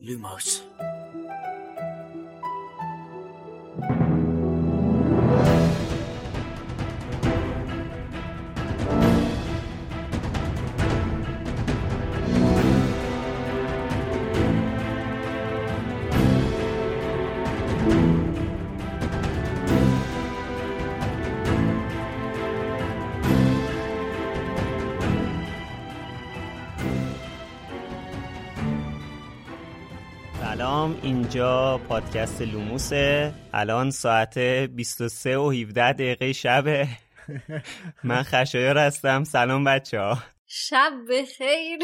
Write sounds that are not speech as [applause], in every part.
Lumos اینجا پادکست لوموسه. الان ساعت 23 و 17 دقیقه شبه [laughs] من خشایار هستم. سلام بچه ها شب بخیر.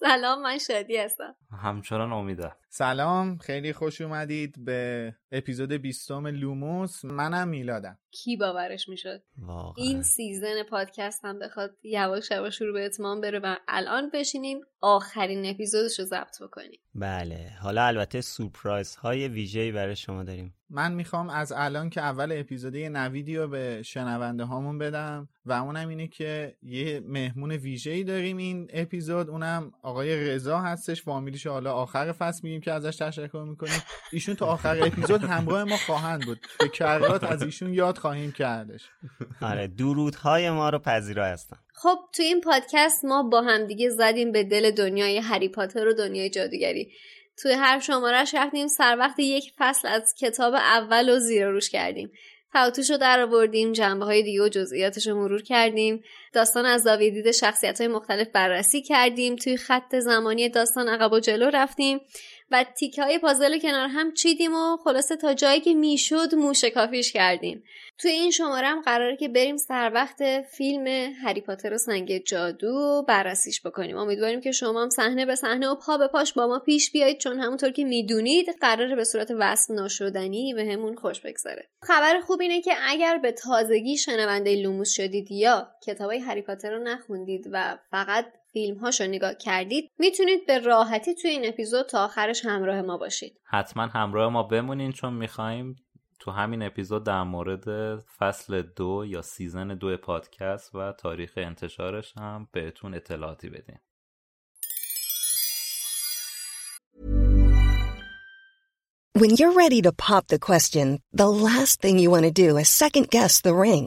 سلام من شادی هستم. همچنان امیده سلام خیلی خوش اومدید به اپیزود بیستم لوموس. منم میلادم. کی باورش می‌شد. این season پادکست هم بخواد یواش یواش رو به اتمام بره و الان بشینیم آخرین اپیزودش رو ضبط بکنیم. بله حالا البته سورپرایز های ویژه‌ای برای شما داریم. من می‌خوام از الان که اول اپیزودی نویدی رو به شنونده هامون بدم و اونم اینه که یه مهمون ویژه‌ای داریم این اپیزود. اونم آقای رضا هستش. فامیلیش حالا آخر فصل میگیم که ازش تشکر می‌کنیم. ایشون تا آخر اپیزود همراه ما خواهند بود. به کرات از ایشون یاد خواهیم کردش. آره درودهای ما رو پذیرا هستن. خب تو این پادکست ما با همدیگه زدیم به دل دنیای هری پاتر و دنیای جادوگری. توی هر شمارش رفتیم سر وقت یک فصل از کتاب اول و زیر روش کردیم. توتوش رو در آوردیم جنبه های دیگه و جزئیاتش رو مرور کردیم. داستان از زاویه دید شخصیت های مختلف بررسی کردیم. توی خط زمانی داستان عقب و جلو رفتیم. و تیکه های پازل کنار هم چیدیم و خلاصه تا جایی که می‌شد موشکافیش کردیم. توی این شماره هم قراره که بریم سر وقت فیلم هری پاتر و سنگ جادو و بررسیش بکنیم. امیدواریم که شما هم صحنه به صحنه و پا به پاش با ما پیش بیایید چون همونطور که می‌دونید قراره به صورت وصل ناشدنی به همون خوش بگذره. خبر خوب اینه که اگر به تازگی شنونده لوموس شدید یا کتابای هری پاتر رو نخوندید و فقط فیلم هاشو نگاه کردید می‌تونید به راحتی توی این اپیزود تا آخرش همراه ما باشید حتما همراه ما بمونین چون می‌خوایم تو همین اپیزود در مورد فصل دو یا سیزن دو پادکست و تاریخ انتشارش هم بهتون اطلاعاتی بدیم When you're ready to pop the question, the last thing you want to do is second guess the ring.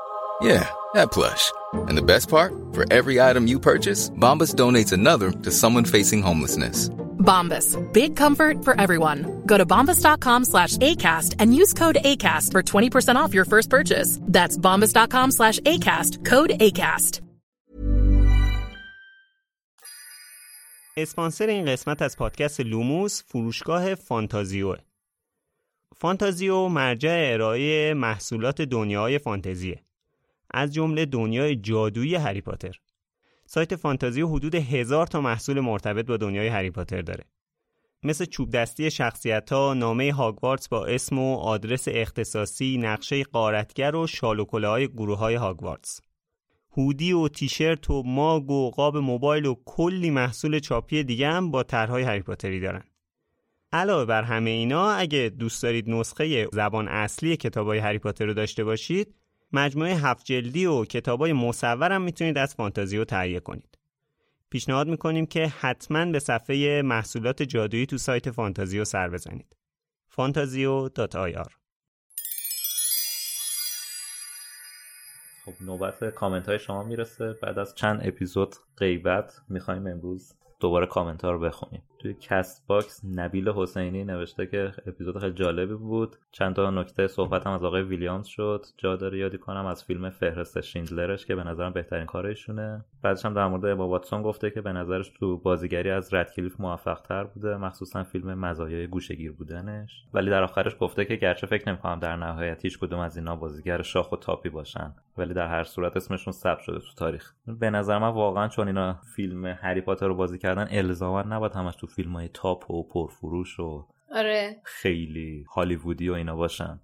Yeah, that plush. And the best part? For every item you purchase, Bombas donates another to someone facing homelessness. Bombas. Big comfort for everyone. Go to bombas.com slash ACAST and use code ACAST for 20% off your first purchase. That's bombas.com slash ACAST. Code ACAST. اسپانسر این قسمت از پادکست لوموس فروشگاه فانتازیو فانتازیو مرجع ارائه محصولات دنیای فانتزیه از جمله دنیای جادویی هری پاتر سایت فانتازیو حدود هزار تا محصول مرتبط با دنیای هری پاتر داره مثل چوب دستی شخصیت ها، نامه هاگوارتس با اسم و آدرس اختصاصی، نقشه قارتگر و شال و های گروه های هاگوارتس. هودی و تیشرت و ماگ و قاب موبایل و کلی محصول چاپی دیگه هم با طرحهای هری پاتری دارن. علاوه بر همه اینا اگه دوست دارید نسخه زبان اصلی کتابای هری پاتر رو داشته باشید مجموعه هفت جلدی و کتابای مصور هم می‌تونید از فانتازیو تهیه کنید. پیشنهاد می‌کنیم که حتما به صفحه محصولات جادویی تو سایت فانتازیو سر بزنید. fantazio.ir خب نوبت کامنت های شما می‌رسه. بعد از چند اپیزود غیبت می‌خوایم امروز دوباره کامنت ها رو بخونیم. توی Castbox نبیل حسینی نوشته که اپیزود خیلی جالبی بود. چند تا نکته صحبت هم از آقای ویلیامز شد. جا داره یادی کنم از فیلم فهرست شیندلرش که به نظرم بهترین کارشونه. بعدش هم در مورد اما واتسون گفته که به نظرش تو بازیگری از ردکلیف موفق تر بوده. مخصوصا فیلم مزایای گوشه‌گیر بودنش. ولی در آخرش گفته که گرچه فکر نمی‌کنم در نهایت هیچ کدوم از اینا بازیگر شاخ و تاپی باشن. ولی در هر صورت اسمشون ثبت شده تو تاریخ. به نظر من واقعا چون اینا فیلم هری پاتر رو بازی کردن الزاما نباید همش تو فیلم های تاپ و پرفروش و آره. خیلی هالیوودی و اینا باشن.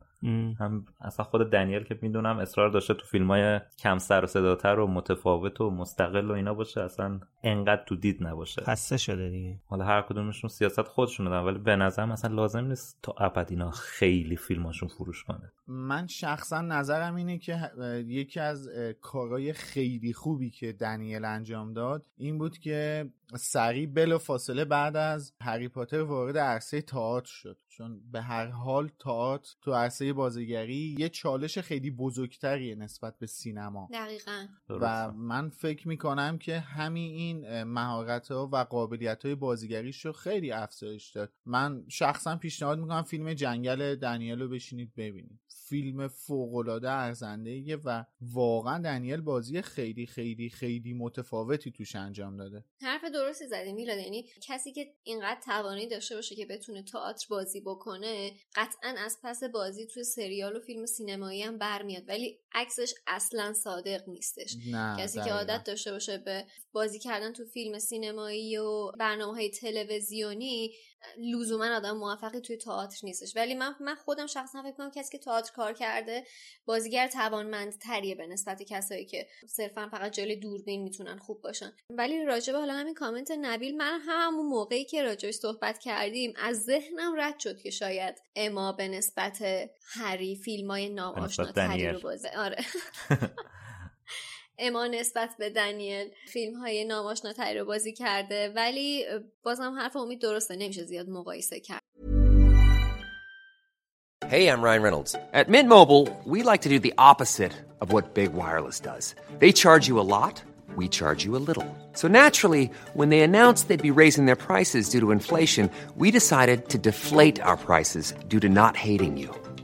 هم اصلا خود دنیل که می‌دونم اصرار داشته تو فیلم های کم سر و صداتر و متفاوت و مستقل و اینا باشه اصلا انقدر تو دید نباشه. خسته شده دیگه. حالا هر کدومشون سیاست خودشون دادن ولی به نظرم اصلا لازم نیست تا ابد اینا خیلی فیلماشون فروش کنه. من شخصا نظرم اینه که یکی از کارهای خیلی خوبی که دنیل انجام داد این بود که سریع بلا فاصله بعد از هری پاتر وارد عرصه تئاتر شد. چون به هر حال تئاتر تو عرصه بازیگری یه چالش خیلی بزرگتریه نسبت به سینما. دقیقا. و من فکر می‌کنم که همین این مهارت ها و قابلیت های بازیگریش رو خیلی افزایش داد. من شخصا پیشنهاد می‌کنم فیلم جنگل دنیل رو بشینید ببینید. فیلم فوقالعاده ارزنده و واقعا دنیل بازی خیلی خیلی خیلی متفاوتی توش انجام داده. حرف درستی زدی میلاد. یعنی کسی که اینقدر توانایی داشته باشه که بتونه تئاتر بازی بکنه قطعا از پس بازی توی سریال و فیلم سینمایی هم برمیاد. ولی عکسش اصلا صادق نیستش. نه کسی که عادت داشته باشه به بازی کردن تو فیلم سینمایی و برنامه های تلویزیونی لزوما آدم موفقی توی تئاتر نیستش. ولی من من خودم شخصا فکر کنم کسی که تئاتر کار کرده بازیگر توانمندتریه به نسبت کسایی که صرفا فقط جلوی دوربین می‌تونن خوب باشن. ولی راجب حالا همین کامنت نبیل من همون موقعی که راجبش صحبت کردیم از ذهنم رد شد که شاید اما به نسبت هری فیلم های ناآشناتری رو بازه. آره. [laughs] اما نسبت به دنیل فیلم های ناماشناتری رو بازی کرده ولی بازم حرف امید درسته نمیشه زیاد مقایسه کرد Hey, I'm Ryan Reynolds. At Mint Mobile, we like to do the opposite of what Big Wireless does. They charge you a lot, we charge you a little. So naturally, when they announced they'd be raising their prices due to inflation, we decided to deflate our prices due to not hating you.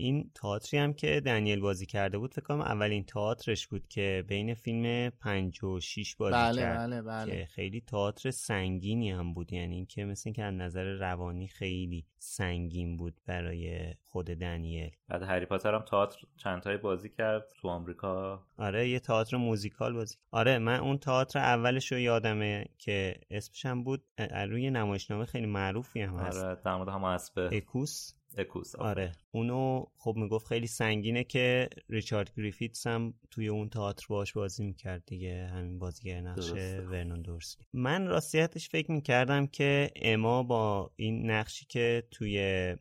این تئاتری هم که دنیل بازی کرده بود فکر کنم اولین تئاترش بود که بین فیلم 5 و 6 بازی بله کرد بله بله. که خیلی تئاتر سنگینی هم بود. یعنی اینکه مثل اینکه از نظر روانی خیلی سنگین بود برای خود دنیل. بعد هری پاتر هم تئاتر چند تایی بازی کرد تو آمریکا. آره یه تئاتر موزیکال بازی آره من اون تئاتر اولش رو یادمه که اسمش هم بود روی نمایشنامه خیلی معروفی هم هست. آره در مورد هم اسب اکوس. اکوس آره. اونو خب می‌گفت خیلی سنگینه که ریچارد گریفیتس هم توی اون تئاتر باش بازی می‌کرد دیگه. همین بازیگر نقشه ورنون دورسلی من راستیتش فکر می‌کردم که اما با این نقشی که توی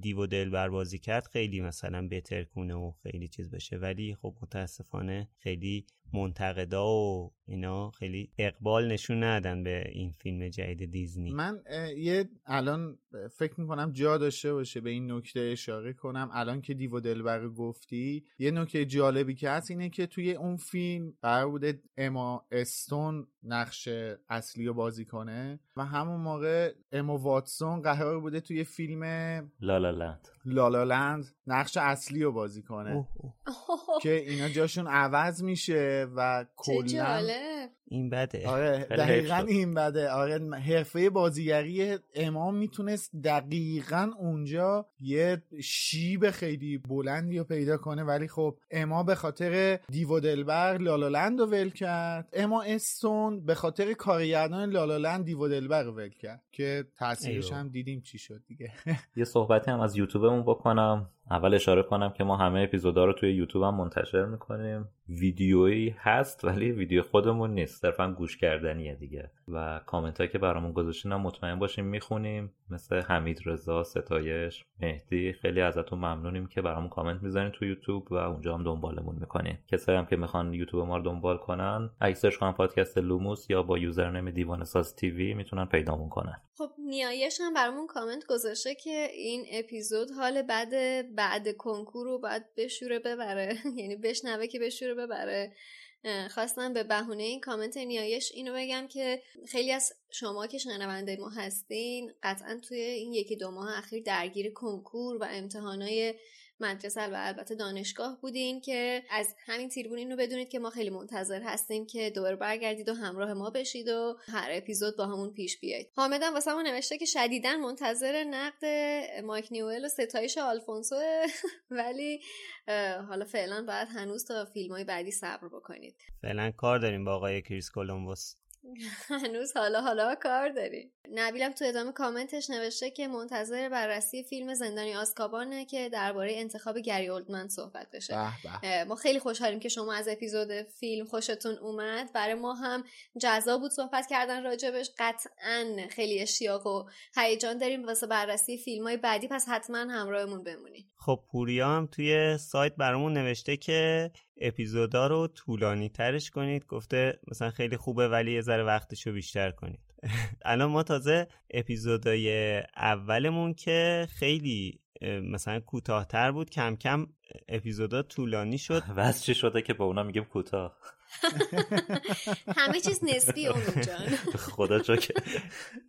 دیو و دلبر بازی کرد خیلی مثلا بهتر کنه و خیلی چیز بشه. ولی خب متاسفانه خیلی منتقدا و اینا خیلی اقبال نشون ندادن به این فیلم جدید دیزنی. من یه الان فکر می‌کنم جا داشته باشه به این نکته اشاره کنم. الان که دیو دلبر گفتی یه نکته جالبی که هست اینه که توی اون فیلم قرار بوده اما استون نقش اصلی رو بازی کنه و همون موقع اما واتسون قرار بوده توی فیلم لالالند لالالند نقش اصلی رو بازی کنه. که اینا جاشون عوض میشه و کلا این بده. آره [laughs] دقیقا این بده. آره حرفه بازیگری امام می‌تونست دقیقا اونجا یه شیب خیلی بلندی رو پیدا کنه ولی خب اما به خاطر دیو دلبر لالالند رو ول کرد. اما استون به خاطر کارگردان لالالند دیو دلبر رو ول کرد که تاثیرش هم دیدیم چی شد دیگه. [laughs] یه صحبتی هم از یوتیوبمون بکنم. اول اشاره کنم که ما همه اپیزودا رو توی یوتیوب هم منتشر می‌کنیم. ویدیویی هست ولی ویدیو خودمون نیست. صرفا گوش کردنیه دیگه. و کامنت که برامون گذاشتین هم مطمئن باشیم می‌خونیم. مثل حمید رضا ستایش مهدی. خیلی ازتون ممنونیم که برامون کامنت می‌زنین تو یوتیوب و اونجا هم دنبالمون می‌کنین. کسایی هم که می‌خوان یوتیوب ما رو دنبال کنن اگه search کنن پادکست لوموس یا با username دیوانه ساز TV می‌تونن پیدامون کنن. خب نیایش هم برامون کامنت گذاشته که این اپیزود حال بعد بعد کنکور رو باید بشوره ببره. [laughs] یعنی بشنوه که بشوره ببره. خواستم به بهونه این کامنت نیایش اینو بگم که خیلی از شما که شنونده ما هستین قطعا توی این یکی دو ماه اخیر درگیر کنکور و امتحانای مدرسه و البته دانشگاه بودین که از همین تریبون اینو بدونید که ما خیلی منتظر هستیم که دوباره برگردید و همراه ما بشید و هر اپیزود باهامون پیش بیایید. حامدم واسه ما نوشته که شدیدا منتظر نقد مایک نیوئل و ستایش آلفونسو [laughs] ولی حالا فعلا باید هنوز تا فیلم های بعدی صبر بکنید. فعلا کار داریم با آقای کریس کولومبوس. [laughs] هنوز حالا حالا کار داری. نبیلم تو ادامه کامنتش نوشته که منتظر بررسی فیلم زندانی آسکابانه که درباره انتخاب گری اولدمن صحبت بشه. ما خیلی خوشحالیم که شما از اپیزود فیلم خوشتون اومد. برای ما هم جذاب بود صحبت کردن راجبش. قطعا خیلی اشتیاق و هیجان داریم واسه بررسی فیلم های بعدی. پس حتما همراهمون بمونید. خب پوریا هم توی سایت برامون نوشته که اپیزودا رو طولانی ترش کنید. گفته مثلا خیلی خوبه ولی یه ذره وقتشو بیشتر کنید. [laughs] الان ما تازه اپیزودای اولمون که خیلی مثلا کوتاهتر بود. کم کم اپیزودا طولانی شد. [laughs] واسه چی شده که با اونا میگیم کوتاه؟ [laughs] همه چیز نسبی اون جان. خدا که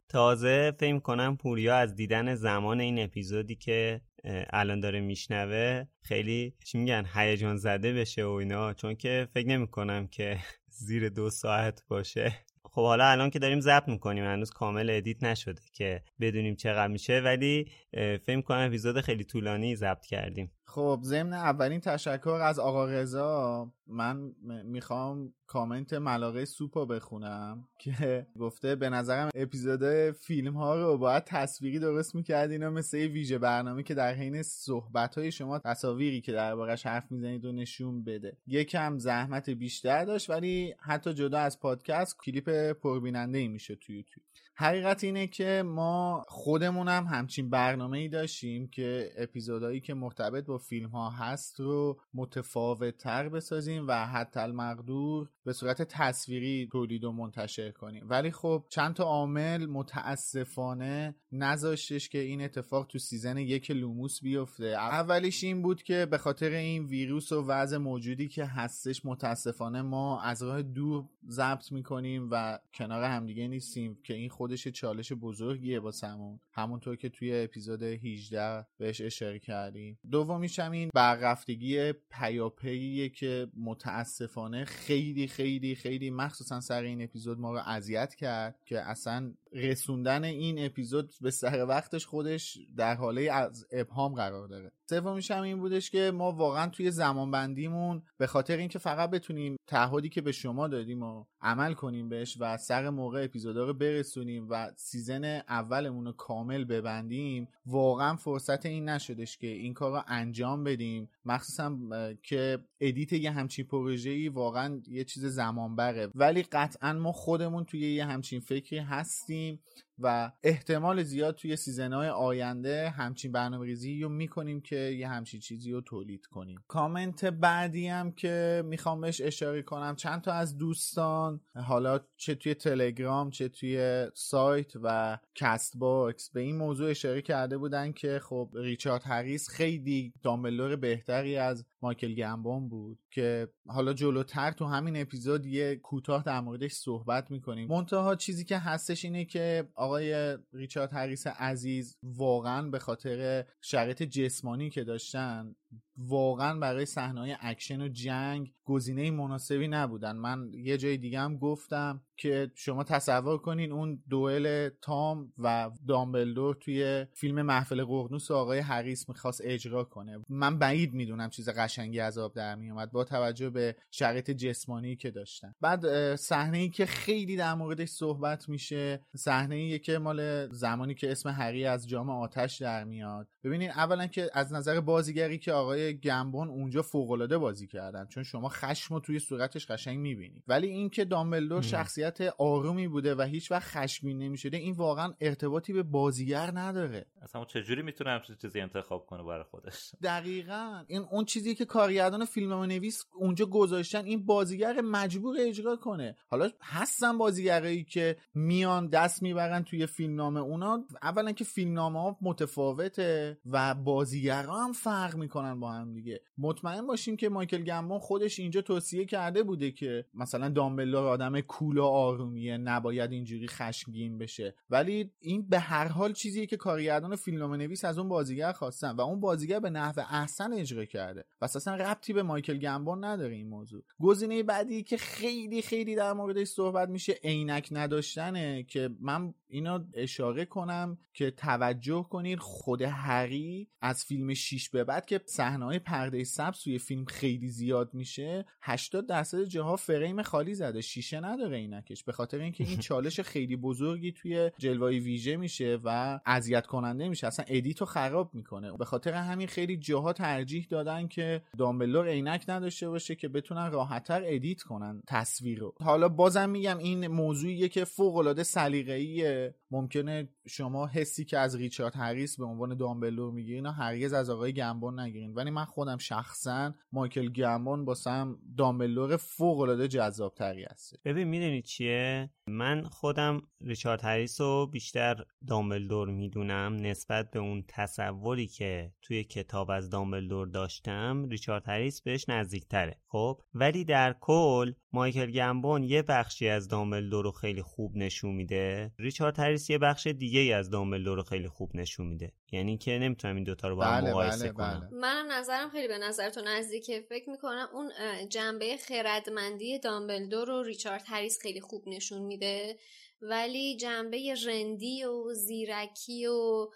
تازه فهم کنم پوریا از دیدن زمان این اپیزودی که الان داره میشنوه خیلی چی میگن هیجان زده بشه و اینا. چون که فکر نمی کنم که [laughs] زیر دو ساعت باشه. خب حالا الان که داریم ضبط می‌کنیم هنوز کامل ادیت نشده که بدونیم چقدر میشه. ولی فکر کنم اپیزود خیلی طولانی ضبط کردیم. خب ضمن اولین تشکر از آقا رضا من می‌خوام کامنت ملاقه سوپا بخونم [laughs] که گفته به نظرم اپیزود فیلم ها رو باید تصویری درست می‌کردین و مثل ویژه برنامه که در حین صحبت های شما تصاویری که دربارش حرف می‌زنید و نشون بده. یکم زحمت بیشتر داشت ولی حتی جدا از پادکست کلیپ پربیننده ای میشه تو یوتیوب. حقیقت اینه که ما خودمونم همچین برنامه ای داشتیم که اپیزودهایی که مرتبط با فیلم ها هست رو متفاوت تر بسازیم و حتی المقدور به صورت تصویری تولید و منتشر کنیم. ولی خب چند تا عامل متاسفانه نذاشتش که این اتفاق تو season یک لوموس بیفته. اولیش این بود که به خاطر این ویروس و وضع موجودی که هستش متاسفانه ما از راه دور ضبط می‌کنیم و کنار همدیگه نیستیم که این خودش چالش بزرگیه واسمون همونطور که توی اپیزود 18 بهش اشاره کردیم. دومیش این برق‌رفتگی پیاپیه که متاسفانه خیلی خیلی خیلی مخصوصا سر این اپیزود ما رو اذیت کرد که اصلا رسوندن این اپیزود به سر وقتش خودش در هاله از ابهام قرار داره. سومیش هم این بودش که ما واقعا توی زمان بندیمون به خاطر اینکه فقط بتونیم تعهدی که به شما دادیم و عمل کنیم بهش و سر موقع اپیزودا رو برسونیم و season اولمون رو کامل ببندیم واقعا فرصت این نشدش که این کار رو انجام بدیم. مخصوصا که edit یه همچین پروژه‌ای واقعا یه چیز زمان بره ولی قطعا ما خودمون توی یه همچین فکری هستیم و احتمال زیاد توی season های آینده همچین برنامه ریزی رو می‌کنیم که یه همچین چیزی رو تولید کنیم. کامنت بعدی هم که می‌خوام بهش اشاره کنم چند تا از دوستان حالا چه توی تلگرام چه توی سایت و Castbox به این موضوع اشاره کرده بودن که خب ریچارد هریس خیلی دامبلدور بهتری از مایکل گمبون بود که حالا جلوتر تو همین اپیزود یه کوتاه در موردش صحبت می‌کنیم. منتها چیزی که هستش اینه که آقای ریچارد هریس عزیز واقعا به خاطر شرایط جسمانی که داشتن واقعا برای صحنه اکشن و جنگ گزینه مناسبی نبودن. من یه جای دیگه هم گفتم که شما تصور کنین اون دوئل تام و دامبلدور توی فیلم محفل ققنوس آقای هریس می‌خواست اجرا کنه. من بعید می‌دونم چیز قشنگی از آب در میومد با توجه به شرایط جسمانی که داشتن. بعد صحنه ای که خیلی در موردش صحبت میشه صحنه ای که مال زمانی که اسم هری از جام آتش در میاد. ببینین اولا که از نظر بازیگری که آقای گمبون اونجا فوق العاده بازی کردن. چون شما خشم رو توی صورتش قشنگ می‌بینید ولی اینکه دامبلدور شخصیت آرومی بوده و هیچ وقت خشمگین نمی‌شده این واقعا ارتباطی به بازیگر نداره. اصلا چجوری می‌تونه همچین چیزی انتخاب کنه برای خودش؟ [laughs] دقیقا. این اون چیزی که کارگردان فیلمنامه نویس اونجا گذاشتن این بازیگر مجبور اجرا کنه. حالا هستن بازیگرایی که میان دست می‌برن توی فیلمنامه اونا. اولا که فیلمنامه ها متفاوته و بازیگرا هم فرق می‌کنن. با هم دیگه. مطمئن باشیم که مایکل گمبون خودش اینجا توصیه کرده بوده که مثلا دامبلدور آدم کول و آرومیه نباید اینجوری خشمگین بشه. ولی این به هر حال چیزیه که کارگردان فیلمنامه نویس از اون بازیگر خواستن و اون بازیگر به نحو احسن اجرا کرده. و اصلا ربطی به مایکل گمبون نداره این موضوع. گزینه بعدی که خیلی خیلی در موردش صحبت میشه عینک نداشتنه که من اینو اشاره کنم که توجه کنید خود هری از فیلم 6 به بعد که صحنه پرده سبز توی فیلم خیلی زیاد میشه 80 درصد جاها فریم خالی زده شیشه نداره عینکش به خاطر اینکه این [laughs] چالش خیلی بزرگی توی جلوه ویژه میشه و اذیت کننده میشه. اصلا edit و خراب می‌کنه. به خاطر همین خیلی جاها ترجیح دادن که دامبلدور عینک نداشته باشه که بتونن راحتتر edit کنن تصویر رو. حالا بازم میگم این موضوعیه که فوق العاده سلیقه‌ایه. ممکنه شما حسی که از ریچارد هریس به عنوان دامبلدور می‌گیرین هرگز از آقای گمبون نگیرین ولی من خودم شخصا مایکل گمبون واسم دامبلدور فوق العاده جذاب تری هست ببین می‌دونی چیه؟ من خودم ریچارد هریس رو بیشتر دامبلدور می‌دونم. نسبت به اون تصوری که توی کتاب از دامبلدور داشتم ریچارد هریس بهش نزدیکتره. خب؟ ولی در کل مایکل گمبون یه بخشی از دامبلدور رو خیلی خوب نشون میده. ریچارد هریس یه بخش دیگه ای از دامبلدور رو خیلی خوب نشون میده. یعنی که نمی‌تونم این دوتا رو با هم بله، مقایسه بله، کنم. بله. منم نظرم خیلی به نظرتون نزدیکه. فکر می‌کنم اون جنبه خردمندی دامبلدور رو ریچارد هریس خیلی خوب نشون میده. ولی جنبه رندی و زیرکی و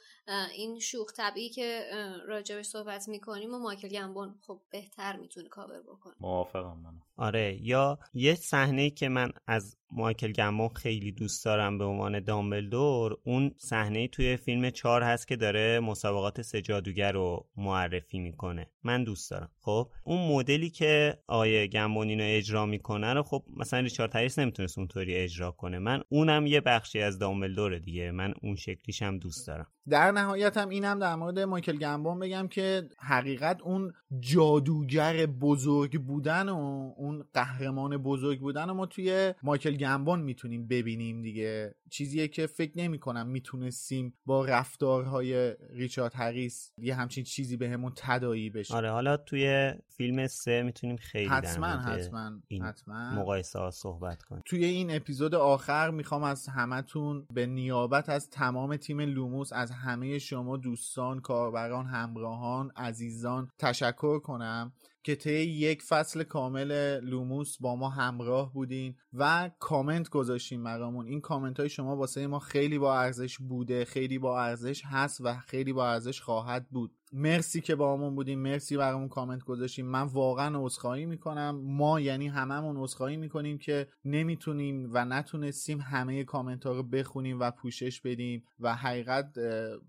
این شوخ طبعی که راجبش صحبت می‌کنیم و مایکل گمبون خب بهتر می‌تونه کاور بکنه. موافقم من آره یا یه صحنه که من از مایکل گمبون خیلی دوست دارم به عنوان دامبلدور اون صحنه توی فیلم چهار هست که داره مسابقات سه جادوگر رو معرفی می‌کنه. من دوست دارم. خب اون مدلی که آقای گمبون اینو اجرا می‌کنه رو خب مثلا ریچارد هریس نمی‌تونست اونطوری اجرا کنه. من اونم یه بخشی از دامبلدوره دیگه. من اون شکلیش هم دوست دارم. در نهایت هم اینم در مورد مایکل گمبون بگم که حقیقت اون جادوگر بزرگ بودن و اون قهرمان بزرگ بودن و ما توی مایکل گمبون می‌تونیم ببینیم دیگه. چیزیه که فکر نمی کنم می‌تونستیم با رفتارهای ریچارد هریس یه همچین چیزی بهمون تدایی بشه. آره حالا توی فیلم سه می‌تونیم خیلی حتما حتما این حتما. مقایسه ها صحبت کنیم. توی این اپیزود آخر می‌خوام از همتون به نیابت از تمام تیم لوموس از همه شما دوستان کاربران همراهان عزیزان تشکر کنم که طی یک فصل کامل لوموس با ما همراه بودین و کامنت گذاشتین برامون. این کامنت های شما واسه ما خیلی با ارزش بوده خیلی با ارزش هست و خیلی با ارزش خواهد بود. مرسی که باهامون بودین مرسی برامون کامنت گذاشتین من واقعا عذرخواهی می‌کنم. ما یعنی هممون عذرخواهی می‌کنیم که نمی‌تونیم و نتونستیم همه کامنت ها رو بخونیم و پوشش بدیم و حقیقت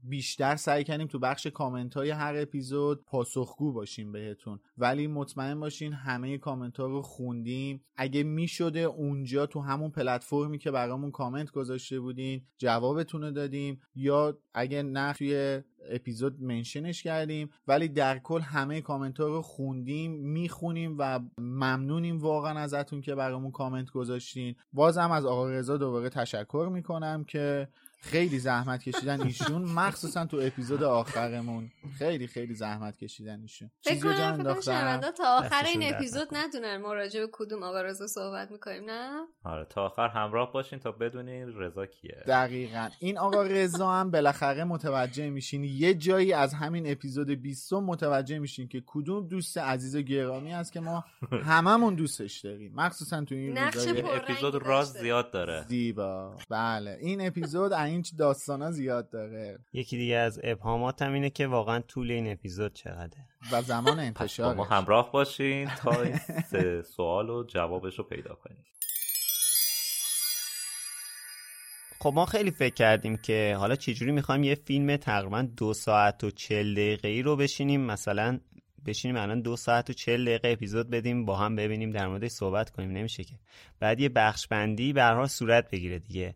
بیشتر سعی کردیم تو بخش کامنت های هر اپیزود پاسخگو باشیم بهتون. ولی مطمئن باشین همه کامنت ها رو خوندیم. اگه می‌شده اونجا تو همون پلتفرمی که برامون کامنت گذاشته بودین جوابتون رو دادیم. یا اگه نه توی اپیزود منشنش کردیم ولی در کل همه کامنت ها رو خوندیم می‌خونیم و ممنونیم واقعا ازتون که برامون کامنت گذاشتین. بازم از آقا رضا دوباره تشکر می‌کنم که خیلی زحمت کشیدن ایشون مخصوصا تو اپیزود آخرمون. خیلی خیلی زحمت کشیدن ایشون. فکر کنم تا آخر این اپیزود ندونن ما راجع به کدوم آقا رضا صحبت می‌کنیم نه؟ آره تا آخر همراه باشین تا بدونین رضا کیه. دقیقا. این آقا رضا هم بالاخره متوجه میشین. یه جایی از همین اپیزود 20 متوجه میشین که کدوم دوست عزیز و گرامی است که ما هممون دوستش داریم. مخصوصا تو این اپیزود. راز زیاد داره. زیبا. بله. این اپیزود این داستانا زیاد داره؟ یکی دیگه از ابهاماتم اینه که واقعا طول این اپیزود چقدره. و زمان انتشارش. ما همراه باشین [laughs] تا این سه سوال و جوابش رو پیدا کنیم. خب ما خیلی فکر کردیم که حالا چجوری می‌خوایم یه فیلم تقریبا دو ساعت و چل دقیقه ای رو بشینیم. مثلا بشینیم الان دو ساعت و چل دقیقه اپیزود بدیم با هم ببینیم در موردش صحبت کنیم. نمیشه که. بعد یه بخش بندی حال صورت بگیره دیگه.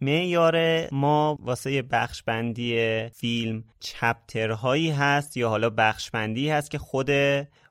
معیار ما واسه بخش بندی فیلم چپترهایی هست یا حالا بخش بندی هست که خود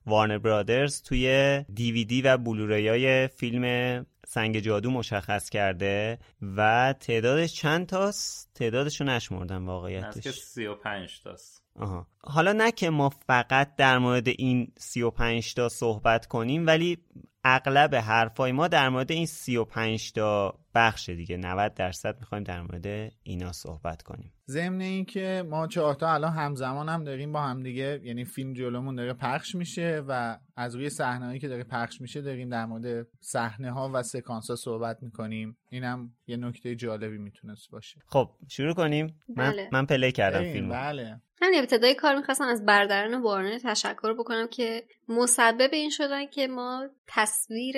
وارنر برادرز توی دیویدی و بلوری های فیلم سنگ جادو مشخص کرده و تعدادش چند تاست؟ تعدادش رو نشمردم از که واقعیتش 35 تاست. آها. حالا نه که ما فقط در مورد این 35 تا صحبت کنیم ولی اغلب حرفای ما در مورد این 35 تا بخش دیگه 90 درصد می‌خوایم در مورد اینا صحبت کنیم. ضمن اینکه ما چهار تا الان همزمان هم داریم با هم دیگه یعنی فیلم جلومون داره پخش میشه و از روی صحنه‌ای که داره پخش میشه داریم در مورد صحنه ها و سکانس ها صحبت می‌کنیم. اینم یه نکته جالبی می‌تونست باشه. خب شروع کنیم. من, بله. من پلی کردم فیلم بله. همین ابتدای کار می‌خواستم از برادران وارنر تشکر بکنم که مسبب این شدن که ما تصویر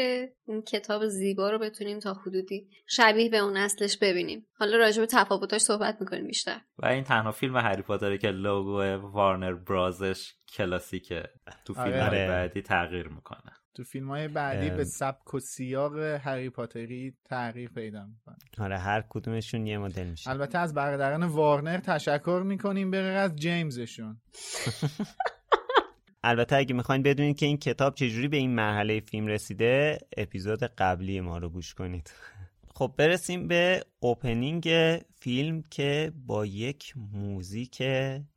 این کتاب زیبا رو بتونیم تا حدودی شبیه به اون اصلش ببینیم حالا راجع به تفاوتاش صحبت می‌کنیم بیشتر و این تنها فیلم هری پاتره که لوگو وارنر برازش کلاسیکه تو فیلم آره. آره. بعدی تغییر می‌کنه تو فیلم های بعدی. به سبک و سیاق هری پاتری تغییر پیدا می‌کنه. آره هر کدومشون یه مدل میشه. البته از برادران وارنر تشکر می‌کنیم به از جیمزشون. [laughs] البته اگه می‌خواین بدونید که این کتاب چجوری به این مرحله فیلم رسیده اپیزود قبلی ما رو گوش کنید. [laughs] خب برسیم به اوپنینگ فیلم که با یک موزیک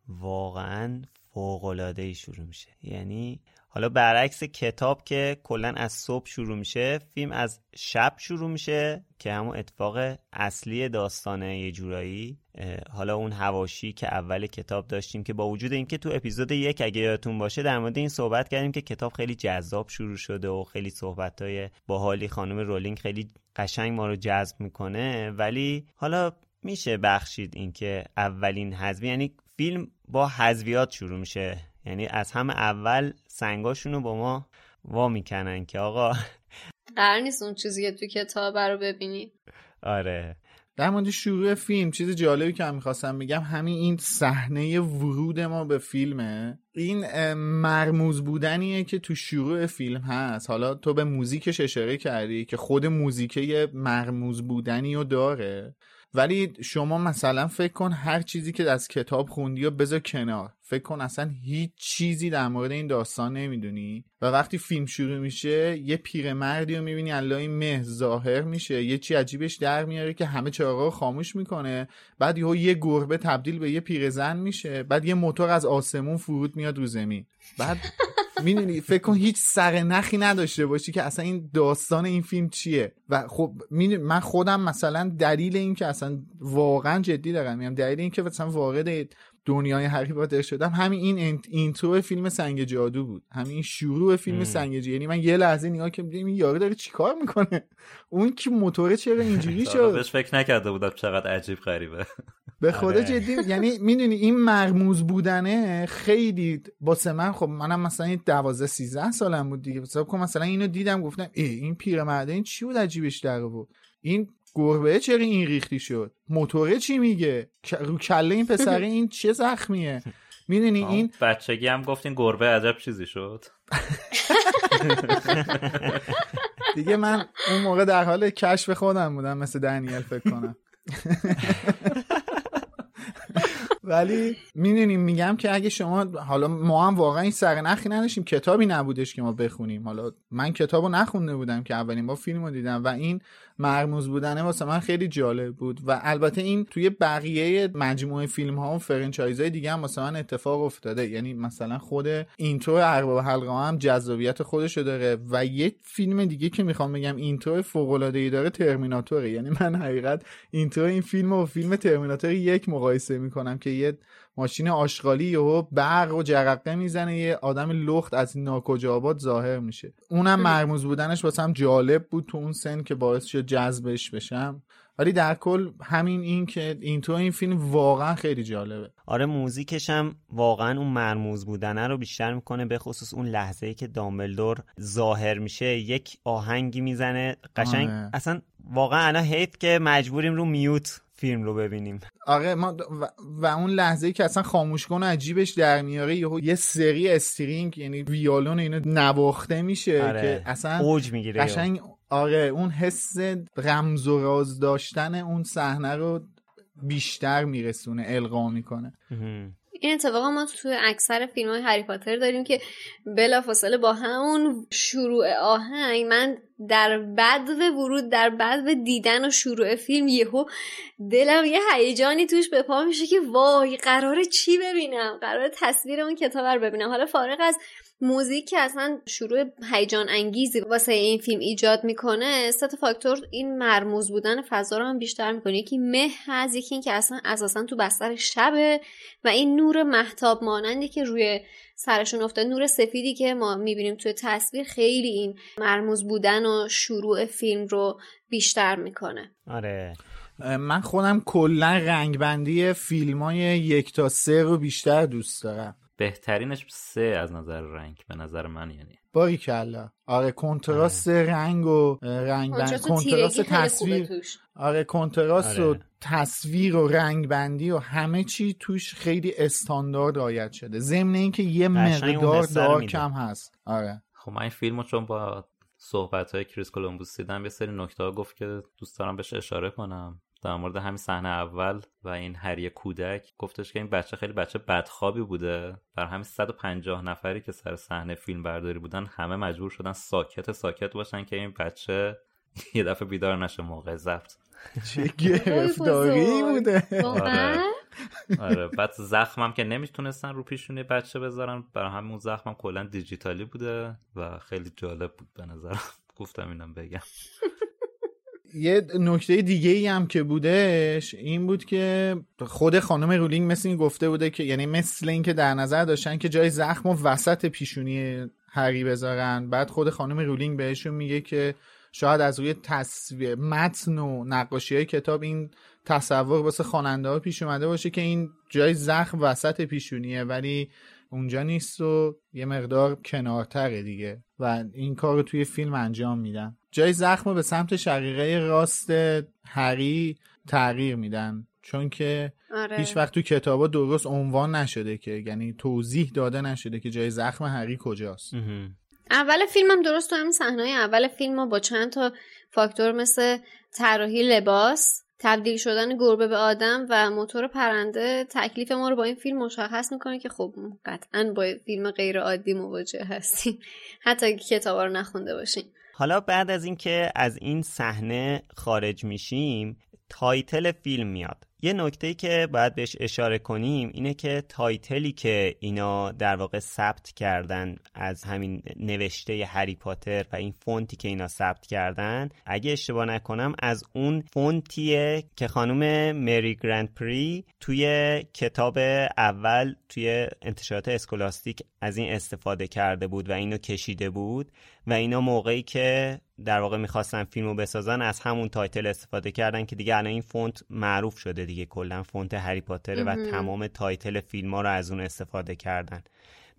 واقعا فوق‌العاده‌ای شروع میشه. یعنی حالا برعکس کتاب که کلا از صبح شروع میشه فیلم از شب شروع میشه که همون اتفاق اصلی داستانه یه جورایی. حالا اون هواشی که اول کتاب داشتیم که با وجود اینکه تو اپیزود یک اگه یادتون باشه در مورد این صحبت کردیم که کتاب خیلی جذاب شروع شده و خیلی صحبتهای باحالی خانم رولینگ خیلی قشنگ ما رو جذب می‌کنه. ولی حالا میشه بخشید اینکه اولین حذوی یعنی فیلم با حذویات شروع میشه. یعنی از همه اول سنگاشون رو با ما وا می‌کنن که آقا. قرار نیست اون چیزی که تو کتاب رو ببینی. آره. در مورد شروع فیلم چیز جالبی که من می‌خواستم بگم همین این صحنه ورود ما به فیلمه. این مرموز بودنیه که تو شروع فیلم هست. حالا تو به موزیکش اشاره کردی که خود موزیکه یه مرموز بودنی رو داره. ولی شما مثلا فکر کن هر چیزی که از کتاب خوندی و بذار کنار. فکر کن اصلا هیچ چیزی در مورد این داستان نمی‌دونی. و وقتی فیلم شروع میشه یه پیرمردی رو می‌بینی الله این مه ظاهر میشه. یه چی عجیبش در میاره که همه چراغا رو خاموش می‌کنه. بعد یهو یه گربه تبدیل به یه پیرزن میشه. بعد یه موتور از آسمون فرود میاد رو زمین. بعد [laughs] می‌دونی فکر کن هیچ سر نخی نداشته باشی که اصلا این داستان این فیلم چیه. و خب من خودم مثلا دلیل این که اصلا واقعا جدی دارم. میگم دلیل این که مثلا وارد دنیای هری پاتر شدم. همین این اینترو فیلم سنگ جادو بود. همین شروع فیلم ام. سنگ جادو. یعنی من یه لحظه نگاه که این یارو داره چیکار می‌کنه؟ اون که موتور چرا اینجوری [laughs] شد؟ بهش فکر نکرده بودم چقدر عجیب غریبه. به خدا آره. جدی یعنی می‌دونی این مرموز بودنه خیلی واسه من خب منم مثلا این 12 13 سالم بود دیگه. حساب کن مثلا اینو دیدم گفتم ای این پیرمرده این چی بود؟ عجیبش در بود این گربه چرا این ریختی شد؟ موتوره چی میگه؟ رو کله این پسره [laughs] این چه زخمیه؟ می‌دونی این بچگی هم گفتین گربه عجب چیزی شد. [laughs] دیگه من اون موقع در حال کشف خودم بودم مثل دنیل فکر کنم. [laughs] ولی می‌دونیم میگم که اگه شما حالا ما هم واقعا این سرنخی نداشتیم. کتابی نبودش که ما بخونیم. حالا من کتابو نخونده بودم که اولین با فیلمو دیدم و این مرموز بودنه واسه من خیلی جالب بود. و البته این توی بقیه مجموعه فیلم ها و فرنچایز های دیگه هم واسه من اتفاق افتاده. یعنی مثلا خود intro ارباب حلقه هم جذابیت خودشو داره و یک فیلم دیگه که می‌خوام بگم intro فوق العاده ای داره ترمیناتوره. یعنی من حقیقت اینترو این فیلم و فیلم ترمیناتور یک مقایسه می‌کنم که یه ماشین آشغالی یهو برق و جرقه می‌زنه یه آدم لخت از ناکجا آباد ظاهر میشه. اونم مرموز بودنش واسم جالب بود تو اون سن که باعث شد جذبش بشم. ولی در کل همین این که این تو این فیلم واقعا خیلی جالبه. آره موزیکش هم واقعا اون مرموز بودنه رو بیشتر می‌کنه به خصوص اون لحظه ای که دامبلدور ظاهر میشه یک آهنگی می‌زنه. قشنگ آره. اصلا واقعا الان حیف که مجبوریم رو میوت فیلم رو ببینیم. آره ما و, اون لحظه ای که اصلا خاموش کنه عجیبش در میاره یه, یه سری استرینگ یعنی ویالون اینو نواخته میشه آره. که اصلا اوج می‌گیره. قشنگ آره اون حس رمز و راز داشتن اون صحنه رو بیشتر میرسونه القا می‌کنه. این اتفاق ما تو اکثر فیلم های هری پاتر داریم که بلافاصله با همون شروع آهنگ من در بد ورود در بد دیدن و شروع فیلم یهو دلم یه هیجانی توش به پا میشه که وای قراره چی ببینم؟ قرار تصویر اون کتاب رو ببینم. حالا فارغ از موزیک که اصلا شروع هیجان انگیزی واسه این فیلم ایجاد می‌کنه سه فاکتور این مرموز بودن فضا رو هم بیشتر می‌کنه. یکی مه هست یکی این که اصلا اساسا تو بستر شبه و این نور محتاب مانندی که روی سرشون افتاد نور سفیدی که ما می‌بینیم توی تصویر خیلی این مرموز بودن و شروع فیلم رو بیشتر می‌کنه. آره. من خودم کلا رنگبندی فیلم های یک تا سه رو بیشتر دوست دارم. بهترینش سه از نظر رنگ به نظر من یعنی. باری کلا آره کنتراست آره. رنگ و رنگ بند کنتراست تصویر. آره کنتراست آره. و تصویر و رنگ بندی و همه چی توش خیلی استاندارد رعایت شده. ضمن اینکه یه مقدار دار کم هست. آره. خب من این فیلمو چون با صحبت های کریس کولومبوس دیدم یه سری نکته ها گفت که دوست دارم بهش اشاره کنم. در مورد همین صحنه اول و این هری کودک گفتش که این بچه خیلی بچه بدخوابی بوده. بر همین 150 نفری که سر صحنه فیلم برداری بودن همه مجبور شدن ساکت ساکت باشن که این بچه یه دفعه بیدار نشه موقع ضبط. چه گرفتاری بوده؟ آره. آره. بعد زخمم که نمی‌تونستن رو پیشونی بچه بذارن. برای همون زخمم کلا دیجیتالی بوده و خیلی جالب بود به نظرم. گفتم اینم بگم. یه نکته دیگه ای هم که بودش این بود که خود خانم رولینگ مثل این گفته بوده که یعنی مثل این که در نظر داشتن که جای زخم و وسط پیشونی هری بذارن بعد خود خانم رولینگ بهشون میگه که شاید از روی تصویر متن و نقاشی های کتاب این تصور واسه خواننده ها پیش اومده باشه که این جای زخم وسط پیشونیه ولی اونجا نیست و یه مقدار کنارتره دیگه و این کار رو توی فیلم انجام میدن. جای زخم به سمت شقیقه راست هری تغییر میدن. چون که آره. هیچ وقت تو کتابا درست عنوان نشده که یعنی توضیح داده نشده که جای زخم هری کجاست. اول فیلمم درست تو همین صحنه اول فیلم با چند تا فاکتور مثل طراحی لباس تبدیل شدن گربه به آدم و موتور پرنده تکلیف ما رو با این فیلم مشخص می‌کنه که خب قطعا با فیلم غیر عادی مواجه هستیم. حتی کتاب رو نخونده باشیم. حالا بعد از اینکه از این صحنه خارج میشیم title فیلم میاد. یه نکته که باید بهش اشاره کنیم اینه که title ی که اینا در واقع ثبت کردن از همین نوشته هری پاتر و این فونتی که اینا ثبت کردن اگه اشتباه نکنم از اون فونتیه که خانم مری گرند پری توی کتاب اول توی انتشارات اسکولاستیک از این استفاده کرده بود و اینو کشیده بود. و اینا موقعی که در واقع می‌خواستن فیلمو بسازن از همون title استفاده کردن که دیگه الان این فونت معروف شده دیگه. کلا فونت هری پاتره و تمام title فیلم ها رو از اون استفاده کردن.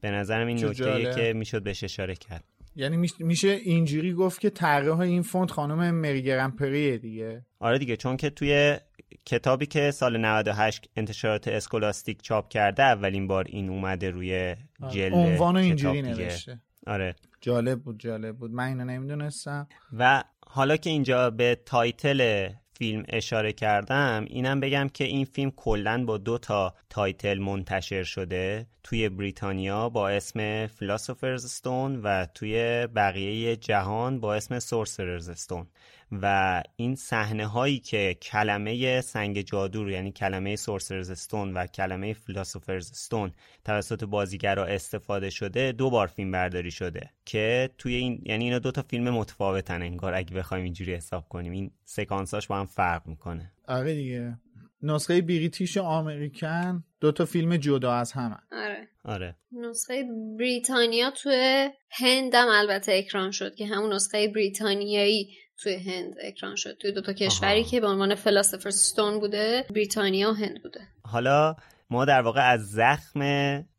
به نظرم این نکته که می‌شد بهش اشاره کرد. یعنی میشه اینجوری گفت که طراح این فونت خانم مری گرند پریه دیگه. آره دیگه چون که توی کتابی که سال 98 انتشارات اسکولاستیک چاپ کرده اولین بار این اومده روی آره. جلد عنوان اینجوری نوشته. آره. جالب بود جالب بود. من اینو نمی‌دونستم. و حالا که اینجا به title فیلم اشاره کردم اینم بگم که این فیلم کلا با دو تا title منتشر شده. توی بریتانیا با اسم Philosopher's Stone و توی بقیه جهان با اسم Sorcerer's Stone و این صحنه هایی که کلمه سنگ جادو یعنی کلمه Sorcerer's Stone و کلمه Philosopher's Stone توسط بازیگرا استفاده شده دو بار فیلم برداری شده که توی این یعنی اینا دو تا فیلم متفاوتن انگار اگه بخوایم اینجوری حساب کنیم. این سکانساش با هم فرق می‌کنه. آره دیگه. نسخه بریتیش و آمریکن دو تا فیلم جدا از همه. آره. آره. نسخه بریتانیا توی هندم البته اکران شد که همون نسخه بریتانیایی توی هند اکران شد. توی دوتا کشوری که به عنوان فلاسفر ستون بوده بریتانیا و هند بوده. حالا ما در واقع از زخم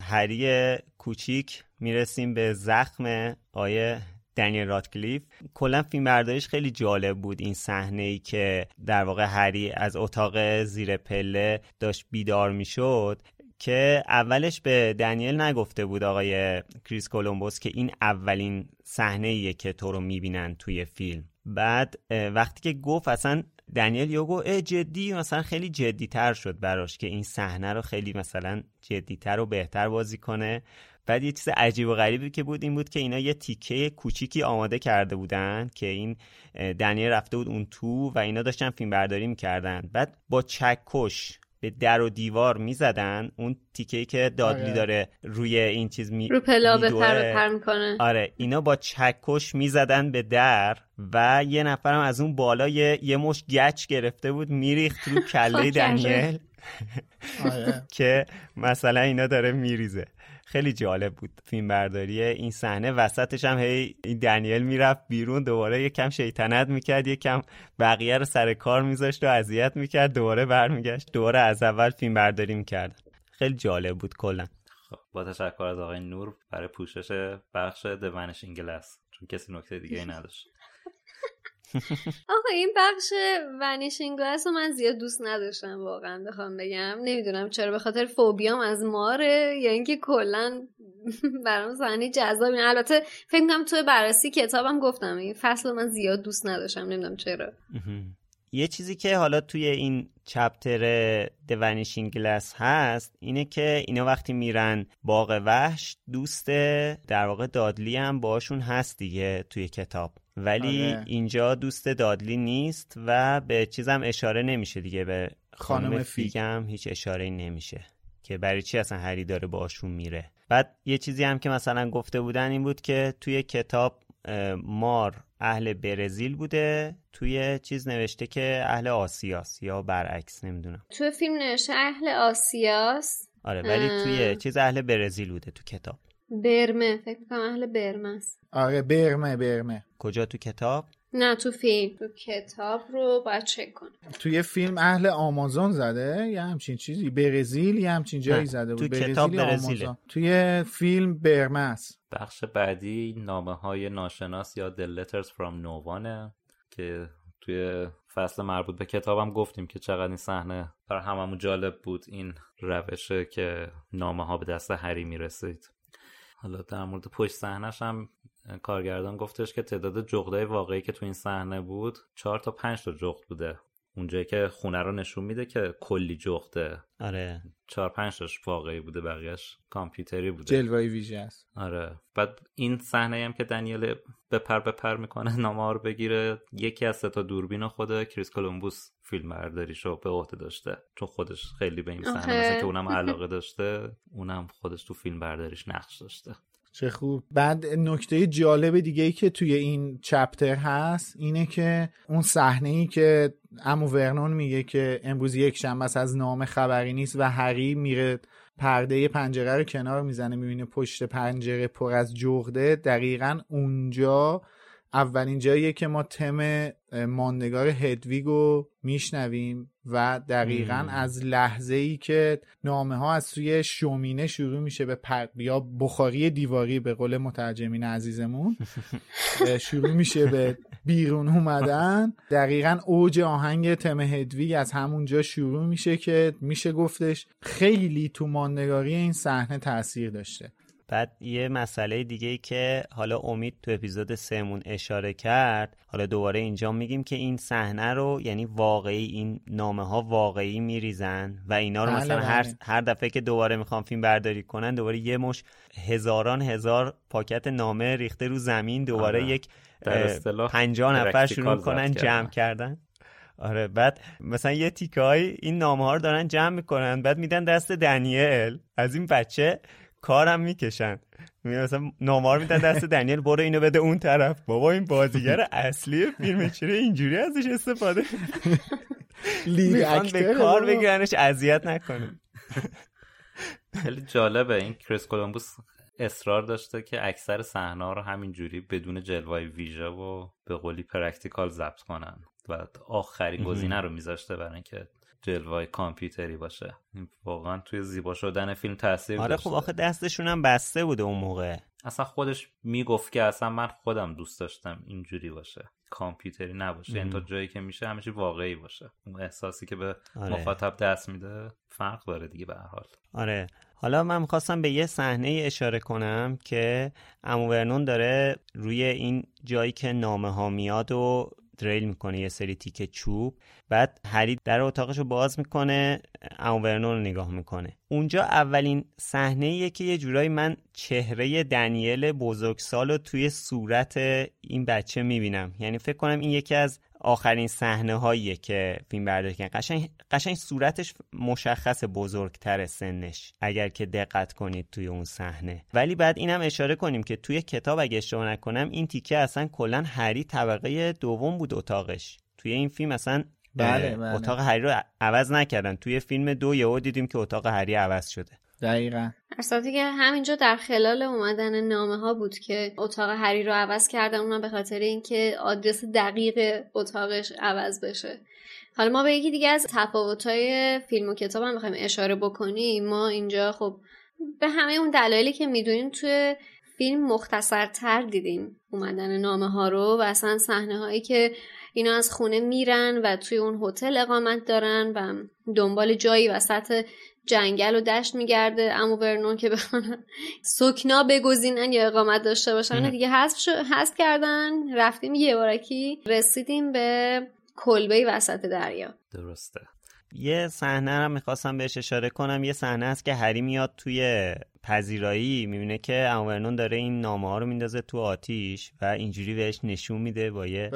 هری کوچیک می‌رسیم به زخم آیه دنیل راتکلیف کلا فیلم برداریش خیلی جالب بود این صحنه ای که در واقع هری از اتاق زیر پله داشت بیدار می‌شد که اولش به دنیل نگفته بود آقای کریس کولومبوس که این اولین صحنه ایه که تو رو می‌بینن توی فیلم. بعد وقتی که گفت اصلا دنیل یوگو جدی مثلا خیلی جدی تر شد براش که این صحنه رو خیلی مثلا جدیتر و بهتر بازی کنه. بعد یه چیز عجیب و غریبی که بود این بود که اینا یه تیکه کوچیکی آماده کرده بودن که این دنیل رفته بود اون تو و اینا داشتن فیلم برداری می‌کردن. بعد با چکش به در و دیوار می‌زدن اون تیکه که دادلی آره. داره روی این چیز می رو پلا به. پر پر می‌کنه آره اینا با چکش می‌زدن به در و یه نفرم از اون بالا یه, یه مش گچ گرفته بود میریخت رو [laughs] کله. دنیل آره. [laughs] که مثلا اینا داره میریزه خیلی جالب بود فیلم برداری این صحنه وسطش هم هی این دنیل می‌رفت بیرون دوباره یه کم شیطنت می‌کرد یه کم بقیه رو سر کار میذاشت و اذیت می‌کرد دوباره برمیگشت دوباره از اول فیلم برداری می‌کرد. خیلی جالب بود کلا. خب با تشکر از آقای نور برای پوشش بخش Vanishing Glass چون کسی نکته دیگه ای نداشت. [laughs] آقا این بخش Vanishing Glass رو من زیاد دوست نداشتم واقعا بخوام بگم. نمی‌دونم چرا به خاطر فوبیام از ماره یا اینکه کلا برام صحنه جذابی. البته فکر کنم توی بررسی کتابم گفتم. این فصل من زیاد دوست نداشتم. نمی‌دونم چرا. یه چیزی که حالا توی این chapter Vanishing Glass هست اینه که اینا وقتی میرن باغ وحش دوست در واقع دادلی هم باشون هست دیگه توی کتاب. ولی آره. اینجا دوست دادلی نیست و به چیزم اشاره نمیشه دیگه به خانم, خانم فیگ. هم هیچ اشاره نمیشه که برای چی اصلا هری داره باشون میره بعد یه چیزی هم که مثلا گفته بودن این بود که توی کتاب مار اهل برزیل بوده توی چیز نوشته که اهل آسیاست یا برعکس نمی‌دونم توی فیلم نوشته اهل آسیاست آره ولی. توی چیز اهل برزیل بوده تو کتاب برمه فکر کنم اهل برمه است. آره برمه برمه. کجا تو کتاب؟ نه تو فیلم. تو کتاب رو باید چک کنم. توی فیلم اهل آمازون زده؟ یه همچین چیزی. برزیل یه همچین جایی نه، زده بود. توی برزیل کتاب یا برزیله. آمازون. توی فیلم برمه است. بخش بعدی نامه های ناشناس یا The Letters from No One که توی فصل مربوط به کتابم گفتیم که چقدر این صحنه برای هممون جالب بود. این روشه که نامه ها به دست هری می‌رسید. حالا در مورد پشت صحنهش هم کارگردان گفتش که تعداد جغدای واقعی که تو این صحنه بود چهار تا پنج تا جغد بوده. اونجایی که خونه رو نشون میده که کلی جغده. آره. چهار پنج تاش واقعی بوده بقیهش کامپیوتری بوده. جلوه ویژه است. آره. بعد این صحنه هم که دنیل بپر بپر می‌کنه نامه ها رو بگیره. یکی از سه تا دوربین خود کریس کولومبوس فیلم برداریشو به عهده داشته. چون خودش خیلی به این صحنه آخه. مثل که اونم علاقه [laughs] داشته اونم خودش تو فیلم برداریش نقش داشته. چه خوب. بعد نکته جالب دیگه ای که توی این چپتر هست اینه که اون صحنه ای که امو ورنون میگه که امروز یک شنبه از نام خبری نیست و هری میره پرده پنجره رو کنار می‌زنه می‌بینه پشت پنجره پر از جغده. دقیقا اونجا اولین جاییه که ما تم ماندگار هدویگو میشنویم و دقیقا مم. از لحظه ای که نامه ها از سوی شومینه شروع میشه به پر... یا بخاری دیواری به قول مترجمین عزیزمون [laughs] شروع میشه به بیرون اومدن دقیقا اوج آهنگ تم هدویگ از همونجا شروع میشه که میشه گفتش خیلی تو ماندگاری این صحنه تاثیر داشته بعد یه مسئله دیگه ای که حالا امید تو اپیزود سهمون اشاره کرد حالا دوباره اینجا میگیم که این صحنه رو یعنی واقعی این نامه ها واقعی میریزن و اینا رو بله، مثلا بله. هر هر دفعه که دوباره می‌خوام فیلم برداری کنن دوباره یه مش هزاران هزار پاکت نامه ریخته رو زمین دوباره آره. یک اه، اصطلاح پنجاه نفر شروع کنن جمع کردن آره بعد مثلا یه تیکه های این نامه ها رو دارن جمع می‌کنن بعد میدن دست دنیل از این بچه کارم می‌کشن. می- مثلا نامه رو میدن دست دنیل برو اینو بده اون طرف. بابا این بازیگر اصلی فیلم چرا اینجوری ازش استفاده لید می‌خوان به کار. بگیرنش اذیت نکنه. خیلی جالبه این کریس کولومبوس اصرار داشته که اکثر صحنه رو همینجوری بدون جلوه ویژه و به قولی practical ضبط کنن. و آخرین. گزینه رو میذاشته برای اینکه جلوه کامپیوتری باشه. این واقعا توی زیبا شدن فیلم تاثیر آره خب آخه دستشون هم بسته بوده اون موقع. اصلا خودش می‌گفت که اصلا من خودم دوست داشتم اینجوری باشه کامپیوتری نباشه. یعنی تا. جایی که میشه همیشه واقعی باشه. اون احساسی که به آره. مخاطب دست میده فرق داره دیگه به حال. آره. حالا من می‌خواستم به یه صحنه اشاره کنم که امو داره روی این جایی که نامه ها میاد و دریل می‌کنه یه سری تیکه چوب بعد هری در اتاقش رو باز می‌کنه امو رو نگاه می‌کنه. اونجا اولین صحنه که یه جورایی من چهره دنیل بزرگسال رو توی صورت این بچه می‌بینم. یعنی فکر کنم این یکی از آخرین صحنه هاییه که فیلم برداری کردن قشنگ قشنگ صورتش مشخص بزرگتر سنش اگر که دقت کنید توی اون صحنه. ولی بعد اینم اشاره کنیم که توی کتاب اگه اشتباه نکنم این تیکه اصلا کلا هری طبقه دوم بود اتاقش. توی این فیلم اصلا بله، بله. اتاق هری رو عوض نکردن. توی فیلم دو یهو دیدیم که اتاق هری عوض شده. دقیقا. در که همینجا در خلال اومدن نامه ها بود که اتاق هری رو عوض کردن اونم به خاطر اینکه آدرس دقیق اتاقش عوض بشه. حالا ما به یکی دیگه از تفاوت‌های فیلم و کتاب هم بخوایم اشاره بکنیم. ما اینجا خب به همه اون دلایلی که می‌دونیم توی فیلم مختصرتر دیدیم اومدن نامه ها رو و اصلا صحنه هایی که اینا از خونه میرن و توی اون هتل اقامت دارن و دنبال جایی وسط جنگل و دشت میگرده. امو ورنون که بخوان سکنا بگزینن یا اقامت داشته باشن. دیگه حذف شو- حذف کردن. رفتیم یه بارکی رسیدیم به کلبه وسط دریا. درسته. یه صحنه رو می‌خواستم بهش اشاره کنم. یه صحنه است که هری میاد توی پذیرایی می‌بینه که امورنون داره این نامه ها رو میندازه تو آتیش و اینجوری بهش نشون میده با یه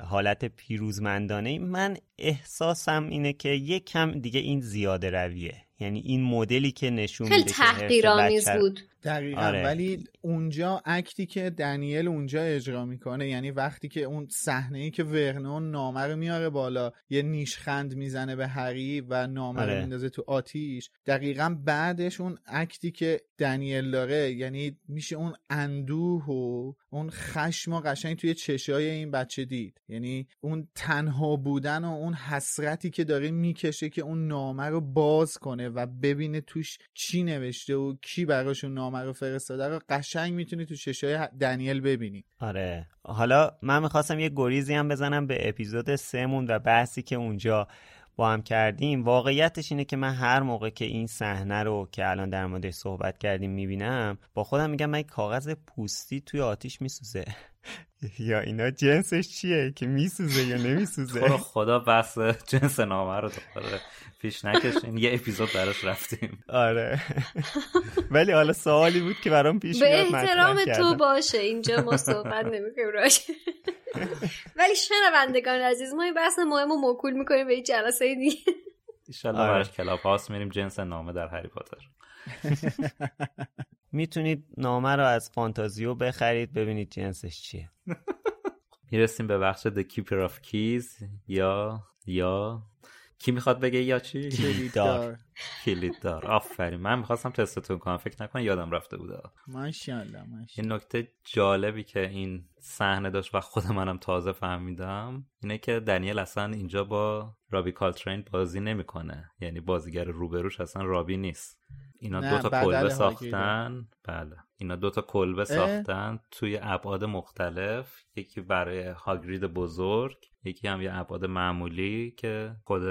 حالت پیروزمندانه. من احساسم اینه که یه کم دیگه این زیاده رویه. یعنی این مدلی که نشون خیلی میده که حرص تحقیرآمیز بود. دقیقا آره. ولی اونجا اکتی که دنیل اونجا اجرا می‌کنه یعنی وقتی که اون صحنه ای که ورنون نامه رو میاره بالا یه نیشخند می‌زنه به هری و نامه رو آره. میندازه تو آتیش دقیقا بعدش اون اکتی که دنیل داره یعنی میشه اون اندوه و اون خشم و قشنگ توی چشای این بچه دید یعنی اون تنها بودن و اون حسرتی که داره می‌کشه که اون نامه رو باز کنه و ببینه توش چی نوشته و کی براش اون نامه رو فرستاده رو قشنگ می‌تونی تو چشای دنیل ببینی. آره. حالا من می‌خواستم یه گریزی هم بزنم به اپیزود سهمون و بحثی که اونجا با هم کردیم. واقعیتش اینه که من هر موقع که این صحنه رو که الان در موردش صحبت کردیم می‌بینم با خودم میگم من کاغذ پوستی توی آتیش میسوزه. [laughs] یا اینا جنسش چیه؟ که میسوزه یا تو نمیسوزه خدا بحث جنس نامه رو دوباره پیش نکشین. یه اپیزود براش رفتیم. آره. [laughs] ولی حالا سوالی بود که برام پیش به احترام تو. باشه. اینجا ما صحبت نمی‌کنیم راجع. [laughs] ولی شنوندگان عزیز ما این بحث مهم رو موکول می‌کنیم به این جلسه دیگه. ایشالله آره. براش کلاب هاوس میریم جنس نامه در هری پاتر. می‌تونید نامه رو از فانتازیو بخرید ببینید جنسش چیه. [laughs] می‌رسیم به بخش The Keeper of Keys. یا یا. کی می‌خواد بگه یا چی؟ دار. کلید دار آفرین. من می‌خواستم تستتون کنم. فکر نکن یادم رفته بوده. ماشاءالله ماشاءالله. نکته جالبی که این صحنه داشت و خود منم تازه فهمیدم اینه که دنیل اصلا اینجا با رابی کالترین بازی نمی‌کنه. یعنی بازیگر روبروش اصلا رابی نیست. اینا دو تا کلبه. ساختن. بله. اینا دو تا کلبه؟ ساختن توی ابعاد مختلف. یکی برای هاگرید بزرگ یکی هم یه ابعاد معمولی که خود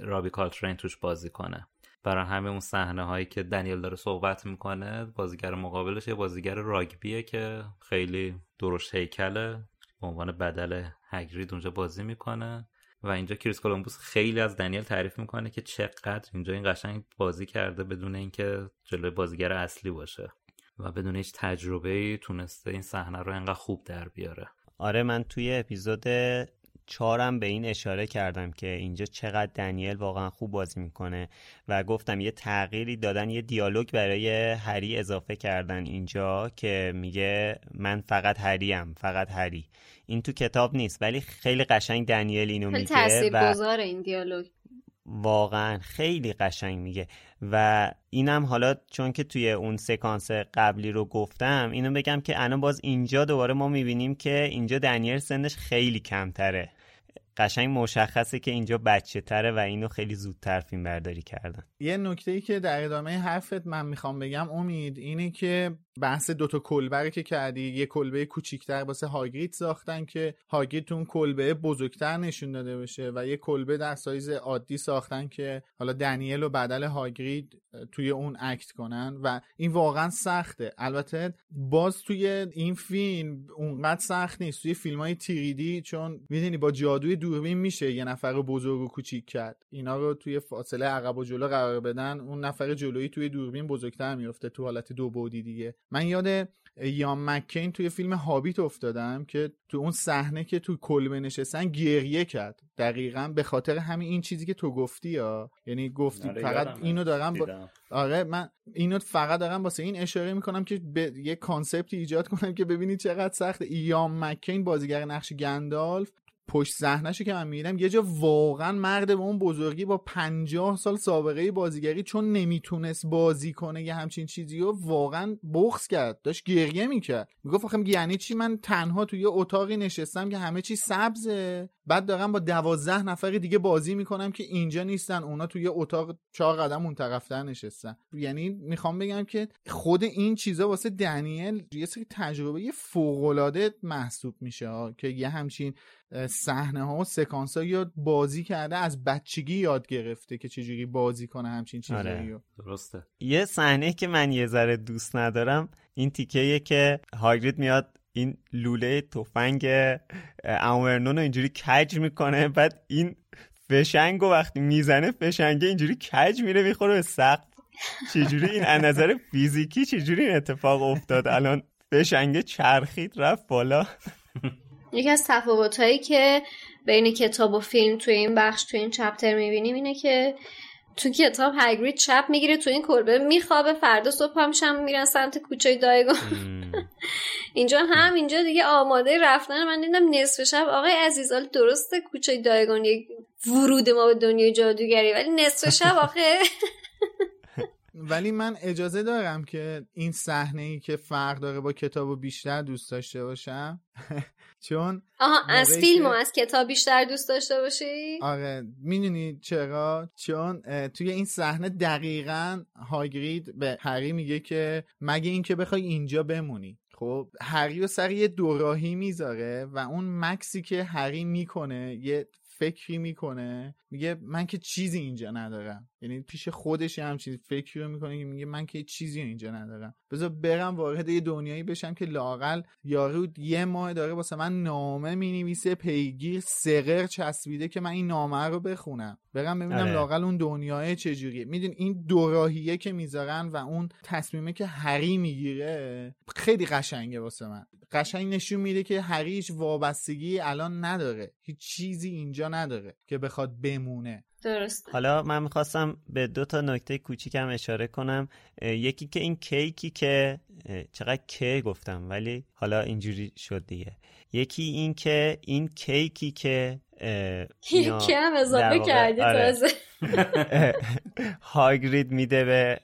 رابی کالترین توش بازی کنه. برای همه اون صحنه هایی که دنیل داره صحبت می‌کنه بازیگر مقابلش یه بازیگر راگبیه که خیلی درشت هیکله. به عنوان بدل هگرید اونجا بازی می‌کنه. و اینجا کریس کولومبوس خیلی از دنیل تعریف می‌کنه که چقدر اینجا این قشنگ بازی کرده بدون اینکه جلوی بازیگر اصلی باشه و بدون هیچ تجربه تونسته این صحنه رو انقدر خوب در بیاره. آره من توی اپیزود چهارم به این اشاره کردم که اینجا چقدر دنیل واقعا خوب بازی می‌کنه و گفتم یه تغییری دادن یه دیالوگ برای هری اضافه کردن اینجا که میگه من فقط هریم فقط هری. این تو کتاب نیست ولی خیلی قشنگ دنیل اینو میگه تاثیرگذار این دیالوگ. واقعا خیلی قشنگ میگه. و اینم حالا چون که توی اون سکانس قبلی رو گفتم اینو بگم که الان باز اینجا دوباره ما می‌بینیم که اینجا دنیل سنش خیلی کمتره. قشنگ مشخصه که اینجا بچه تره و اینو خیلی زودتر فیلم برداری کردن. یه نکته ای که در ادامه حرفت من می‌خوام بگم امید اینه که بحث دوتا کلبه که کردی یه کلبه کوچیکتر واسه هاگرید ساختن که هاگرید اون کلبه بزرگتر نشون داده بشه و یه کلبه در سایز عادی ساختن که حالا دنیل و بدل هاگرید توی اون اکت کنن و این واقعا سخته. البته باز توی این فیلم اونقدر سخت نیست. توی فیلم های تیریدی چون می‌دونی با جادوی دوربین میشه یه نفر بزرگ و کوچیک کرد. اینا رو توی فاصله عقب و جلو قرار بدن اون نفر جلویی توی دوربین بزرگتر میفته تو حالت دو بودی دیگه. من یاد یان مکین توی فیلم هابیت افتادم که تو اون صحنه که تو کلبه نشستن گریه کرد. دقیقا به خاطر همین این چیزی که تو گفتی یا یعنی گفتی آره، فقط. اینو دارم با... آره من اینو فقط دارم واسه این اشاره می‌کنم که به یه کانسپتی ایجاد کنم که ببینید چقدر سخته. ایام مکین بازیگر نقش گندالف پشت صحنهشو که من میدم یه جا واقعا مرد به اون بزرگی با پنجاه سال سابقه بازیگری چون نمی‌تونست بازی کنه یه همچین چیزی رو واقعا بغض کرد داشت گریه می‌کرد. می‌گفت آخه یعنی چی؟ من تنها توی یه اتاقی نشستم که همه چی سبزه. بعد دارم با دوازده نفر دیگه بازی می‌کنم که اینجا نیستن اونا توی یه اتاق چهار قدم اون طرفتر نشستن. یعنی می‌خوام بگم که خود این چیزا واسه دنیل یه سری تجربه فوقالعاده محسوب میشه. که یه همچین صحنه ها و سکانس ها بازی کرده از بچگی یاد گرفته که چجوری بازی کنه همچین چیزایی آره. رو. درسته یه صحنه که من یه ذره دوست ندارم این تیکه که هاگرید میاد این لوله تفنگ امورنون رو اینجوری کج می‌کنه بعد این فشنگ و وقتی می‌زنه فشنگه اینجوری کج میره می‌خوره به سقف چجوری این از نظر فیزیکی چجوری این اتفاق افتاد الان فشنگه چرخید رفت بالا [laughs] یکی از تفاوتهایی که بین کتاب و فیلم توی این بخش توی این چپتر می‌بینیم اینه که تو کتاب هگرید چپ می‌گیره تو این کلبه میخوابه فردا صبح هم شم میرن سمت کوچه دایگون [laughs] اینجا هم اینجا دیگه آماده رفتن. من دیدم نصف شب آقای عزیزال درسته کوچه دایگون یک ورود ما به دنیای جادوگری ولی نصف شب آخه. [laughs] ولی من اجازه دارم که این صحنه ای که فرق داره با کتاب و بیشتر دوست داشته باشم چون آها از فیلم و از کتاب بیشتر دوست داشته باشی؟ آره می‌دونی چرا؟ چون توی این صحنه دقیقا هاگرید به هری میگه که مگه اینکه بخوای اینجا بمونی. خب هری و سر یه دوراهی می‌ذاره و اون مکسی که هری می‌کنه یه فکری می‌کنه میگه من که چیزی اینجا ندارم. یعنی پیش خودش یه همچین فکری رو می‌کنه که میگه من که چیزی اینجا ندارم. بذار برم وارد یه دنیایی بشم که لاقل یارو یه ماه داره واسه من نامه می‌نویسه پیگیر سقر چسبیده که من این نامه رو بخونم. برم ببینم آره. لاقل اون دنیای چجوریه. میدون این دوراهیه که می‌ذارن و اون تصمیمه که هری می‌گیره خیلی قشنگه واسه من. قشنگ نشون میده که هری هیچ وابستگی الان نداره. هیچ چیزی اینجا نداره که بخواد بمونه. درست حالا من می‌خواستم به دو تا نکته کوچیکم اشاره کنم. یکی که این کیکی که چقدر که گفتم ولی حالا اینجوری شد دیگه. یکی این که این کیکی که اه، اینا یکی هم اضافه کردی آره. تازه. [laughs] هاگرید میده به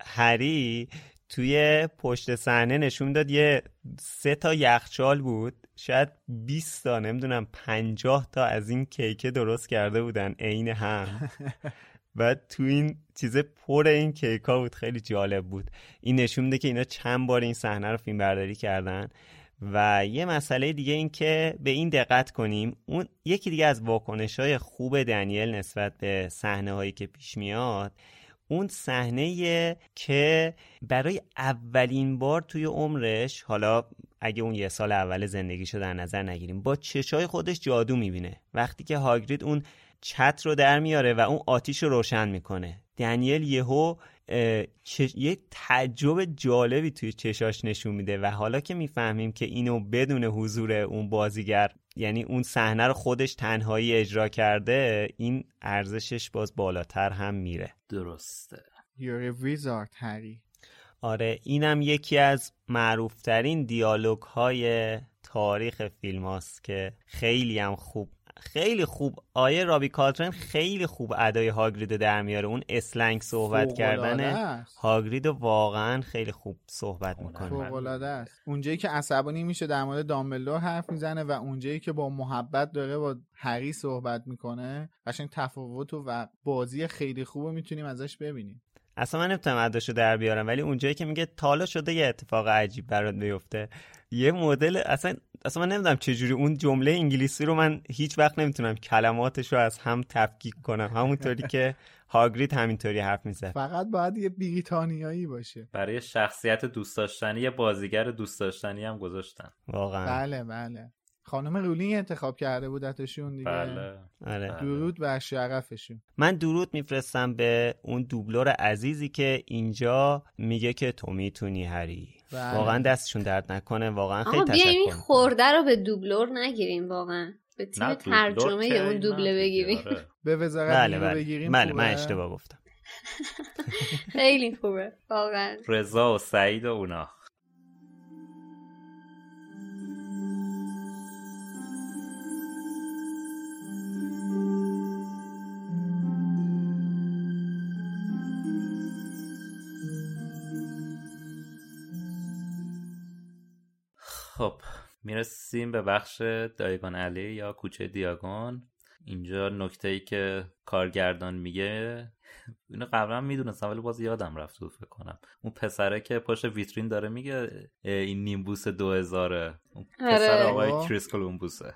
هری. توی پشت صحنه نشون داد یه سه تا یخچال بود. شاید 20 تا نمی‌دونم 50 تا از این کیکه درست کرده بودن عین هم. [laughs] و تو این چیز پر این کیک ها بود خیلی جالب بود. این نشون میده که اینا چند بار این صحنه رو فیلم برداری کردن. و یه مسئله دیگه این که به این دقت کنیم اون یکی دیگه از واکنش های خوب دنیل نسبت به صحنه هایی که پیش میاد اون صحنه که برای اولین بار توی عمرش حالا اگه اون یه سال اول زندگیشو در نظر نگیریم با چشای خودش جادو می‌بینه. وقتی که هاگرید اون چت رو در میاره و اون آتیش رو روشن می‌کنه. دنیل یهو یه تعجب جالبی توی چشاش نشون میده و حالا که می‌فهمیم که اینو بدون حضور اون بازیگر یعنی اون صحنه رو خودش تنهایی اجرا کرده این ارزشش باز بالاتر هم میره. درسته. You're a wizard هری آره اینم یکی از معروفترین دیالوگ های تاریخ فیلم هاست که خیلی هم خوب خیلی خوب آیه رابی کالترن خیلی خوب ادای هاگرید در میاره. اون اسلنگ صحبت کردن هاگرید واقعا خیلی خوب صحبت می‌کنه. فوق‌العاده است. اونجایی که عصبانی میشه در مورد دامبلدور حرف می‌زنه و اونجایی که با محبت داره با هری صحبت می‌کنه قشنگ تفاوت و بازی خیلی خوب می‌تونیم ازش ببینیم. اصلا من نمی‌تونم اداشو در بیارم ولی اونجایی که میگه تالا شده یه اتفاق عجیب برات بیفته. یه مدل اصلا اصلا من نمی‌دونم چجوری اون جمله انگلیسی رو من هیچ وقت نمی‌تونم کلماتش رو از هم تفکیک کنم. همونطوری که هاگرید همینطوری حرف می‌زد. فقط باید یه بریتانیایی باشه. برای شخصیت دوست داشتنی یه بازیگر دوست داشتنی هم گذاشتن. واقعا. بله بله. خانم رولینگ انتخاب کرده بودتشون دیگه. بله. آره. درود بر شرفشون. من درود میفرستم به اون دوبلور عزیزی که اینجا میگه که تو می‌تونی هری. بله. واقعا دستشون درد نکنه. واقعا خیلی بیا این تشکر خورده رو به دوبلور نگیریم واقعا. به تیم ترجمه اون دوبله بگیریم. آره. به وزارت بله بله. بگیریم بله من؟ اشتباه گفتم. [laughs] خیلی خوبه واقعا. رضا و سعید و اونا. خب می‌رسیم به بخش دایگان علی یا کوچه دیاگون. اینجا نکته ای که کارگردان میگه اینو قبلا می‌دونستم ولی باز یادم رفت فکر کنم. اون پسره که پشت ویترین داره میگه این نیمبوس دو هزاره اون پسر آره. آقای کریس کلومبوسه.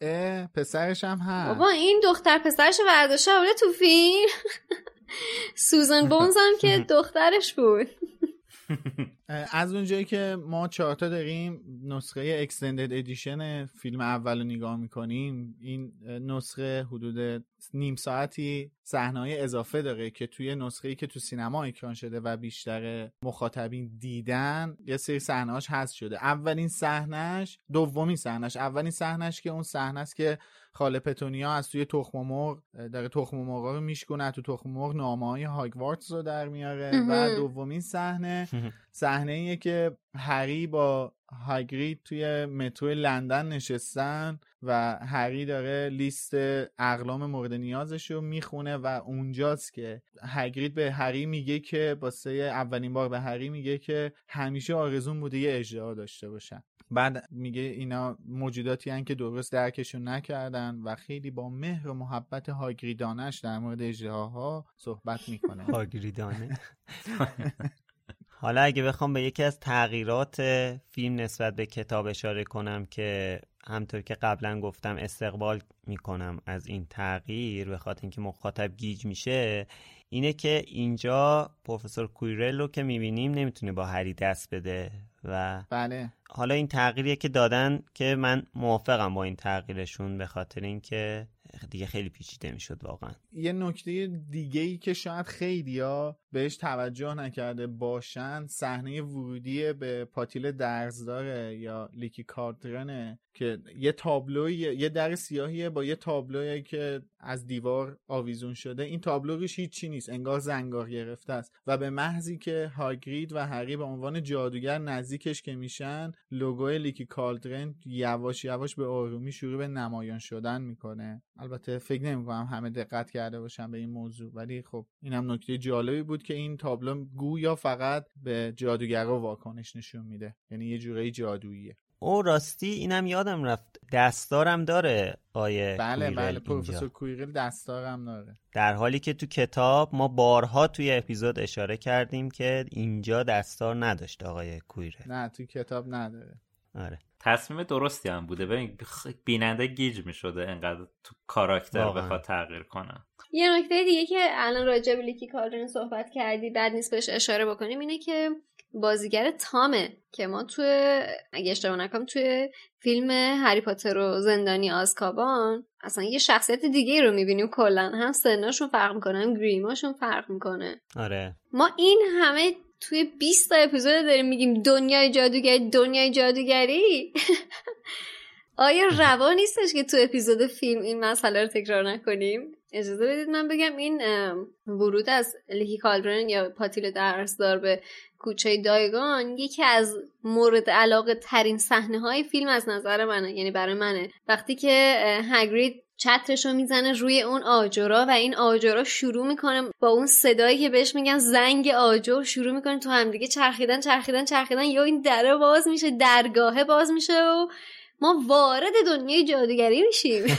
اه پسرش هم هست. بابا این دختر پسرش برداشته بوده تو فیلم. [laughs] سوزن بونز هم که [laughs] دخترش بود. از اونجایی که ما چهارتا داریم نسخه اکستندد ادیشن فیلم اول رو نگاه می‌کنیم این نسخه حدود نیم ساعتی صحنه اضافه داره که توی نسخه ای که تو سینما اکران شده و بیشتر مخاطبین دیدن یه سری صحنه‌هاش هست شده. اولین صحنهش دومین صحنهش اولین صحنهش که اون صحنه است که خاله پتونیا از توی تخم مرغ داره تخم مرغ رو میشکنه تو تخم مرغ نامه های هاگوارتس رو در میاره و. دومین صحنه [laughs] صحنه ایه که هری با هاگرید توی مترو لندن نشستن و هری داره لیست اقلام مورد نیازش رو می‌خونه و اونجاست که هاگرید به هری میگه که واسه اولین بار به هری میگه که همیشه آرزون بوده یه اجرا داشته باشن. بعد میگه اینا موجوداتی هن که درست درکشون نکردن و خیلی با مهر و محبت هاگریدانش در مورد اجراها صحبت می‌کنه. هاگریدانه [laughs] حالا اگه بخوام به یکی از تغییرات فیلم نسبت به کتاب اشاره کنم که همطور که قبلا گفتم استقبال می‌کنم از این تغییر به خاطر اینکه مخاطب گیج میشه اینه که اینجا پروفسور کویرل رو که می‌بینیم نمی‌تونه با هری دست بده و بله. حالا این تغییریه که دادن که من موافقم با این تغییرشون به خاطر اینکه دیگه خیلی پیچیده می‌شد واقعا. یه نکته دیگه ای که شاید خیلیا بهش توجه نکرده باشن صحنه ورودی به پاتیل درزداره یا لیکی کارترنه. که یه تابلوی یه در سیاهیه با یه تابلویی که از دیوار آویزون شده. این تابلو روش هیچی نیست انگار زنگار گرفته است و به محضی که هاگرید و هری به عنوان جادوگر نزدیکش که میشن لوگوی لیکی کالدرن یواش یواش به آرومی شروع به نمایان شدن می‌کنه. البته فکر نمی‌کنم همه دقت کرده باشن به این موضوع ولی خب اینم نکته جالبی بود که این تابلو گویا فقط به جادوگرا واکنش نشون میده. یعنی یه جورایی جادوییه. او راستی اینم یادم رفت. دستارم داره آیه بله بله. پروفسور کویرل دستارم داره. در حالی که تو کتاب ما بارها توی اپیزود اشاره کردیم که اینجا دستار نداشت آقای کویرل. نه توی کتاب نداره. آره. تصمیم درستی هم بوده. ببین بیننده گیج می شده انقدر تو کاراکتر بخواد تغییر کنه. یه نکته دیگه که الان راجع به لیکی کالدرن صحبت کردی بعد نیست بهش اشاره بکنیم اینه که بازیگر تامه که ما توی اگه اشتباه نکنم توی فیلم هری پاتر و زندانی آزکابان. اصلا یه شخصیت دیگه رو می‌بینیم کلا. هم سناشون فرق می‌کنه هم گریماشون فرق می‌کنه. آره. ما این همه توی 20 تا اپیزود داریم میگیم دنیای جادوگری دنیای جادوگری. [laughs] آیا روا نیستش که تو اپیزود فیلم این مسئله رو تکرار نکنیم؟ اجازه بدید من بگم این ورود از لیکی کالدرن یا پاتیل درسدار به کوچه دایگان یکی از مورد علاقه ترین صحنه های فیلم از نظر منه یعنی برای منه. وقتی که هگرید چترش رو می‌زنه روی اون آجرا و این آجرا شروع می‌کنه با اون صدایی که بهش میگن زنگ آجر شروع می‌کنه تو همدیگه چرخیدن چرخیدن چرخیدن یا این دره باز میشه درگاهه باز میشه و ما وارد دنیای جادوگری میشیم. [laughs]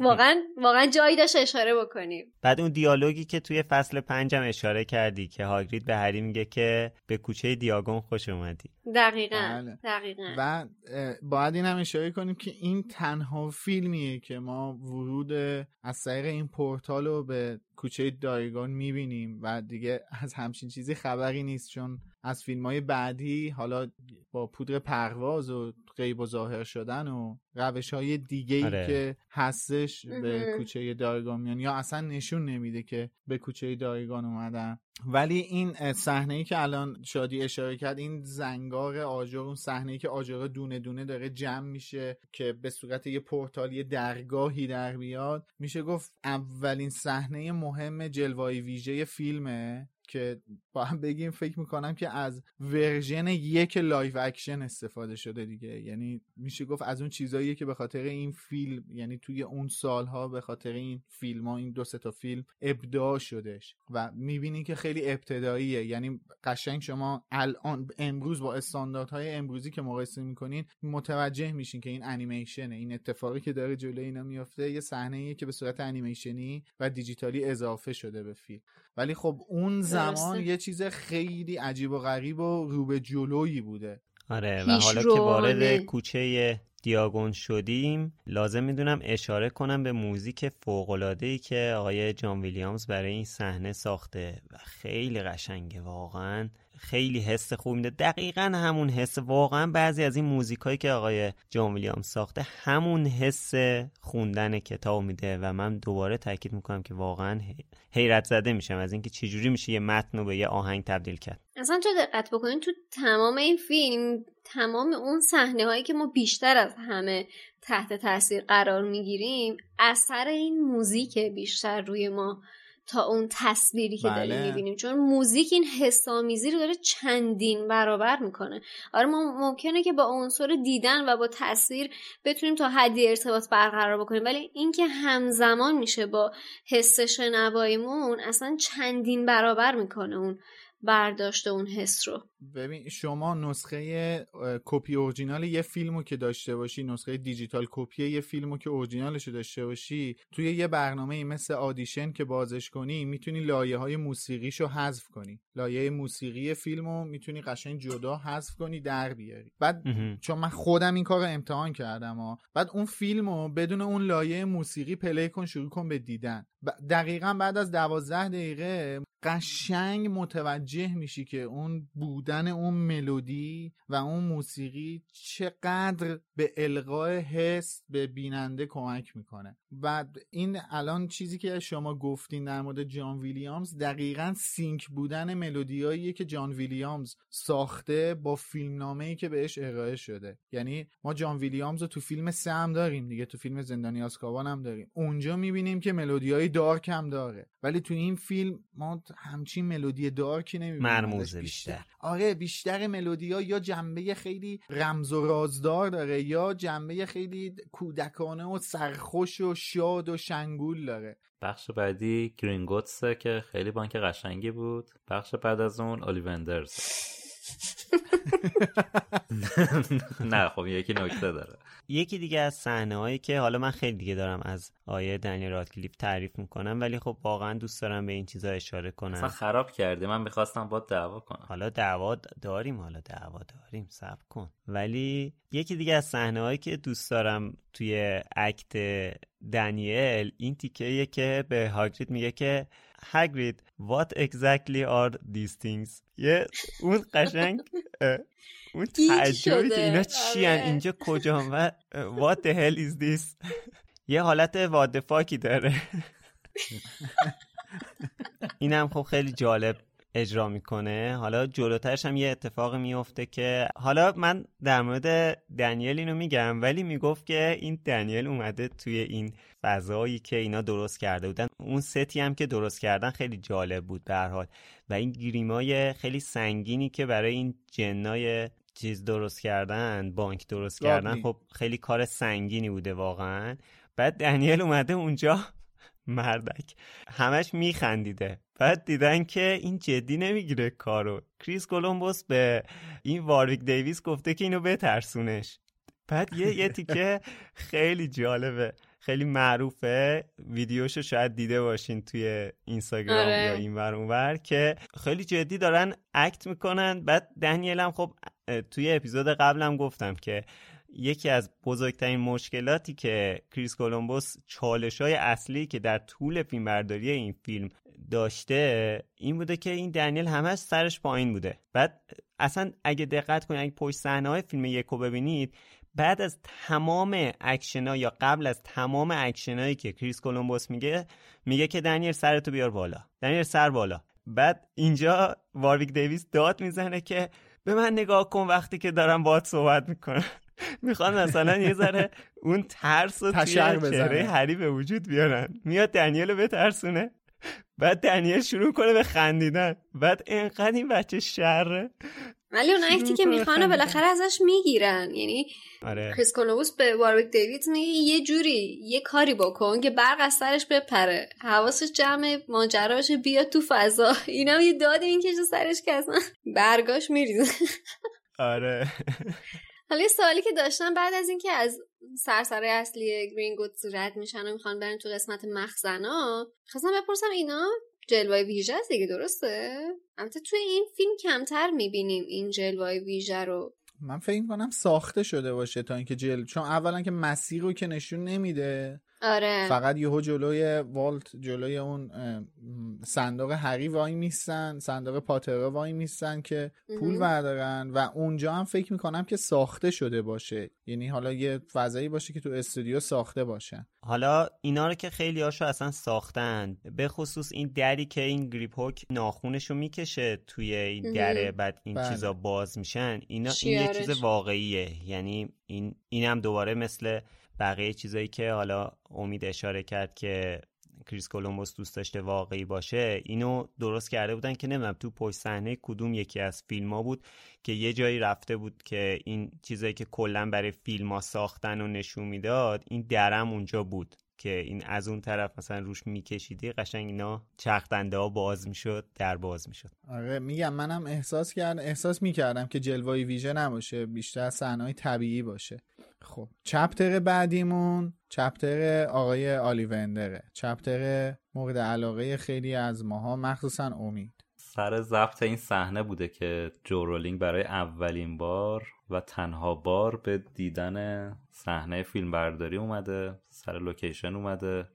واقعا واقعا جایی داشت اشاره بکنیم. بعد اون دیالوگی که توی فصل پنجم اشاره کردی که هاگرید به هری میگه که به کوچه دیاگون خوش اومدی. دقیقا بله. دقیقا. و باید این هم اشاره کنیم که این تنها فیلمیه که ما ورود از طریق این پورتال رو به کوچه دایگان می‌بینیم و دیگه از همچین چیزی خبری نیست چون از فیلم های بعدی حالا با پودر پرواز و غیب و ظاهر شدن و روش های دیگه ای آره. که هستش به کوچه دایگان میان یا اصلا نشون نمیده که به کوچه دایگان اومدن. ولی این صحنه ای که الان شادی اشاره کرد این زنگار آجر اون صحنه ای که آجر دونه دونه داره جمع میشه که به صورت یه پورتالی درگاهی در بیاد میشه گفت اولین صحنه مهم جلوای ویژه فیلمه. که با هم بگیم فکر می‌کنم که از version یک live action استفاده شده دیگه. یعنی میشه گفت از اون چیزایی که به خاطر این فیلم یعنی توی اون سالها به خاطر این فیلم ها این دو تا فیلم ابداع شدش و می‌بینی که خیلی ابتداییه. یعنی قشنگ شما الان امروز با استانداردهای امروزی که مقایسه می‌کنین متوجه میشین که این انیمیشنه. این اتفاقی که داره جلوی اینا میافته یه صحنه که به صورت انیمیشنی و دیجیتالی اضافه شده به فیلم. ولی خب اون زمان یه چیز خیلی عجیب و غریب و رو به جلویی بوده. آره و حالا که وارد کوچه دیاگون شدیم لازم می‌دونم اشاره کنم به موزیک فوق‌العاده‌ای که آقای جان ویلیامز برای این صحنه ساخته و خیلی قشنگه واقعا. خیلی حس خوب میده. دقیقا همون حس. واقعا بعضی از این موزیکایی که آقای جان ویلیام ساخته همون حس خوندن کتاب میده و من دوباره تاکید می‌کنم که واقعا حیرت زده میشم از اینکه چجوری میشه یه متن رو به یه آهنگ تبدیل کرد. اصلا تو دقت بکنین تو تمام این فیلم تمام اون صحنه هایی که ما بیشتر از همه تحت تاثیر قرار می‌گیریم اثر این موزیک بیشتر روی ما تا اون تصویری که بله. داریم می‌بینیم. چون موزیک این حسامیزی رو داره چندین برابر می‌کنه. آره ما ممکنه که با عنصر دیدن و با تصویر بتونیم تا حدی ارتباط برقرار بکنیم. ولی اینکه همزمان میشه با حس شنواییمون اصلا چندین برابر می‌کنه اون برداشت اون حس رو. ببین شما نسخه کپی اورجینال یه فیلمو که داشته باشی نسخه دیجیتال کپی یه فیلمو که اورجینالش رو داشته باشی توی یه برنامه مثل Audition که بازش کنی می‌تونی لایه های موسیقیشو حذف کنی. لایه موسیقی فیلمو می‌تونی قشنگ جدا حذف کنی در بیاری. بعد چون من خودم این کار رو امتحان کردم ها بعد اون فیلمو بدون اون لایه موسیقی play کن شروع کن به دیدن. دقیقا بعد از دوازده دقیقه قشنگ متوجه میشی که اون بودن اون ملودی و اون موسیقی چقدر به القای حس به بیننده کمک می‌کنه. و این الان چیزی که شما گفتین در مورد جان ویلیامز دقیقا sync بودن ملودیاییه که جان ویلیامز ساخته با فیلمنامه ای که بهش ارائه شده. یعنی ما جان ویلیامز رو تو فیلم سه هم داریم دیگه تو فیلم زندانی آسکابان هم داریم. اونجا می‌بینیم که ملودیای dark هم داره. ولی تو این فیلم ما همچین ملودی dark ی نمی‌بینیم. مرموزه بیشتر. آره بیشتر ملودی ها یا جنبه خیلی رمز و رازدار داره یا جنبه خیلی کودکانه و سرخوش و شاد و شنگول داره. بخش بعدی گرینگوتسه که خیلی بانک قشنگی بود. بخش بعد از اون اولیوندرز. نه خب یکی نکته داره. یکی دیگه از صحنه هایی که حالا من خیلی دیگه دارم از آیه دنیل رادکلیف تعریف می‌کنم ولی خب واقعا دوست دارم به این چیزا اشاره کنم. اصلا خراب کرده من می‌خواستم با دعوا کنم. حالا دعوا داریم حالا دعوا داریم. صبر کن. ولی یکی دیگه از صحنه هایی که دوست دارم توی اکت دنیل این تیکه که به هاگرید میگه که هاگرید what exactly are these things? یه اون قشنگ اون تعجبی که اینا چی آره. اینجا کجا و what the hell is this? [laughs] یه حالت وادفاکی داره. [laughs] اینم خب خیلی جالب. اجرا می‌کنه. حالا جلوترش هم یه اتفاق میفته که حالا من در مورد دنیل اینو میگم ولی می‌گفت که این دنیل اومده توی این فضایی که اینا درست کرده بودن. اون ستی هم که درست کردن خیلی جالب بود به حال. و این گریمای خیلی سنگینی که برای این جنای چیز درست کردن بانک درست کردن خب خیلی کار سنگینی بوده واقعا. بعد دنیل اومده اونجا. [laughs] مردک. همش میخندیده. بعد دیدن که این جدی نمی‌گیره کارو. کریس کولومبوس به این واریک دیویس گفته که اینو بترسونش. بعد یه یه تیکه خیلی جالبه. خیلی معروفه. ویدیوشو شاید دیده باشین توی اینستاگرام آره. یا این ور اونور که خیلی جدی دارن اکت می‌کنن. بعد دنیل هم خب توی اپیزود قبلم گفتم که یکی از بزرگترین مشکلاتی که کریس کولومبوس چالش های اصلی که در طول فیلم برداری این فیلم داشته این بوده که این دنیل همش سرش پایین بوده. بعد اصلا اگه دقت کنید اگه پشت صحنه های فیلم یکو ببینید بعد از تمام اکشن یا قبل از تمام اکشن هایی که کریس کولومبوس میگه میگه که دنیل سرتو بیار بالا. دنیل سر بالا. بعد اینجا وارویک دیویس داد می‌زنه که به من نگاه کن وقتی که دارم باهات صحبت می‌کنم. [laughs] می‌خوان مثلا یه ذره اون ترس و توی. چهره هری به وجود بیارن. میاد دنیل رو بترسونه. بعد دنیل شروع کنه به خندیدن. بعد انقدر این بچه شره. ولی اون اکتی که می‌خوانه بالاخره ازش می‌گیرن. یعنی آره. کریس کولومبوس به وارویک دیوید میگه یه جوری یه کاری بکن که برق از سرش بپره. حواسش جمع ماجرا باشه بیاد تو فضا. [laughs] اینم یه دادی می‌کشه سرش که اصلا [laughs] برگاش میریزه. آره. [laughs] حالا یه سوالی که داشتم بعد از اینکه از سرسره اصلی گرینگوت رد میشن و می‌خوان برن تو قسمت مخزنا. خواستم بپرسم اینا جلوه ویژه است دیگه درسته؟ البته توی این فیلم کمتر می‌بینیم این جلوه ویژه رو. من فکر کنم ساخته شده باشه تا اینکه جل چون اولا که مسیر رو که نشون نمیده آره فقط یهو جلوی والت جلوی اون صندوق هری وای میستن صندوق پاترا وای میستن که پول. بردارن و اونجا هم فکر می‌کنم که ساخته شده باشه یعنی حالا یه فضایی باشه که تو استودیو ساخته باشه حالا اینا رو که خیلی هاشو اصلا ساختن به خصوص این دری که این گریپ هوک ناخونشو می‌کشه توی این. دره بعد این بله. چیزا باز میشن اینا این یه. چیز واقعیه یعنی این اینم دوباره مثل بقیه چیزایی که حالا امید اشاره کرد که کریس کولومبوس دوست داشته واقعی باشه اینو درست کرده بودن که نمی‌دونم تو پشت صحنه کدوم یکی از فیلم ها بود که یه جایی رفته بود که این چیزایی که کلا برای فیلم ها ساختن و نشون می‌داد این درم اونجا بود که این از اون طرف مثلا روش میکشیدی قشنگ اینا چرخدنده ها باز می‌شد در باز می‌شد. آره میگم منم احساس کردم احساس می‌کردم که جلوه ویژه نباشه بیشتر صحنه‌های طبیعی باشه. خب چپتر بعدیمون چپتر آقای آلیوندره. چپتر مورد علاقه خیلی از ماها مخصوصا امید. سر ضبط این صحنه بوده که جو رولینگ برای اولین بار و تنها بار به دیدن صحنه فیلم برداری اومده سر لوکیشن اومده.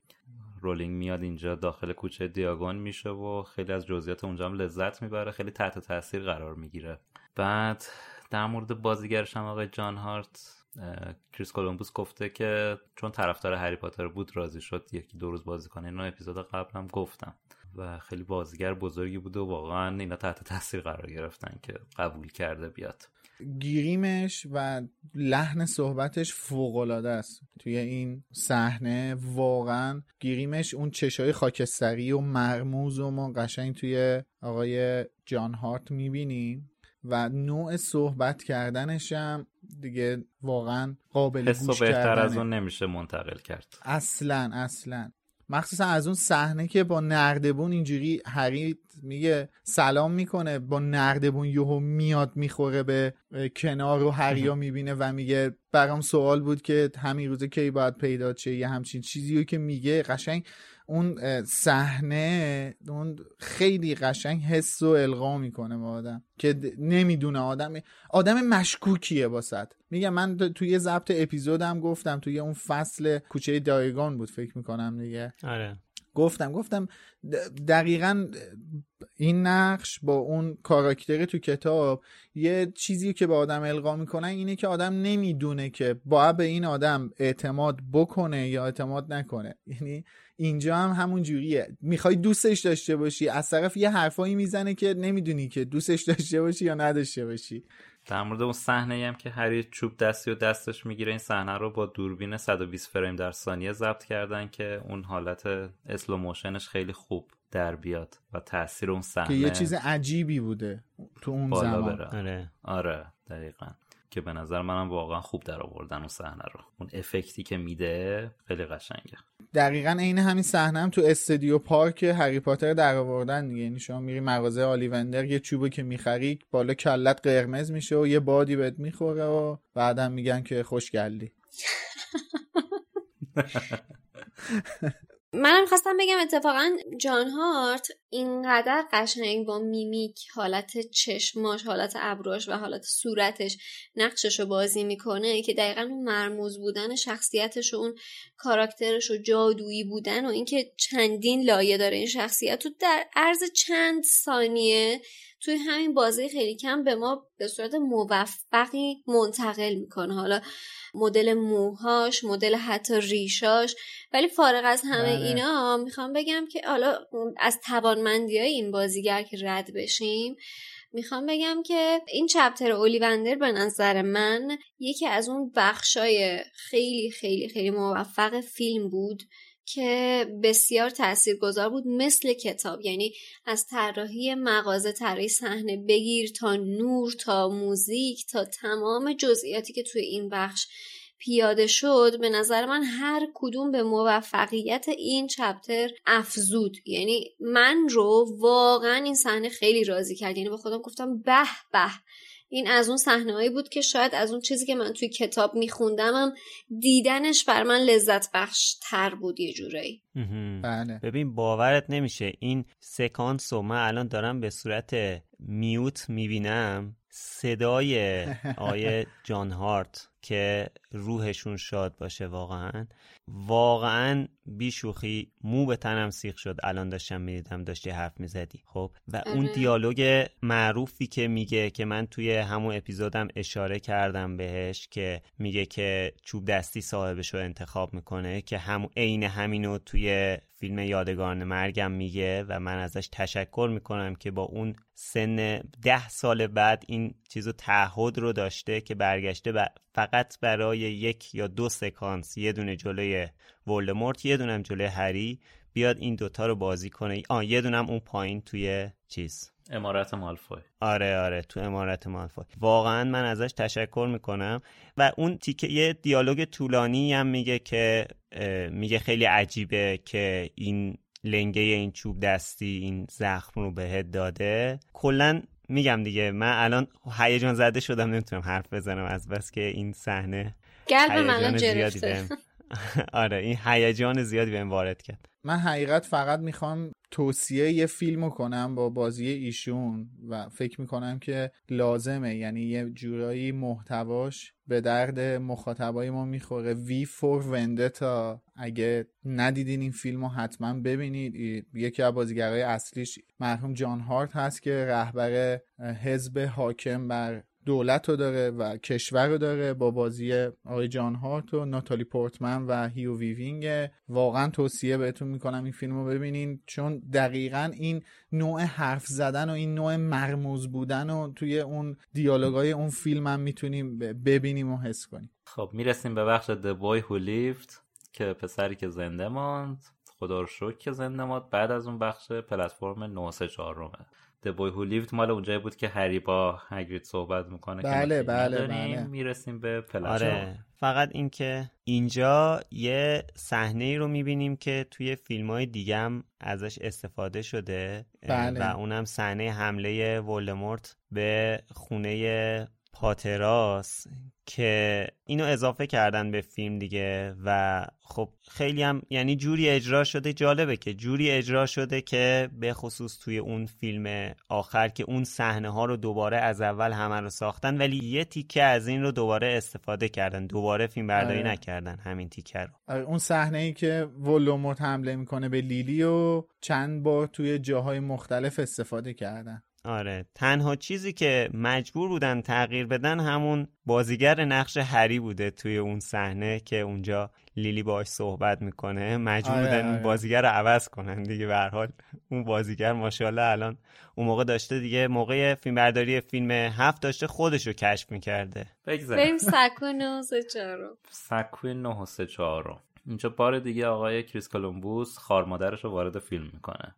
رولینگ میاد اینجا داخل کوچه دیاگون میشه و خیلی از جزئیات اونجا هم لذت می‌بره خیلی تحت تاثیر قرار می‌گیره. بعد در مورد بازیگرش هم آقای جان هرت. کریس کولومبوس گفته که چون طرفدار هری پاتر بود راضی شد یکی دو روز بازی کنه اینو اپیزود قبلم گفتم. و خیلی بازیگر بزرگی بوده و واقعا اینا تحت تاثیر قرار گرفتن که قبول کرده بیاد. گیریمش و لحن صحبتش فوقالعاده است. توی این صحنه واقعا گیریمش اون چشای خاکستری و مرموز و ما قشنگ توی آقای جان هارت می‌بینیم و نوع صحبت کردنش هم دیگه واقعا قابل حس گوش بهتر از کردنه. اون نمیشه منتقل کرد. اصلا اصلا. مخصوصا از اون صحنه که با نردبون اینجوری هری میگه سلام می‌کنه با نردبون یهو میاد می‌خوره به کنار و هریا می‌بینه و میگه برام سوال بود که همین روزه کی باید پیدا چه یه همچین چیزی که میگه قشنگ اون صحنه اون خیلی قشنگ حس و القا می‌کنه با آدم که نمی‌دونه آدم آدم مشکوکیه باسد میگم من توی ضبط اپیزودم گفتم توی اون فصل کوچه دایگان بود فکر می‌کنم دیگه. آره. گفتم گفتم دقیقا این نقش با اون کاراکتر تو کتاب یه چیزی که به آدم القا می‌کنن اینه که آدم نمی‌دونه که باید به این آدم اعتماد بکنه یا اعتماد نکنه. یعنی اینجا هم همون جوریه می‌خوای دوستش داشته باشی از طرف یه حرفایی می‌زنه که نمی‌دونی که دوستش داشته باشی یا نداشته باشی در مورد اون صحنه هم که هری چوب دستی و دستش می‌گیره این صحنه رو با دوربین 120 فریم در ثانیه ضبط کردن که اون حالت slow motion ش خیلی خوب در بیاد و تاثیر اون صحنه که یه چیز عجیبی بوده تو اون زمان بره. آره. آره دقیقا که به نظر منم واقعا خوب در آوردن اون صحنه رو. اون effect ی که میده خیلی قشنگه. دقیقا عین همین صحنه هم تو استودیو پارک هری پاتر در آوردن دیگه. یعنی شما میری مغازه آلیوندر یه چوبو که می‌خری بالا کلت قرمز میشه و یه بادی بهت می‌خوره و بعدم میگن که خوشگلی. [laughs] [laughs] منم خواستم بگم اتفاقا جان هارت اینقدر قشنگ با میمیک حالت چشماش حالت ابروش و حالت صورتش نقشش رو بازی می‌کنه که دقیقا اون مرموز بودن شخصیتش و اون کاراکترش و جادویی بودن و اینکه چندین لایه داره این شخصیت در عرض چند ثانیه توی همین بازی خیلی کم به ما به صورت موفقی منتقل می‌کنه حالا مدل موهاش مدل حتی ریشاش ولی فارغ از همه بله. اینا می‌خوام بگم که حالا از توانمندی های این بازیگر که رد بشیم می‌خوام بگم که این چپتر اولیوندر به نظر من یکی از اون بخشای خیلی خیلی خیلی موفق فیلم بود که بسیار تاثیرگذار بود مثل کتاب. یعنی از طراحی مغازه طراحی صحنه بگیر تا نور تا موزیک تا تمام جزئیاتی که توی این بخش پیاده شد به نظر من هر کدوم به موفقیت این چپتر افزود. یعنی من رو واقعا این صحنه خیلی راضی کرد. یعنی به خودم گفتم به به. این از اون صحنههایی بود که شاید از اون چیزی که من توی کتاب میخوندمم دیدنش بر من لذت بخش تر بود یه جورایی. بله. ببین باورت نمیشه. این سکانس رو من الان دارم به صورت میوت می‌بینم صدای آیه جان هارت که روحشون شاد باشه واقعا. واقعا بیشوخی مو به تنم سیخ شد. الان داشتم می‌دیدم داشتی حرف می‌زدی. خب؟ و اون آره. دیالوگ معروفی که میگه که من توی همون اپیزودم اشاره کردم بهش که میگه که چوب دستی صاحبش رو انتخاب می‌کنه که هم عین همینو توی فیلم یادگارن مرگم میگه و من ازش تشکر می‌کنم که با اون سن ده سال بعد این چیزو تعهد رو داشته که برگشته فقط برای یک یا دو سکانس یه دونه جلوی ولدمورت یه دونم جلوی هری بیاد این دوتا رو بازی کنه. آه یه دونم اون پایین توی چیز؟ امارت مالفوی. آره آره تو امارت مالفوی. واقعا من ازش تشکر می‌کنم. و اون تیکه یه دیالوگ طولانی هم میگه که میگه خیلی عجیبه که این لنگه این چوب دستی این زخم رو بهت داده. کلا میگم دیگه من الان هیجان زده شدم نمی‌تونم حرف بزنم از بس که این صحنه قلب من گرفته. [laughs] آره این هیجان زیادی بهم وارد کرد. من حقیقت فقط می‌خوام توصیه یه فیلم کنم با بازی ایشون و فکر می‌کنم که لازمه. یعنی یه جورایی محتواش به درد مخاطبای ما می‌خوره. وی فور وندتا. اگه ندیدین این فیلم رو حتما ببینید. یکی از بازیگرای اصلیش مرحوم جان هارت هست که رهبر حزب حاکم بر دولت رو داره و کشور رو داره با بازی آقای جان هرت و ناتالی پورتمن و هیو ویوینگ. واقعا توصیه بهتون می‌کنم این فیلم رو ببینین چون دقیقا این نوع حرف زدن و این نوع مرموز بودن و توی اون دیالوگای اون فیلم هم می‌تونیم ببینیم و حس کنیم. خب می‌رسیم به بخش The Boy Who Lived که پسری که زنده ماند. خدا رو شکر که زنده ماند. بعد از اون بخش پلتفرم 934 The Boy Who Lived مال اونجایی بود که هری با هگرید صحبت می‌کنه بله که بله بله. می‌رسیم به پلچ آره. فقط اینکه اینجا یه صحنه رو می‌بینیم که توی فیلم های دیگم ازش استفاده شده بله. و اونم صحنه حمله ولدمورت به خونه پاتراس که اینو اضافه کردن به فیلم دیگه و خب خیلی هم یعنی جوری اجرا شده جالبه که جوری اجرا شده که به خصوص توی اون فیلم آخر که اون صحنه ها رو دوباره از اول همه رو ساختن ولی یه تیکه از این رو دوباره استفاده کردن. دوباره فیلم برداری آره. نکردن همین تیکه رو. آره، اون صحنه ای که ولوموت حمله می‌کنه به لیلی و چند بار توی جاهای مختلف استفاده کردن. آره تنها چیزی که مجبور بودن تغییر بدن همون بازیگر نقش هری بوده توی اون صحنه که اونجا لیلی باش صحبت می‌کنه. مجبور آره، بودن آره. بازیگر رو عوض کنن دیگه به هر حال اون بازیگر ماشاءالله الان اون موقع داشته دیگه موقع فیلم برداری فیلم هفت داشته خودش رو کشف می‌کرده. بگذاریم. بریم سکون و سه چهارم. سکوی 9 و 3 چهارم. اینجا بار دیگه آقای کریس کولومبوس خار مادرش رو وارد فیلم می‌کنه.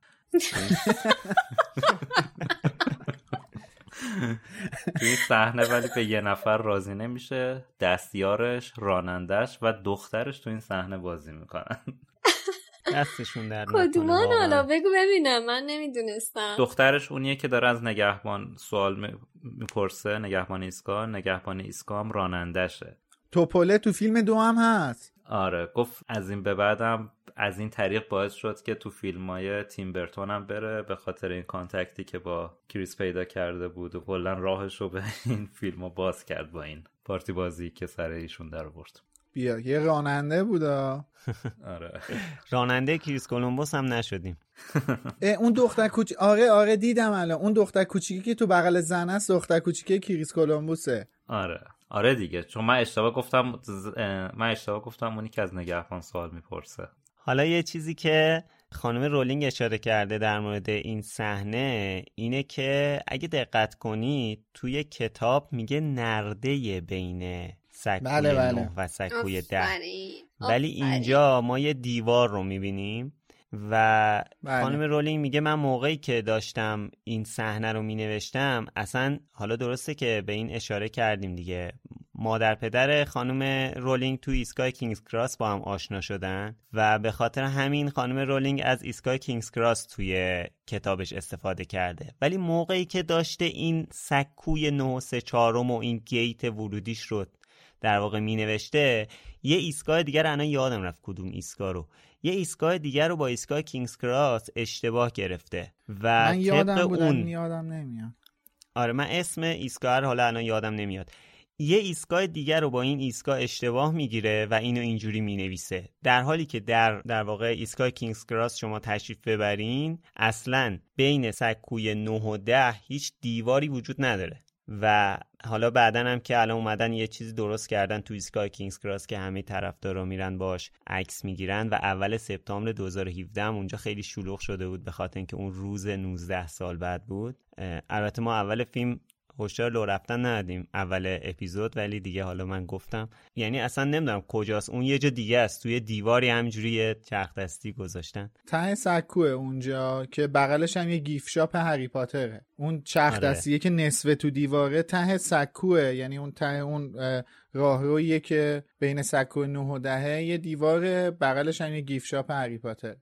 توی این صحنه ولی به یه نفر راضی نمیشه دستیارش رانندش و دخترش تو این صحنه بازی می‌کنن. دستشون در کدومان. حالا بگو ببینم. من نمی‌دونستم. دخترش اونیه که داره از نگهبان سوال می- می‌پرسه نگهبان ایسکا نگهبان ایسکا هم رانندشه توپله تو فیلم دو هم هست. آره گفت از این به بعدم از این طریق باعث شد که تو فیلم های تیم برتون هم بره به خاطر این کانتکتی که با کریس پیدا کرده بود و کلا راهش رو به [laughs] این فیلم رو باز کرد با این پارتی بازی که سر ایشون در برد بیا یه راننده بودا. [laughs] آره. راننده کریس کولومبوس هم نشدیم. [laughs] اون دختر کوچ آره آره دیدم الان. اون دختر کوچیکی که تو بغل زن است دختر کوچیکی کریس کولومبوسه. آره. آره دیگه. چون من اشتباه گفتم من اشتباه گفتم اونی که از نگهبان سوال می‌پرسه. حالا یه چیزی که خانم رولینگ اشاره کرده در مورد این صحنه اینه که اگه دقت کنید توی کتاب میگه نرده بین سکوی بله، بله. و سکوی ده آفرین. ولی. اینجا ما یه دیوار رو می‌بینیم و بله. خانم رولینگ میگه من موقعی که داشتم این صحنه رو مینوشتم اصلا حالا درسته که به این اشاره کردیم دیگه مادر پدر خانم رولینگ تو ایستگاه کینگز کراس با هم آشنا شدن و به خاطر همین خانم رولینگ از ایستگاه کینگز کراس توی کتابش استفاده کرده. ولی موقعی که داشته این سکوی 934 و این گیت ورودیش رو در واقع می نوشته یه ایستگاه دیگر الان یادم رفت کدوم ایستگاه رو. یه ایستگاه دیگر رو با ایستگاه کینگز کراس اشتباه گرفته و من یادم طبق بود اون یادم نمیاد. آره من اسم ایستگاه رو حالا الان یادم نمیاد. یه ایستگاه دیگر رو با این ایستگاه اشتباه می‌گیره و اینو اینجوری می‌نویسه. در حالی که در در واقع ایستگاه کینگز کراس شما تشریف ببرین اصلا بین سکوی 9 و 10 هیچ دیواری وجود نداره. و حالا بعدا هم که الان اومدن یه چیزی درست کردن تو ایستگاه کینگز کراس که همه طرفدارا میرن باش عکس می‌گیرن و اول سپتامبر 2017 هم اونجا خیلی شلوغ شده بود به خاطر اینکه اون روز 19 سال بعد بود. البته ما اول فیلم هشدار لو رفتن ندادیم. اول اپیزود ولی دیگه حالا من گفتم. یعنی اصلا نمی‌دونم کجاست. اون یه جا دیگه است. توی دیواری همینجوری یه چرخ دستی گذاشتن. ته سکوه اونجا که بغلش هم یه gift shop هری پاتره. اون چرخ آره. دستیه که نصفه تو دیواره ته سکوه. یعنی اون ته اون اه، راهرویه که بین سکو 9 و دهه یه دیواره بغلش هم یه gift shop هری پاتر.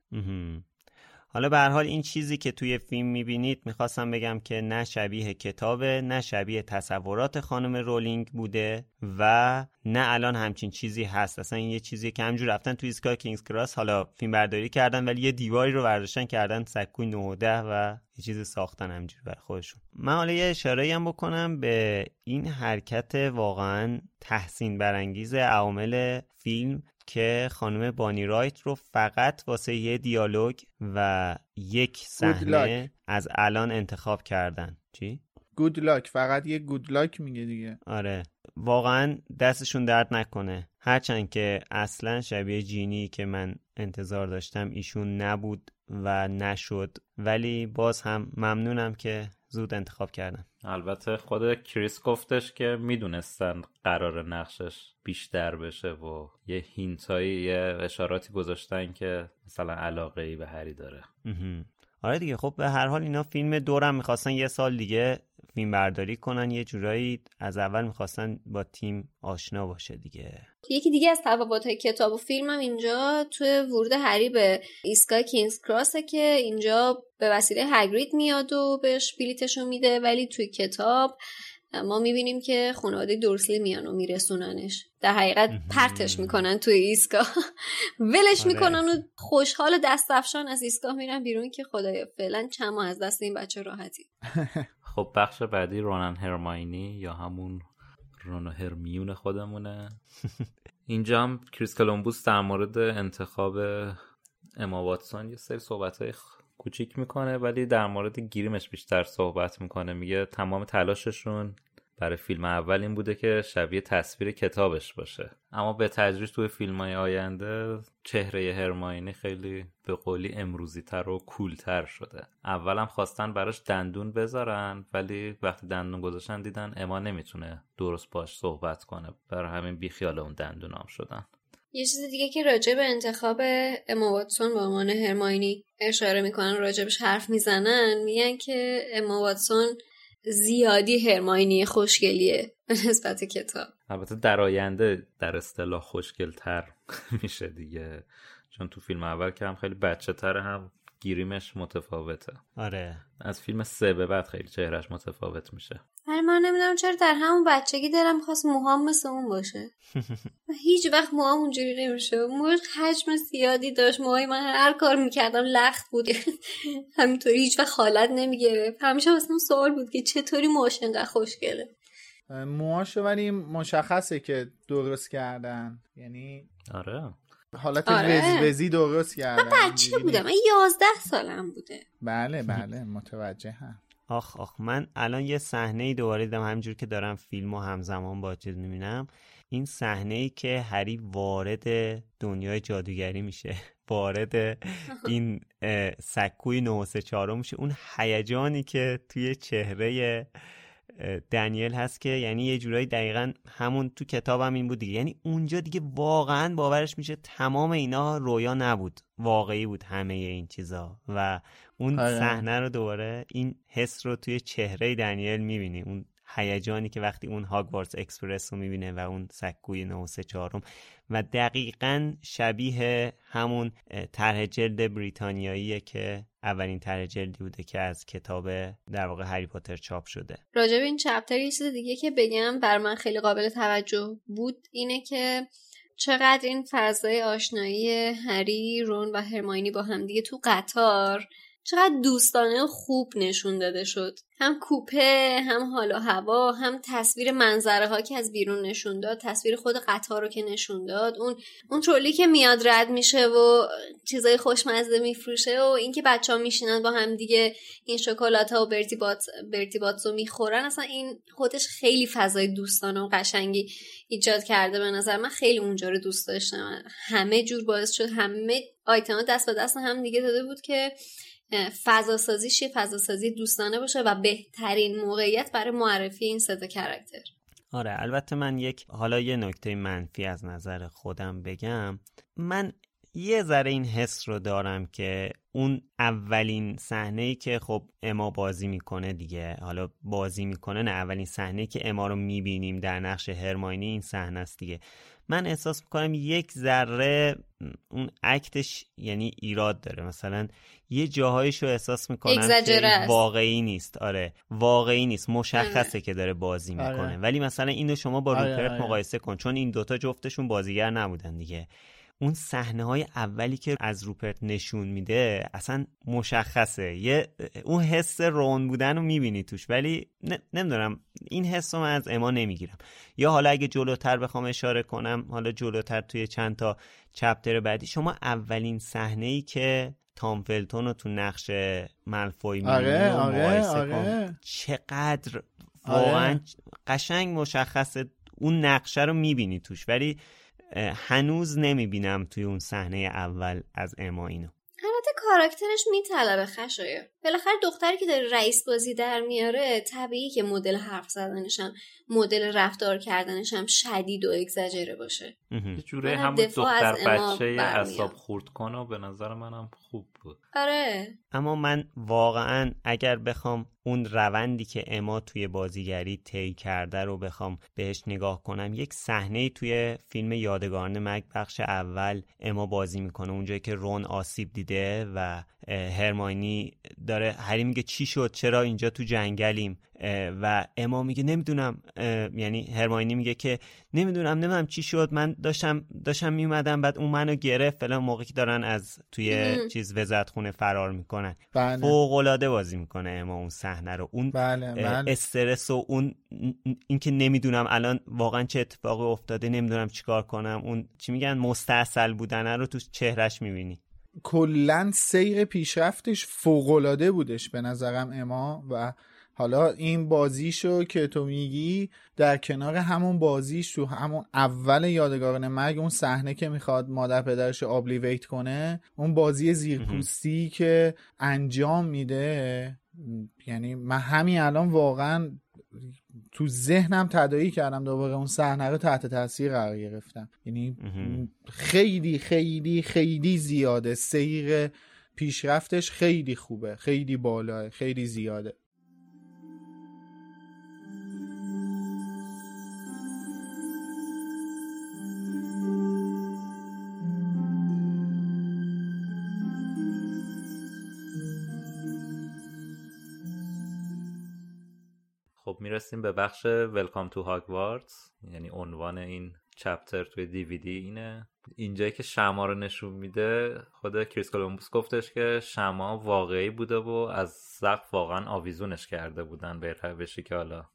حالا به حال این چیزی که توی فیلم می‌بینید می‌خواستم بگم که نه شبیه کتابه نه شبیه تصورات خانم رولینگ بوده و نه الان همچین چیزی هست. اصلا این یه چیزی که همجور رفتن توی ایستگاه کینگز کراس حالا فیلم برداری کردن ولی یه دیواری رو برداشتن کردن سکوی 9 و 10 و یه چیز ساختن همجوری برای خودشون. من حالا یه اشاره هم بکنم به این حرکت واقعا تحسین برانگیز عوامل فیلم که خانم بانی رایت رو فقط واسه یه دیالوگ و یک صحنه. از الان انتخاب کردن. چی؟ گود لاک فقط یه گود لاک میگه دیگه. آره. واقعا دستشون درد نکنه. هرچند که اصلا شبیه جینی که من انتظار داشتم ایشون نبود و نشد. ولی باز هم ممنونم که زود انتخاب کردم البته خود کریس گفتش که می‌دونستن قرار نقشش بیشتر بشه و یه هینتایی یه اشاراتی گذاشتن که مثلا علاقه ای به هری داره. آره دیگه خب به هر حال اینا فیلم دورم می‌خواستن یه سال دیگه فیلم برداری کنن یه جورایی از اول می‌خواستن با تیم آشنا باشه دیگه. یکی دیگه از تفاوت کتاب و فیلم هم اینجا توی ورود هری به ایستگاه کینگز کراسه که اینجا به وسیله هگرید میاد و بهش بلیتشو میده ولی توی کتاب ما می‌بینیم که خانواده دورسلی میان و میرسوننش. در حقیقت پرتش می‌کنن توی ایستگاه. [laughs] ولش آره. می‌کنن و خوشحال و دست افشان از ایستگاه میرن بیرون که خدایا فعلا چند ماه از دست این بچه راحتی. [laughs] خب بخش بعدی رونن هرماینی یا همون رون و هرمیون خودمونه. [laughs] اینجا هم کریس کلمبوس در مورد انتخاب اما واتسون یه سری صحبت های کوچیک می‌کنه ولی در مورد گیریمش بیشتر صحبت می‌کنه. میگه تمام تلاششون برای فیلم اول این بوده که شبیه تصویر کتابش باشه. اما به تدریج توی فیلم های آینده چهره هرماینی خیلی به قولی امروزی تر و کولتر شده. اولم خواستن براش دندون بذارن ولی وقتی دندون گذاشتن دیدن اما نمی‌تونه درست باش صحبت کنه. برای همین بیخیال اون دندون هم شدن. یه چیز دیگه که راجع به انتخاب اما واتسون به عنوان هرماینی اشاره می‌کنن راجبش حرف می‌زنن میگن که اما واتسون زیادی هرماینی خوشگلیه به نسبت کتاب. البته در آینده در اصطلاح خوشگلتر [laughs] میشه دیگه. چون تو فیلم اول که هم خیلی بچه تر هم گیریمش متفاوته. آره. از فیلم سه به بعد خیلی چهرش متفاوت میشه. ولی من نمی‌دونم چرا در همون بچگی دلم خواست موهام مثل اون باشه. [laughs] و هیچ وقت موهام اونجوری نمیشه. موهاش حجم زیادی داشت. موهای من هر کار می‌کردم لخت بود. [laughs] همینطوری هیچ وقت حالت نمی‌گرفت. همیشه واسه سوال بود که چطوری موهاش انقدر خوشگله موهاشو ولی مشخصه که درست کردن. یعنی آره. حالت آره. وزوزی درست کردن من بچه بودم. من یازده سالم بوده. بله بله. متوجه هم آخ آخ. من الان یه صحنه ای دوباره دیدم. همینجور که دارم فیلم و همزمان با چیز می‌بینم. این صحنه ای که هری وارد دنیای جادوگری میشه. [laughs] وارد این سکوی 934 میشه. اون هیجانی که توی چهره دنیل هست که یعنی یه جورایی دقیقا همون تو کتابم این بود دیگه. یعنی اونجا دیگه واقعا باورش میشه تمام اینا رویا نبود. واقعی بود همه این چیزا. و اون آره. صحنه رو دوباره این حس رو توی چهره دنیل می‌بینی. اون هیجانی که وقتی اون هاگوارتس اکسپرس رو می‌بینه و اون سکوی 934 و دقیقا شبیه همون طرح جلد بریتانیاییه که اولین طرح جلدی بوده که از کتاب در واقع هری پاتر چاپ شده. راجع به این چپتر یه چیز دیگه که بگم بر من خیلی قابل توجه بود اینه که چقدر این فضای آشنایی هری رون و هرماینی با همدیگه تو قطار چقدر دوستانه و خوب نشون داده شد. هم کوپه هم حال و هوا هم تصویر منظره ها که از بیرون نشون داد تصویر خود قطار رو که نشون داد. اون اون ترولی که میاد رد میشه و چیزای خوشمزه میفروشه و اینکه بچه ها میشینن با هم دیگه این شکلات ها و برتیبات برتیباتزو می‌خورن. اصلا این خودش خیلی فضای دوستانه و قشنگی ایجاد کرده به نظر من. خیلی اونجا رو دوست داشتم. همه جور باعث شد. همه آیتما دست به دست هم دیگه داده بود که فضا سازیش یه فضا سازی دوستانه باشه و بهترین موقعیت برای معرفی این سه کرکتر. آره البته من یک حالا یه نکته منفی از نظر خودم بگم. من یه ذره این حس رو دارم که اون اولین صحنه ای که خب اما بازی می‌کنه دیگه. حالا بازی می‌کنه نه اولین صحنه که اما رو می‌بینیم در نقش هرماینی این صحنه است دیگه. من احساس می‌کنم یک ذره اون اکتش یعنی ایراد داره. مثلا یه جاهایش رو احساس می‌کنم که. واقعی نیست. آره واقعی نیست. مشخصه که داره بازی آره. می‌کنه ولی مثلا اینو شما با آره، روپرت آره. مقایسه کن. چون این دوتا جفتشون بازیگر نبودن دیگه. اون صحنه های اولی که از روپرت نشون میده اصلا مشخصه یه اون حس رون بودن رو می‌بینی توش ولی ن- نمی‌دونم این حس رو من از اما نمی‌گیرم یا حالا اگه جلوتر بخوام اشاره کنم حالا جلوتر توی چند تا چپتر بعدی شما اولین صحنه ای که تام فلتون رو تو نقش ملفوی می‌بینی آره، آره، آره. چقدر آره. واقعا قشنگ مشخصه اون نقشه رو می‌بینی توش ولی هنوز نمی‌بینم توی اون صحنه اول از اما اینو. البته کاراکترش میطلبه خشایه بالاخره دختری که داره رئیس بازی در میاره طبیعی که مدل حرف زدنشم مدل رفتار کردنشم شدید و اگزجره باشه. یه جوره همون دختر بچه اصاب خورد کنه و به نظر منم خوب بود. آره. اما من واقعا اگر بخوام اون روندی که اما توی بازیگری طی کرده رو بخوام بهش نگاه کنم یک صحنه توی فیلم یادگاران مگ بخش اول اما بازی می‌کنه. اونجایی که رون آسیب دیده و هرماینی داره. هری میگه چی شد؟ چرا اینجا تو جنگلیم؟ و اما میگه نمی‌دونم. یعنی هرماینی میگه که نمی‌دونم نمی‌دونم چی شد. من داشتم داشتم میومدم بعد اون منو گرفت. فلان موقعی که دارن از توی چیز وزارت خونه فرار می‌کنن. بله. فوق العاده بازی می‌کنه اما اون صحنه رو. اون بله، بله. استرس و اون اینکه نمی‌دونم الان واقعا چه اتفاقی افتاده نمی‌دونم چیکار کنم. اون چی میگن؟ مستاصل بودن رو تو چهرش می‌بینی. کلا سیر پیشرفتش فوقالعاده بودش به نظرم اما و حالا این بازیشو که تو میگی در کنار همون بازیش تو همون اول یادگاران مرگ اون صحنه که می‌خواد مادر پدرش آبلیویت کنه اون بازی زیرپوستی که انجام میده یعنی من همین الان واقعا تو ذهنم تدایی کردم دوباره اون صحنه رو تحت تاثیر قرار گرفتم. یعنی خیلی خیلی خیلی زیاده. سیر پیشرفتش خیلی خوبه خیلی بالاه خیلی زیاده. می‌رسیم به بخش ولکام تو هاگوارتس یعنی عنوان این چپتر توی دیویدی اینه. اینجایی که شمعا رو نشون میده خود کریس کولومبوس گفتش که شمعا واقعی بوده و از سقف واقعا آویزونش کرده بودن. به روشی که حالا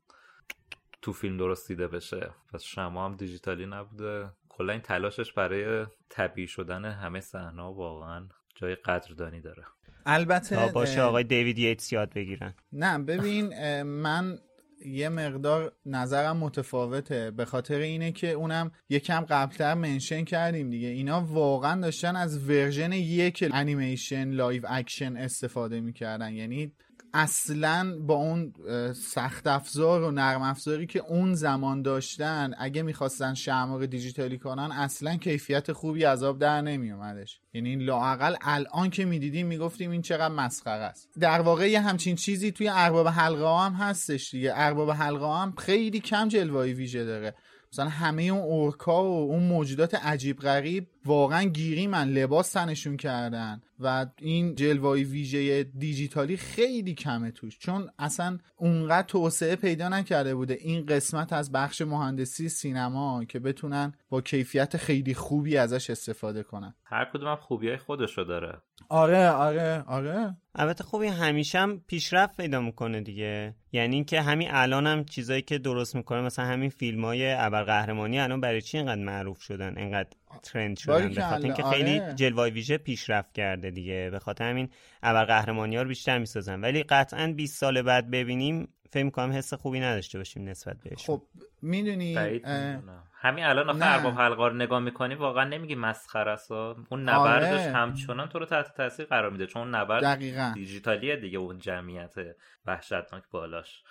تو فیلم درست دیده بشه. پس شمعا هم دیجیتالی نبوده. کلا این تلاشش برای طبیعی شدن همه صحنه واقعا جای قدردانی داره. البته باشه آقای دیوید ییتس یاد بگیرن. نه ببین من یه مقدار نظرم متفاوته. به خاطر اینه که اونم یکم قبلتر mention کردیم دیگه. اینا واقعا داشتن از version یک انیمیشن live action استفاده می‌کردن. یعنی اصلا با اون سخت افزار و نرم افزاری که اون زمان داشتن اگه می‌خواستن شماق دیجیتالی کنن اصلا کیفیت خوبی از آب در نمی اومدش یعنی لاقل الان که می‌دیدیم می‌گفتیم این چقدر مسخره است. در واقع یه همچین چیزی توی ارباب حلقه هم هستش دیگه. ارباب حلقه هم خیلی کم جلوه ویژه داره. مثلا همه اون اورکا و اون موجودات عجیب غریب واقعا گیری من لباس تنشون کردن و این جلوای ویژه دیجیتالی خیلی کمه توش. چون اصلا اونقدر توسعه پیدا نکرده بوده این قسمت از بخش مهندسی سینما که بتونن با کیفیت خیلی خوبی ازش استفاده کنن. هر کدوم هم خوبی های خودشو داره. آره آره آره. البته خوبی همیشه هم پیشرفت پیدا می‌کنه دیگه. یعنی اینکه همین الان هم چیزایی که درست می‌کنه مثلا همین فیلم های ابرقهرمانی الان برای چی اینقدر معروف شدن؟ اینقدر ترند شدن. به خاطر اینکه خیلی آره. جلوه ویژه پیشرفت کرده دیگه. به خاطر همین ابرقهرمانی ها رو بیشتر می‌سازن. ولی قطعا 20 سال بعد ببینیم فکر می‌کنم حس خوبی نداشته باشیم نسبت بهش خب می‌دونی همین الان آخه ارباب حلقه رو نگاه می‌کنی واقعا نمیگی مسخره است. اون نبردش آره. همچنان تو رو تحت تاثیر قرار میده چون نبرد دقیقاً. دیجیتالیه دیگه اون جمعیت وحشتناک بالاش.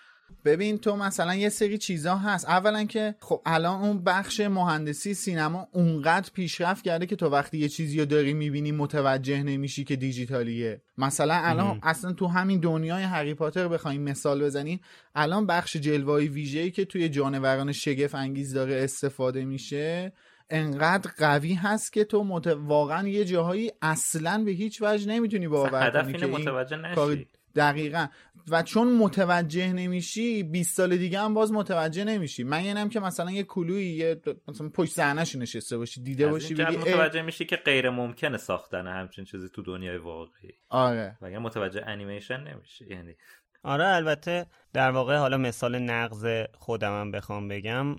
ببین تو مثلا یه سری چیزا هست. اولا که خب الان اون بخش مهندسی سینما اونقدر پیشرفت کرده که تو وقتی یه چیزی رو داری می‌بینی متوجه نمیشی که دیجیتالیه. مثلا الان اصلا تو همین دنیای هری پاتر بخوایم مثال بزنیم. الان بخش جلوه‌ای ویژه‌ای که توی جانوران شگفت انگیز داره استفاده میشه انقدر قوی هست که تو مت... واقعا یه جاهایی اصلا به هیچ وجه نمی‌تونی باور کنی که این متوجه نشی. دقیقا. و چون متوجه نمیشی 20 سال دیگه هم باز متوجه نمیشی. من یعنیم که مثلا یه کلوی یه مثلا پشت صحنه‌ش نشسته باشی دیده باشی بگی متوجه میشی که غیر ممکنه ساختن همچین چیزی تو دنیای واقعی. آره. و اگه متوجه انیمیشن نمیشی یعنی آره البته در واقع حالا مثال نقض خودمم بخوام بگم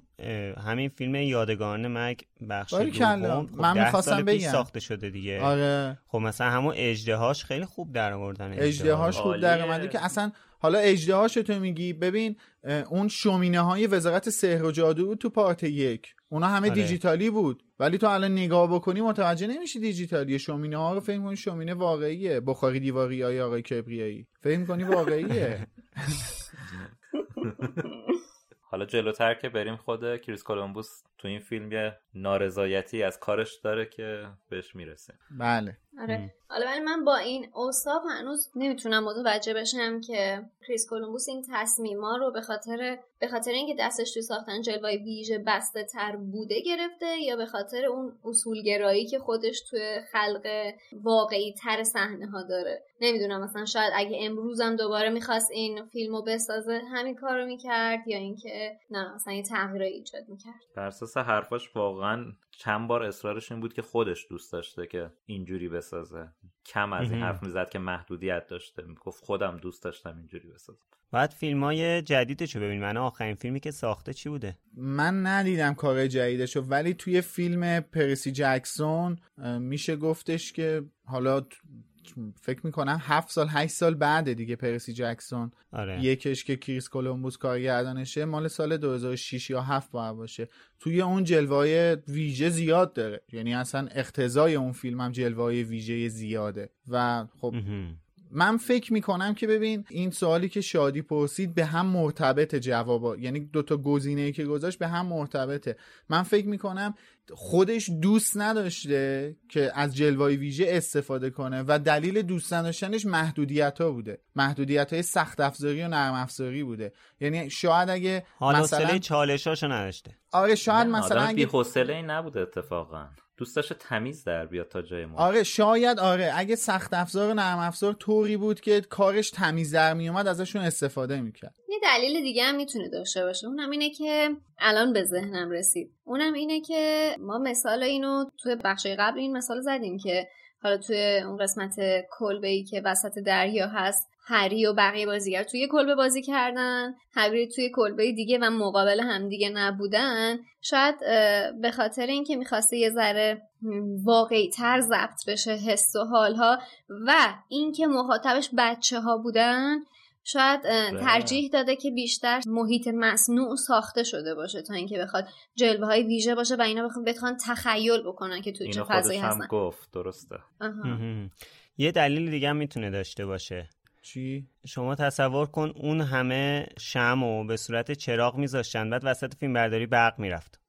همین فیلم یادگاران مگ بخش دوم خب من می‌خواستم بگم. ساخته شده دیگه. آره. خب مثلا همون اجدهاش خیلی خوب در آوردن اجدهاش خوب در اومده که اصلا حالا اجدهاش تو میگی ببین اون شومینه های وزارت سحر و جادو بود تو پارت یک. اونا همه آره. دیجیتالی بود. ولی تو الان نگاه بکنی متوجه نمیشی دیجیتالی شومینه ها رو فکر کنی شومینه واقعیه. بخاری دیواری های آقای کبریایی. فکر کنی واقعیه؟ [laughs] حالا جلوتر که بریم خود کریس کولومبوس تو این فیلم یه نارضایتی از کارش داره که بهش می‌رسه. بله. آره. حالا ولی من با این اوصاف هنوز نمی‌تونم متوجه بشم که کریس کولومبوس این تصمیما رو به خاطر به خاطر اینکه دستش توی ساختن جلوه‌های ویژه بسته تر بوده گرفته یا به خاطر اون اصولگرایی که خودش توی خلق واقعی تر صحنه ها داره. نمی‌دونم مثلا شاید اگه امروزم دوباره می‌خواست این فیلم رو بسازه همین کار رو می‌کرد یا اینکه نه مثلا یه تغییر ایجاد می‌کرد. بر اساس حرفاش واقعا چند بار اصرارش این بود که خودش دوست داشته که اینجوری بسازه. کم از این حرف می‌زد که محدودیت داشته. می‌گفت خودم دوست داشتم اینجوری بسازم. بعد فیلم های جدیدشو ببین. من آخرین فیلمی که ساخته چی بوده؟ من ندیدم کار جدیدشو ولی توی فیلم پرسی جکسون میشه گفتش که حالا فکر می‌کنم هفت سال هشت سال بعد دیگه پرسی جکسون. آره. یکش که کریس کولومبوس کارگردانشه مال سال 2006 یا 7 باید باشه. توی اون جلوه ویژه زیاد داره. یعنی اصلا اختزای اون فیلم هم جلوه ویژه زیاده. و خب من فکر می‌کنم که ببین این سوالی که شادی پرسید به هم مرتبط جوابا. یعنی دوتا گزینه که گذاشت به هم مرتبطه. من فکر می‌کنم خودش دوست نداشته که از جلوای ویژه استفاده کنه و دلیل دوست نداشتنش محدودیت ها بوده. محدودیت های سخت افزاری و نرم افزاری بوده. یعنی شاید اگه مثلا چالشاشو نداشته. آره شاید مثلا اگه بی نبوده اتفاقا. دوست داشته تمیز در بیاد تا جای ما. آره شاید آره. اگه سخت افزار و نرم افزار طوری بود که کارش تمیز در میومد ازشون استفاده می‌کرد یه دلیل دیگه هم می‌تونه داشته باشه. اونم اینه که الان به ذهنم رسید. اونم اینه که ما مثال اینو توی بخش قبل این مثال زدیم که حالا توی اون قسمت کلبه ای که وسط دریا هست هری و بقیه بازیگر توی کلبه بازی کردن. هری توی کلبه دیگه و مقابل هم دیگه نبودن. شاید به خاطر اینکه می‌خواسته یه ذره واقعی تر ضبط بشه حس و حالها و اینکه مخاطبش بچه ها بودن شاید بله. ترجیح داده که بیشتر محیط مصنوع ساخته شده باشه تا اینکه بخواد جلوه های ویژه باشه و اینا بخواد بخوان تخیل بکنن که تو چه فضایی هستن. گفت درسته. یه دلیل دیگه هم می‌تونه داشته باشه. چی؟ شما تصور کن اون همه شم و به صورت چراغ میذاشتن بعد وسط فیلم برداری برق می‌رفت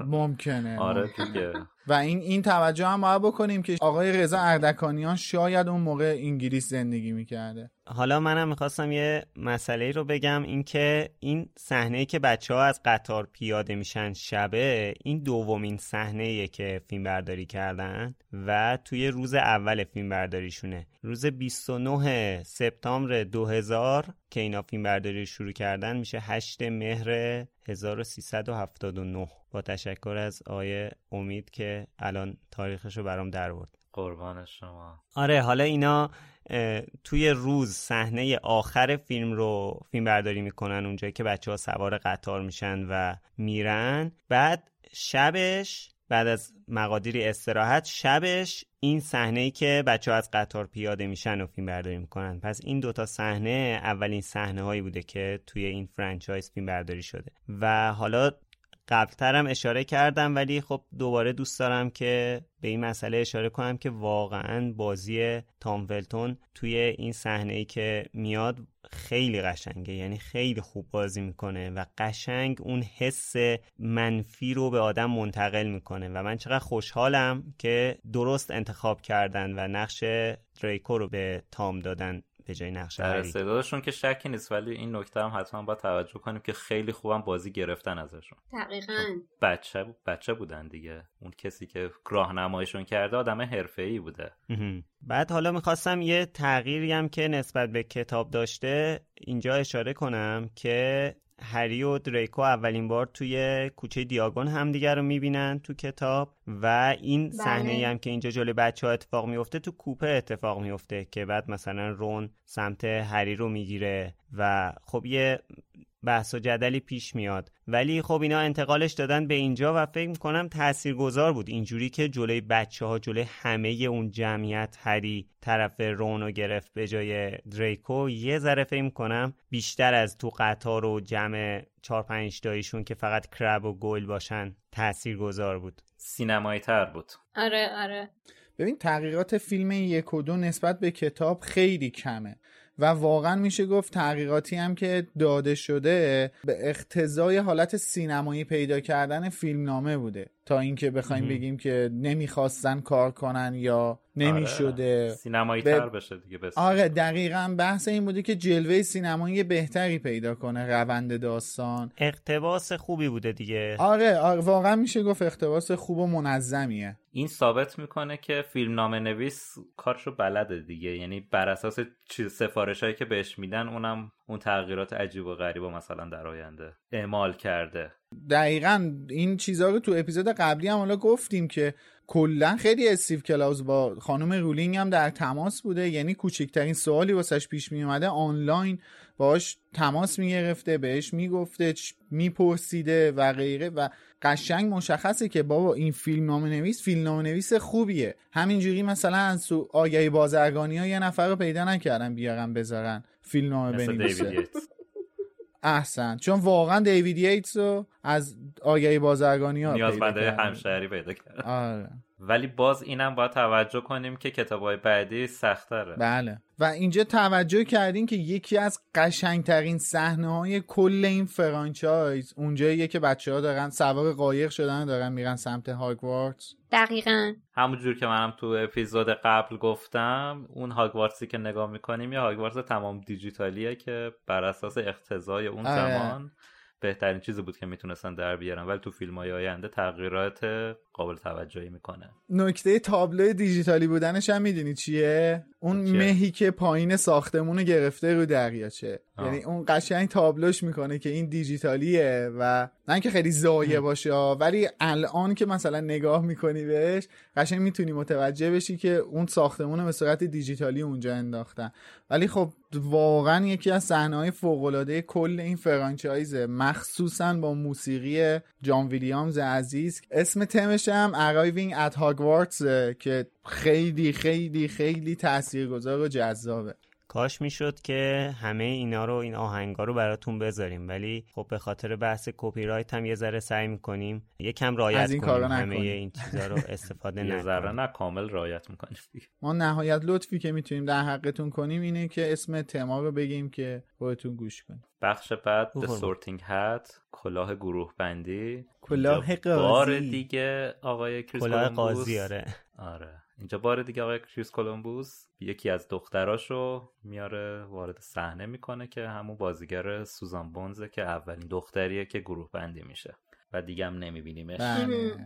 ممکنه آره دیگه. و این این توجه هم باید بکنیم که آقای رضا اردکانیان شاید اون موقع انگلیس زندگی می‌کرده. حالا منم می‌خواستم یه مسئله رو بگم اینکه این صحنه که بچه ها از قطار پیاده میشن شبه این دومین صحنه که فیلم برداری کردن و توی روز اول فیلم برداریشونه روز 29 سپتامبر 2000 که اینا فیلم برداری شروع کردن میشه 8 مهر 1379 با تشکر از آیه امید که الان تاریخش رو برام در برد قربان شما. آره حالا اینا توی روز صحنه آخر فیلم رو فیلم برداری می‌کنن اونجایی که بچه ها سوار قطار میشن و میرن. بعد شبش بعد از مقادیری استراحت شبش این صحنه ای که بچه ها از قطار پیاده میشن و فیلم برداری می‌کنن. پس این دوتا صحنه اولین صحنه هایی بوده که توی این فرانچایز فیلم برداری شده. و حالا قبلترم اشاره کردم ولی خب دوباره دوست دارم که به این مسئله اشاره کنم که واقعا بازی تام ولتون توی این صحنه ای که میاد خیلی قشنگه. یعنی خیلی خوب بازی می‌کنه و قشنگ اون حس منفی رو به آدم منتقل می‌کنه و من چقدر خوشحالم که درست انتخاب کردن و نقش دریکو رو به تام دادن. به جای نقش در استعدادشون که شکی نیست ولی این نکته هم حتما باید توجه کنیم که خیلی خوبم بازی گرفتن ازشون. دقیقا. بچه بچه بودن دیگه. اون کسی که راهنماییشون کرده آدم حرفه‌ای بوده. بعد حالا می‌خواستم یه تغییری هم که نسبت به کتاب داشته اینجا اشاره کنم که هری و دریکو اولین بار توی کوچه دیاگون همدیگر رو می‌بینن تو کتاب و این صحنه بله. هم که اینجا جلوی بچه ها اتفاق میفته تو کوپه اتفاق میفته که بعد مثلا رون سمت هری رو می‌گیره و خب یه بحث و جدلی پیش میاد. ولی خب اینا انتقالش دادن به اینجا و فکر می‌کنم تاثیرگذار بود. اینجوری که جلوی بچه ها جلوی همه اون جمعیت هری طرف رونو گرفت به جای دریکو یه ذره فکر می‌کنم بیشتر از تو قطار و جمع چهار پنج تایشون که فقط کرب و گل باشن تاثیرگذار بود. سینمایی تر بود. آره آره. ببین تحقیقات فیلم یک و دو نسبت به کتاب خیلی کمه. و واقعا میشه گفت تحقیقاتی هم که داده شده به اقتضای حالت سینمایی پیدا کردن فیلمنامه بوده. تا اینکه بخوایم بگیم که نمی‌خواستن کار کنن یا نمی‌شده آره. سینمایی تر بشه دیگه بس. آره دقیقا بحث این بوده که جلوه سینمایی بهتری پیدا کنه روند داستان. اقتباس خوبی بوده دیگه. آره, آره واقعا میشه گفت اقتباس خوب و منظمیه. این ثابت می‌کنه که فیلم نامه نویس کارشو بلده دیگه. یعنی بر اساس چیز سفارش هایی که بهش میدن اونم اون تغییرات عجیب و غریب و مثلا در آینده اعمال کرده. دقیقا این چیزها رو تو اپیزود قبلی هم حالا گفتیم که کلا خیلی استیو کلاوز با خانم رولینگ هم در تماس بوده. یعنی کوچکترین سوالی واسش پیش می اومده آنلاین باش تماس می‌گرفته بهش می‌گفته میپرسیده و غیره. و قشنگ مشخصه که بابا این فیلم نام نویس فیلم نام نویس خوبیه. همینجوری مثلا از آگهی بازرگانی ها یه نفر رو پیدا نکردن بیارن بذارن فیلم نامه مثل بنویسه. احسن. چون واقعا دیوید ییتس رو از آگهی بازرگانی ها نیازمنده همشهری پیدا کرد آره. ولی باز اینم باید توجه کنیم که کتابای بعدی سختره. بله. و اینجا توجه کردین که یکی از قشنگترین صحنه های کل این فرانچایز اونجاییه که بچه ها دارن سوار قایق شدن و دارن میرن سمت هاگوارتس. دقیقا. همونجور که منم تو اپیزود قبل گفتم اون هاگوارتسی که نگاه می‌کنیم یه هاگوارتس تمام دیجیتالیه که بر اساس اقتضای اون آره. زمان بهترین چیزی بود که می‌تونستن در بیارن ولی تو فیلم های آینده تغییرات قابل توجهی می‌کنه. نکته تابلو دیجیتالی بودنش هم می‌دونی چیه؟ اون چیه؟ مهی که پایین ساختمون گرفته رو دریاچه آه. یعنی اون قشنگ تابلوش می‌کنه که این دیجیتالیه و نه که خیلی زایه باشه ولی الان که مثلا نگاه می‌کنی بهش قشنگ می‌تونی متوجه بشی که اون ساختمون به صورت دیجیتالی اونجا انداختن. ولی خب واقعا یکی از صحنه های فوق کل این فرانچایزه مخصوصا با موسیقی جان ویلیامز عزیز. اسم تمش هم Arriving at Hogwarts که خیلی خیلی خیلی تاثیرگذار و جذابه. کاش می‌شد که همه اینا رو این آهنگا رو براتون بذاریم. ولی خب به خاطر بحث کپی رایت هم یه ذره سعی می‌کنیم یکم رایت از این کنیم. کارا همه. این چیزا رو استفاده [laughs] یه ذره نکنیم نه کامل رعایت می‌کنیم. ما نهایت لطفی که می‌تونیم در حقتون کنیم اینه که اسم تما رو بگیم که خودتون گوش کنیم. بخش بعد The. Sorting Hat کلاه گروه بندی. کلاه اینجا بار قاضی. دیگه آقای کلاه قاضی آره. آره. اینجا بار دیگه آقای کریس کولومبوس یکی از دختراشو میاره وارد صحنه می‌کنه که همون بازیگر سوزان بونزه که اولین دختریه که گروه بندی میشه. و دیگه هم نمیبینیمش. بله.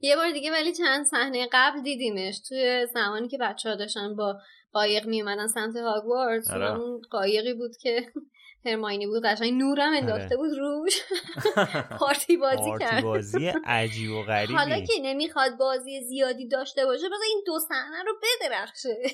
یه بار دیگه ولی چند صحنه قبل دیدیمش توی زمانی که بچه ها داشتن با قایق میومدن سمت هاگوارتس آره. اون قایقی بود که هرماینی بود قشنگ نورم انداخته آره. بود روش. [laughs] پارتی بازی پارتی کرد. بازی عجیب و غریبی. حالا که نمی‌خواد بازی زیادی داشته باشه بذار این دو صحنه رو بدرخشه. [laughs]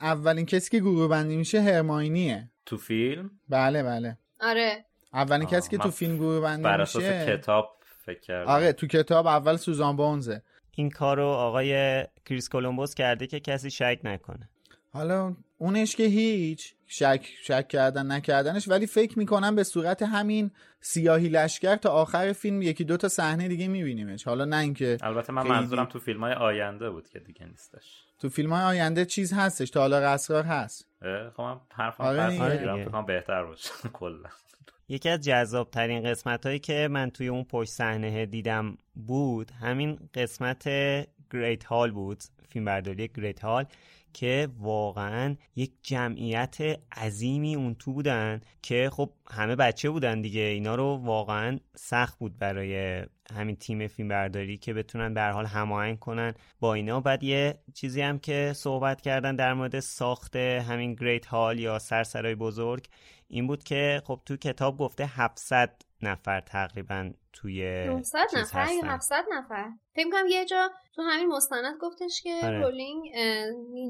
اولین کسی که گروه بندی میشه هرماینیه. تو فیلم؟ بله بله. آره. اولین کسی که تو فیلم گروه بندی بر اساس میشه کتاب فکر کردم. آره تو کتاب اول سوزان بونزه. این کارو آقای کریس کولومبوس کرده که کسی شک نکنه. حالا اونش که هیچ شک شک کردن نکردنش ولی فکر می‌کنم به صورت همین سیاهی لشکر تا آخر فیلم یکی دو تا صحنه دیگه میبینیمش. حالا نه اینکه البته من منظورم تو فیلم های آینده بود که دیگه نیستش. تو فیلم های آینده چیز هستش تا حالا اسرار هست. خب من حرفم آره کنم بهتر باشه [laughs] کلا. یکی از جذاب ترین قسمت هایی که من توی اون پشت صحنه دیدم بود همین قسمت گریت هال بود فیلم برداری گریت هال که واقعا یک جمعیت عظیمی اون تو بودن که خب همه بچه بودن دیگه. اینا رو واقعا سخت بود برای همین تیم فیلم برداری که بتونن به حال هماهنگ کنن با اینا. بعد یه چیزی هم که صحبت کردن در مورد ساخت همین گریت هال یا سرسرای بزرگ این بود که خب تو کتاب گفته 700 نفر تقریبا توی 900 نفر یا 700 نفر؟ فکر کنم یه جا تو همین مستند گفتش که آره. رولینگ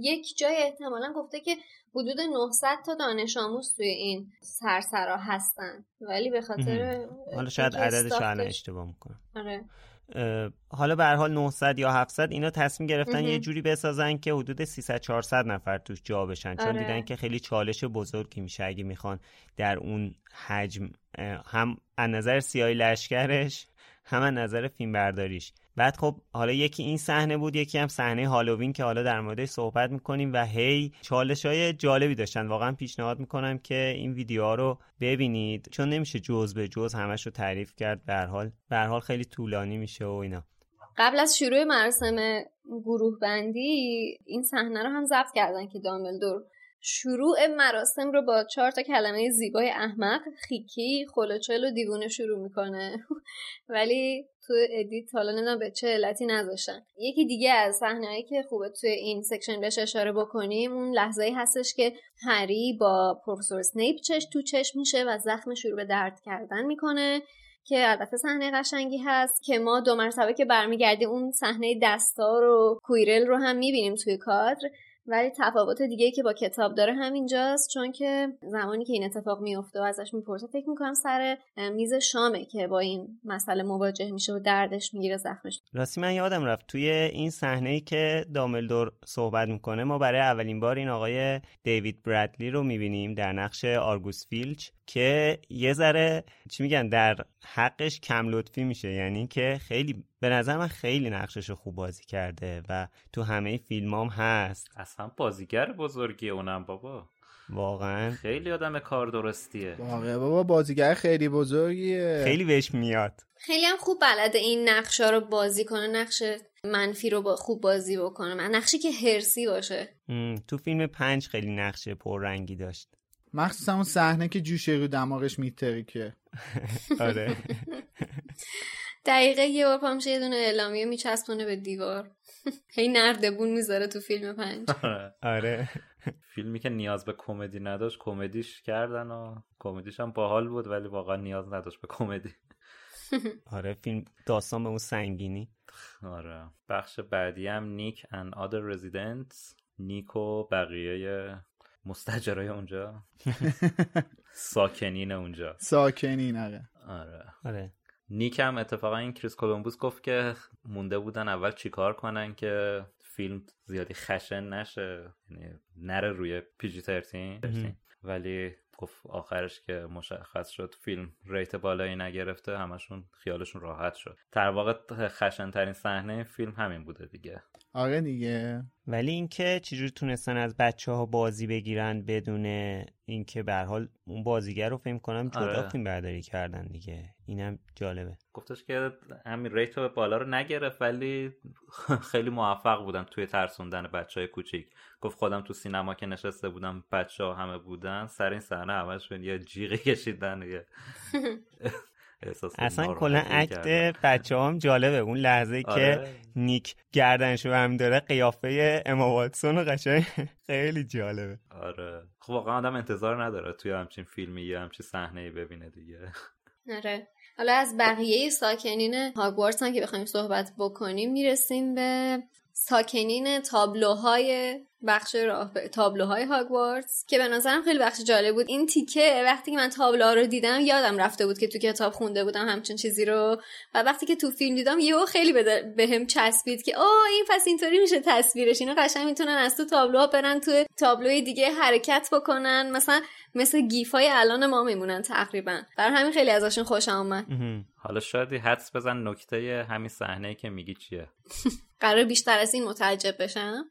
یک جای احتمالا گفته که حدود 900 تا دانش آموز توی این سرسرا هستن. ولی به خاطر حالا شاید عددش الان اشتباه می‌کنم. آره. حالا به هر حال 900 یا 700 اینا تصمیم گرفتن یه جوری بسازن که حدود 300 400 نفر توش جا بشن چون آره. دیدن که خیلی چالش بزرگی میشه اگه می‌خوان در اون حجم هم از نظر سیای لشکرش هم نظر فیلم برداریش بعد خب حالا یکی این صحنه بود یکی هم صحنه هالووین که حالا در موردش صحبت می‌کنیم و هی چالش های جالبی داشتن. واقعا پیشنهاد می‌کنم که این ویدیوها رو ببینید. چون نمیشه جز به جز همش رو تعریف کرد به حال. به حال خیلی طولانی میشه و اینا. قبل از شروع مراسم گروه بندی این صحنه رو هم ضبط کردن که دامبلدور شروع مراسم رو با چهار تا کلمه زیبای احمق خیکی خلوچل و دیوونه شروع می‌کنه. [laughs] ولی تو edit حالا نمی‌دونم به چه علتی نذاشتن. یکی دیگه از صحنه‌ای که خوبه توی این section بهش اشاره بکنیم اون لحظه‌ای هستش که هری با پروفسور سنیپ چش تو چشم میشه و زخم شروع به درد کردن می‌کنه که البته صحنه قشنگی هست که ما دو مرتبه که برمیگردیم اون صحنه دستار و کویرل رو هم می‌بینیم توی کادر. ولی تفاوت دیگه که با کتاب داره همینجاست چون که زمانی که این اتفاق میفته و ازش می‌پرسه فکر می‌کنم سر میز شامه که با این مسئله مواجه میشه و دردش می‌گیره زخمش. راستی من یادم رفت توی این صحنه ای که داملدور صحبت می‌کنه ما برای اولین بار این آقای دیوید برادلی رو می‌بینیم در نقش آرگوس فیلچ که یه ذره چی میگن در حقش کم لطفی میشه. یعنی که خیلی به نظر من خیلی نقشش خوب بازی کرده و تو همه فیلمام هست. اصلا بازیگر بزرگی اونم بابا. واقعا. خیلی آدم کار درستیه. واقعا بابا بازیگر خیلی بزرگیه. خیلی بهش میاد. خیلی هم خوب بلده این نقشا رو بازی کنه نقش منفی رو با خوب بازی بکنه. من نقشی که هرسی باشه. تو فیلم پنج خیلی نقش پررنگی داشت. مخصوصا اون صحنه که جوشه رو دماغش میترکه. [laughs] آره. [laughs] دقیقه یه بار پامشه یه دونه اعلامیه میچسبونه به دیوار. [laughs] هی نردبون می‌ذاره تو فیلم پنج. [laughs] آره. فیلمی که نیاز به کمدی نداشت کمدیش کردن و کمدیش هم باحال بود ولی واقعا نیاز نداشت به کمدی. [laughs] آره فیلم داستان به اون سنگینی. آره. بخش بعدی هم نیک and other residents. نیک و بقیه مستأجرای اونجا. ساکنین اونجا. ساکنین آره. آره. آره. نیک هم اتفاقا این کریس کولومبوس گفت که مونده بودن اول چیکار کنن که فیلم زیادی خشن نشه. یعنی نره روی پیجی ترتین. ولی گفت آخرش که مشخص شد فیلم rate بالایی نگرفته همشون خیالشون راحت شد. در واقع خشن ترین صحنه فیلم همین بوده دیگه. آره دیگه. ولی اینکه چجوری تونستن از بچه ها بازی بگیرن بدون اینکه به حال اون بازیگر رو فهم کنم جدا آره. فیلم برداری کردن دیگه. اینم جالبه. گفتش که همین ریت بالا رو نگرفت ولی خیلی موفق بودن توی ترسوندن بچه های کوچیک. گفت خودم تو سینما که نشسته بودم بچه ها همه بودن سر این صحنه همشون یه جیغی کشیدن یه [laughs] اصلا کلا عکت بچه هم جالبه. اون لحظه آره. که نیک گردنشو هم داره قیافه اما واتسون قشنگ [laughs] خیلی جالبه. آره. خب واقعا آدم انتظار نداره توی همچین فیلمی یا همچین صحنه ببینه دیگه. آره. حالا از بقیه ساکنین هاگوارتس که بخوایم صحبت بکنیم می‌رسیم به ساکنین تابلوهای بخش راه تابلوهای هاگوارتس که به نظرم خیلی بخش جالب بود. این تیکه وقتی که من تابلوها رو دیدم یادم رفته بود که تو کتاب خونده بودم همچین چیزی رو. و وقتی که تو فیلم دیدم یهو خیلی به هم چسبید که اوه این پس اینطوری میشه تصویرش. اینا قشنگ می‌تونن از تو تابلوها برن تو تابلوی دیگه حرکت بکنن. مثلا مثل گیف های الان ما میمونن تقریبا. برای همین خیلی ازشون خوشم اومد حالا شاید حدس بزن نکته همین صحنه که میگی چیه؟ [laughs] قرار بیشتر از این متعجب بشم.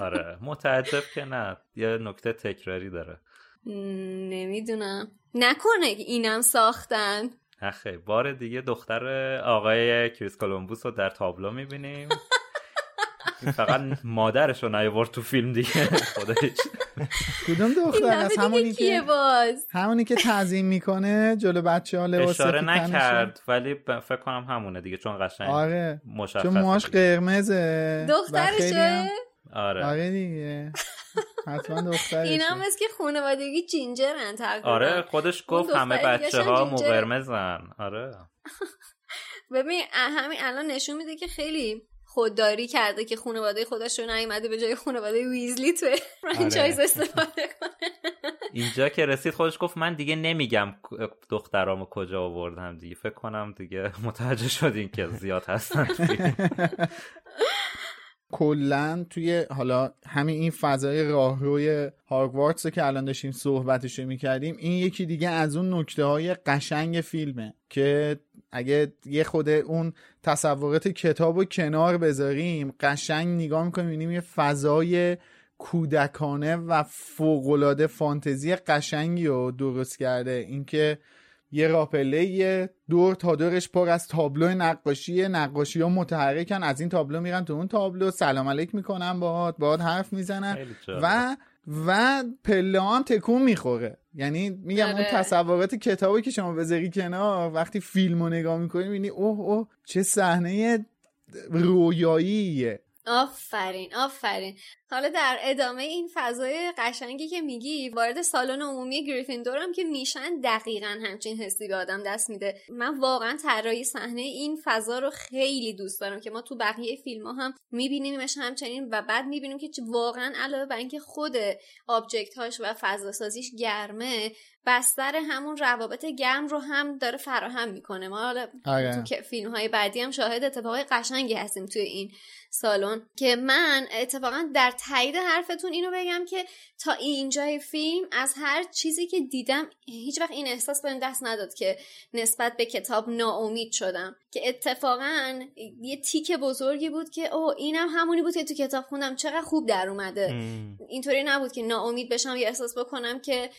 آره. متعجب که نه. یه نکته تکراری داره. نمی‌دونم. نکنه اینم ساختن. اخی بار دیگه دختر آقای کریس کولومبوس رو در تابلو می‌بینیم. فقط مادرش رو نیاورد تو فیلم دیگه. خودش کدوم دختر؟ از همونی که باز؟ همونی که تعظیم می‌کنه جلو بچه ها لباس اشاره نکرد ولی فکر کنم همونه دیگه چون قشنگ آره. مشخص چون موهاش قرمزه. دخترشه؟ آره. آره دیگه. حتما دخترشه. اینا هم که خانوادگی جینجرن تقریبا. آره خودش گفت همه بچه ها مو قرمزن. آره. [laughs] ببین همین الان نشون میده که خیلی خودداری کرده که خانواده خودش رو نیومده به جای خانواده ویزلی تو فرانچایز استفاده کنه. [laughs] اینجا که رسید خودش گفت من دیگه نمیگم دخترامو کجا آوردم دیگه. فکر کنم دیگه متوجه شدین که زیاد هستن. [laughs] کلا توی حالا همین این فضای راهروی هاگوارتس که الان داشتیم صحبتش می‌کردیم این یکی دیگه از اون نکته های قشنگ فیلمه که اگه یه خود اون تصورات کتاب رو کنار بذاریم قشنگ نگاه می‌کنیم می‌بینیم یه فضای کودکانه و فوقالعاده فانتزی قشنگی رو درست کرده. اینکه یه راپله یه دور تا دورش پر از تابلو نقاشی. نقاشی ها متحرکن از این تابلو میرن تو اون تابلو. سلام علیک می‌کنن باهات باهات حرف می‌زنن. و و پله هم تکون می‌خوره. یعنی میگم اون آره. تصورات کتابی که شما بذاری کنار وقتی فیلم رو نگاه می‌کنی می‌بینی اوه اوه چه صحنه رویاییه. آفرین آفرین. حالا در ادامه این فضای قشنگی که میگی وارد سالن عمومی گریفیندورم که میشن دقیقا همچین حسی به آدم دست میده. من واقعا طراحی صحنه این فضا رو خیلی دوست دارم که ما تو بقیه فیلم ها هم میبینیمش همچنین و بعد می‌بینیم که واقعا علاوه بر اینکه خود آبجکت هاش و فضا سازیش گرمه بستر همون روابط گرم رو هم داره فراهم می‌کنه. ما حالا آره. تو فیلم های بعدی هم شاهد اتفاقای قشنگی هستیم توی این سالن که من اتفاقا در تایید حرفتون اینو بگم که تا اینجای فیلم از هر چیزی که دیدم هیچ وقت این احساس بهم دست نداد که نسبت به کتاب ناامید شدم. که اتفاقا یه تیک بزرگی بود که اوه اینم همونی بود که تو کتاب خوندم. چقدر خوب در اومده. اینطوری نبود که ناامید بشم یا احساس بکنم که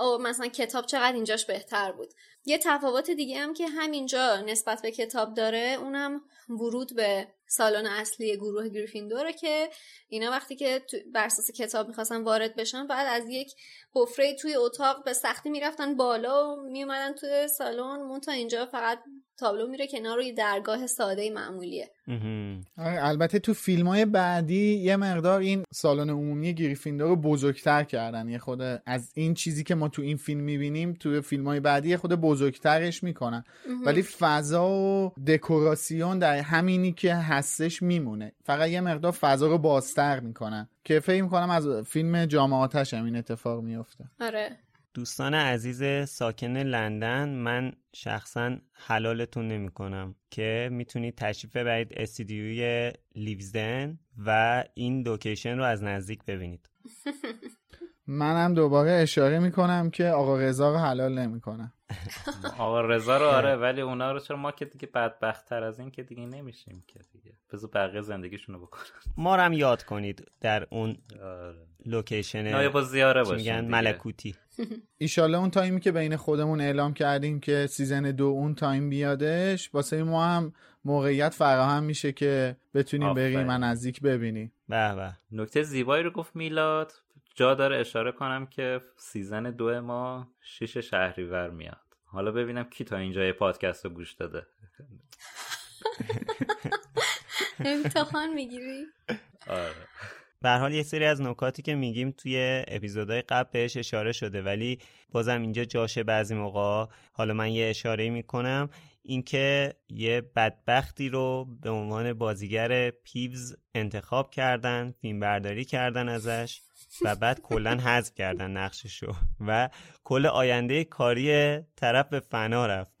او مثلا کتاب چقدر اینجاش بهتر بود. یه تفاوت دیگه هم که همینجا نسبت به کتاب داره اونم ورود به سالن اصلی گروه گریفیندوره که اینا وقتی که بر اساس کتاب می‌خواستن وارد بشن بعد از یک حفره توی اتاق به سختی می‌رفتن بالا و میومدن توی سالن. مون تا اینجا فقط تابلو میره کنار یه درگاه ساده معمولیه. آره، البته تو فیلم های بعدی یه مقدار این سالن عمومی گریفیندور رو بزرگتر کردن. یه خود از این چیزی که ما تو این فیلم می‌بینیم تو فیلم های بعدی یه خود بزرگترش می‌کنن. ولی فضا و دکوراسیون در همینی که هستش میمونه. فقط یه مقدار فضا رو بازتر می‌کنن. که فکر می‌کنم از فیلم جامعاتش هم این اتفاق میفته آره. دوستان عزیز ساکن لندن من شخصا حلالتون نمی کنم که می‌تونید تشریف ببرید استیدیوی لیوزدن و این دوکیشن رو از نزدیک ببینید. [laughs] منم دوباره اشاره می‌کنم که آقا رضا رو حلال نمی‌کنم. [laughs] آقا رضا رو آره ولی اونا رو چرا ما که دیگه بدبختتر از این که دیگه نمیشیم که دیگه. بذار بقیه زندگیشونو بکنن. ما رو هم یاد کنید در اون آره. لوکیشن با زیاره چی باشیم میگن. ملکوتی. [laughs] ایشالله اون تایمی که بین خودمون اعلام کردیم که سیزن دو اون تایم بیادش واسه ما هم موقعیت فراهم میشه که بتونیم. بریم و نزدیک ببینیم. به به. نکته زیبایی رو گفت میلاد. جا داره اشاره کنم که سیزن دو ما شیش شهریور میاد. حالا ببینم کی تا اینجا پادکست رو گوش داده. [laughs] امتحان می‌گیری؟ آره. به هر حال یه سری از نکاتی که میگیم توی اپیزودهای قبل بهش اشاره شده ولی بازم اینجا جاشه بعضی موقع حالا من یه اشاره می‌کنم. اینکه یه بدبختی رو به عنوان بازیگر پیوز انتخاب کردن فیلم برداری کردن ازش. و بعد کلا حذف کردن نقششو و کل آینده کاری طرف به فنا رفت.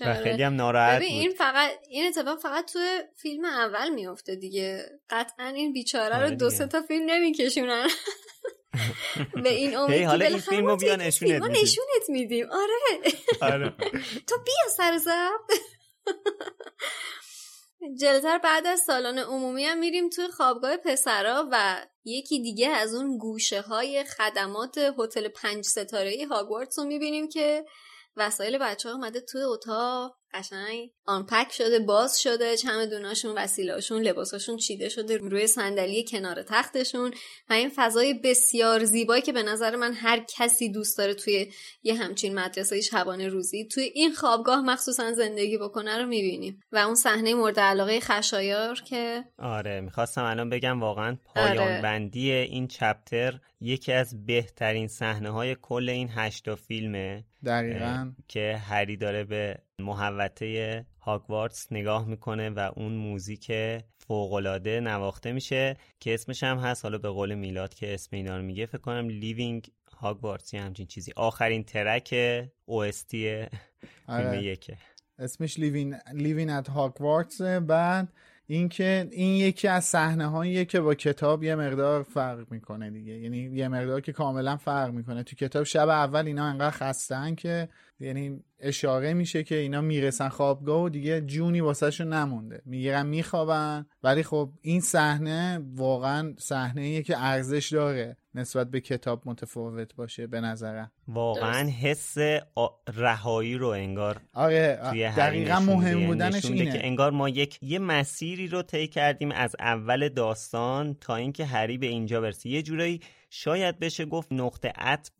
و خیلی هم ناراحت بود این فقط این اتفاق فقط تو فیلم اول میفته دیگه قطعا این بیچاره آره رو دو دیگه. سه تا فیلم نمیکشونن [laughs] به این امید حالا این فیلمو بیا نشونت. نشونت میدیم آره آره. [laughs] تو بیا سر [laughs] ضبط جلوتر بعد از سالن عمومی هم میریم توی خوابگاه پسرا و یکی دیگه از اون گوشه های خدمات هتل پنج ستاره هاگوارتس رو می‌بینیم که وسایل بچه ها اومده توی اتاق. قشنگ آنپک شده باز شده چمدوناشون وسیلهاشون لباساشون چیده شده روی صندلی کنار تختشون و این فضای بسیار زیبایی که به نظر من هر کسی دوست داره توی یه همچین مدرسه شبانه روزی توی این خوابگاه مخصوصا زندگی بکنه رو می‌بینیم و اون صحنه مورد علاقه خشایار که آره می‌خواستم الان بگم واقعا پایان آره. بندی این چپتر یکی از بهترین صحنه های کل این هشتا فیلمه دقیقا که هری داره به محوطه هاگوارتس نگاه می‌کنه و اون موزیک فوقالعاده نواخته میشه که اسمش هم هست. حالا به قول میلاد که اسم اینا رو میگه فکر کنم Leaving Hogwarts یا همچین چیزی. آخرین track OST فیلم آره. یکه. اسمش Leaving Leaving at Hogwarts. بعد اینکه این یکی از صحنه هاییه که با کتاب یه مقدار فرق می‌کنه دیگه. یعنی یه مقدار که کاملا فرق می‌کنه. تو کتاب شب اول اینا انقدر خستن که یعنی اشاره میشه که اینا می‌رسن خوابگاه و دیگه جونی واسهشون نمونده. می‌گیرن میخوابن. ولی خب این صحنه واقعا صحنه که ارزش داره نسبت به کتاب متفاوت باشه به نظرم. واقعا حس آ- رهایی رو انگار آره توی دقیقا. مهم یعنی بودنش میده اینه. که انگار ما یک یه مسیری رو طی کردیم از اول داستان تا اینکه هری به اینجا برسه. یه جورایی شاید بشه گفت نقطه عطف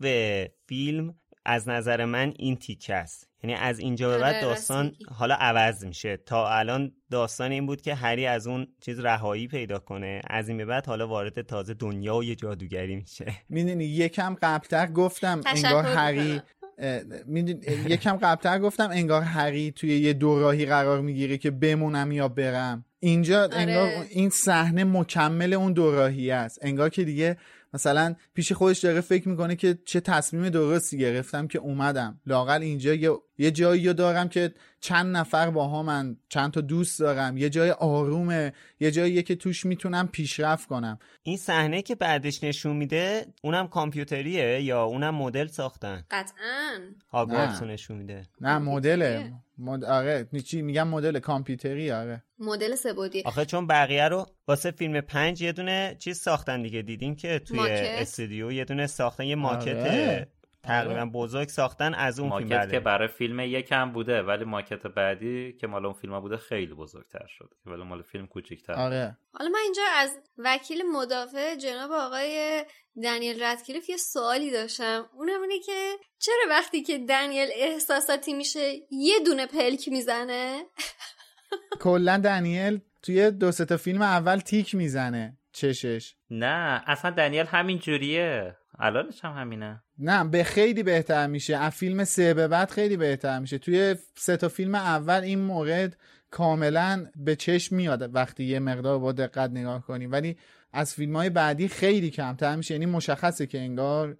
فیلم از نظر من این تیکه است. یعنی از اینجا به بعد آره، داستان. حالا عوض میشه. تا الان داستان این بود که هری از اون چیز رهایی پیدا کنه. از این به بعد حالا وارد تازه دنیای جادوگری میشه. می‌دونی یکم قبلتر گفتم انگار. هری می‌دونی یکم قبلتر گفتم انگار هری توی یه دوراهی قرار می‌گیره که بمونم یا برم. اینجا انگار این صحنه مکمل اون دوراهی است. انگار که دیگه مثلا پیش خودش داره فکر می‌کنه که چه تصمیم درستی گرفتم که اومدم. لاقل اینجا یه, یه جایی رو دارم که چند نفر با من چند تا دوست دارم. یه جای آرومه یه جاییه که توش می‌تونم پیشرفت کنم. این صحنه که بعدش نشون میده اونم کامپیوتریه یا اونم مدل ساختن؟ قطعا. هاگوارتس. نشون میده. نه مدله. مد... آره چی میگم؟ مدل کامپیوتری آره. مدل سبودی آخه چون بقیه رو واسه فیلم پنج یه دونه چیز ساختن دیگه. دیدیم که توی؟ استودیو یه دونه ساختن یه ماکت آره. تقریبا بزرگ ساختن از اون فیلم ماکت که بله. برای فیلم یکم بوده ولی ماکت بعدی که مال اون فیلم بوده خیلی بزرگتر شد که ولی مال فیلم کوچیک‌تر. آره. حالا من اینجا از وکیل مدافع جناب آقای دنیل ردکلیف یه سوالی داشتم. اونم اینه که چرا وقتی که دنیل احساساتی میشه یه دونه پلک می‌زنه؟ [laughs] کلا دنیل توی دو سه تا فیلم اول تیک می‌زنه چشش. نه اصلا دنیل همین جوریه. الانش هم همینه. نه به خیلی بهتر میشه. از فیلم سه به بعد خیلی بهتر میشه. توی سه تا فیلم اول این مورد کاملا به چشم میاد وقتی یه مقدار با دقت نگاه کنیم ولی از فیلم های بعدی خیلی کمتر میشه. یعنی مشخصه که انگار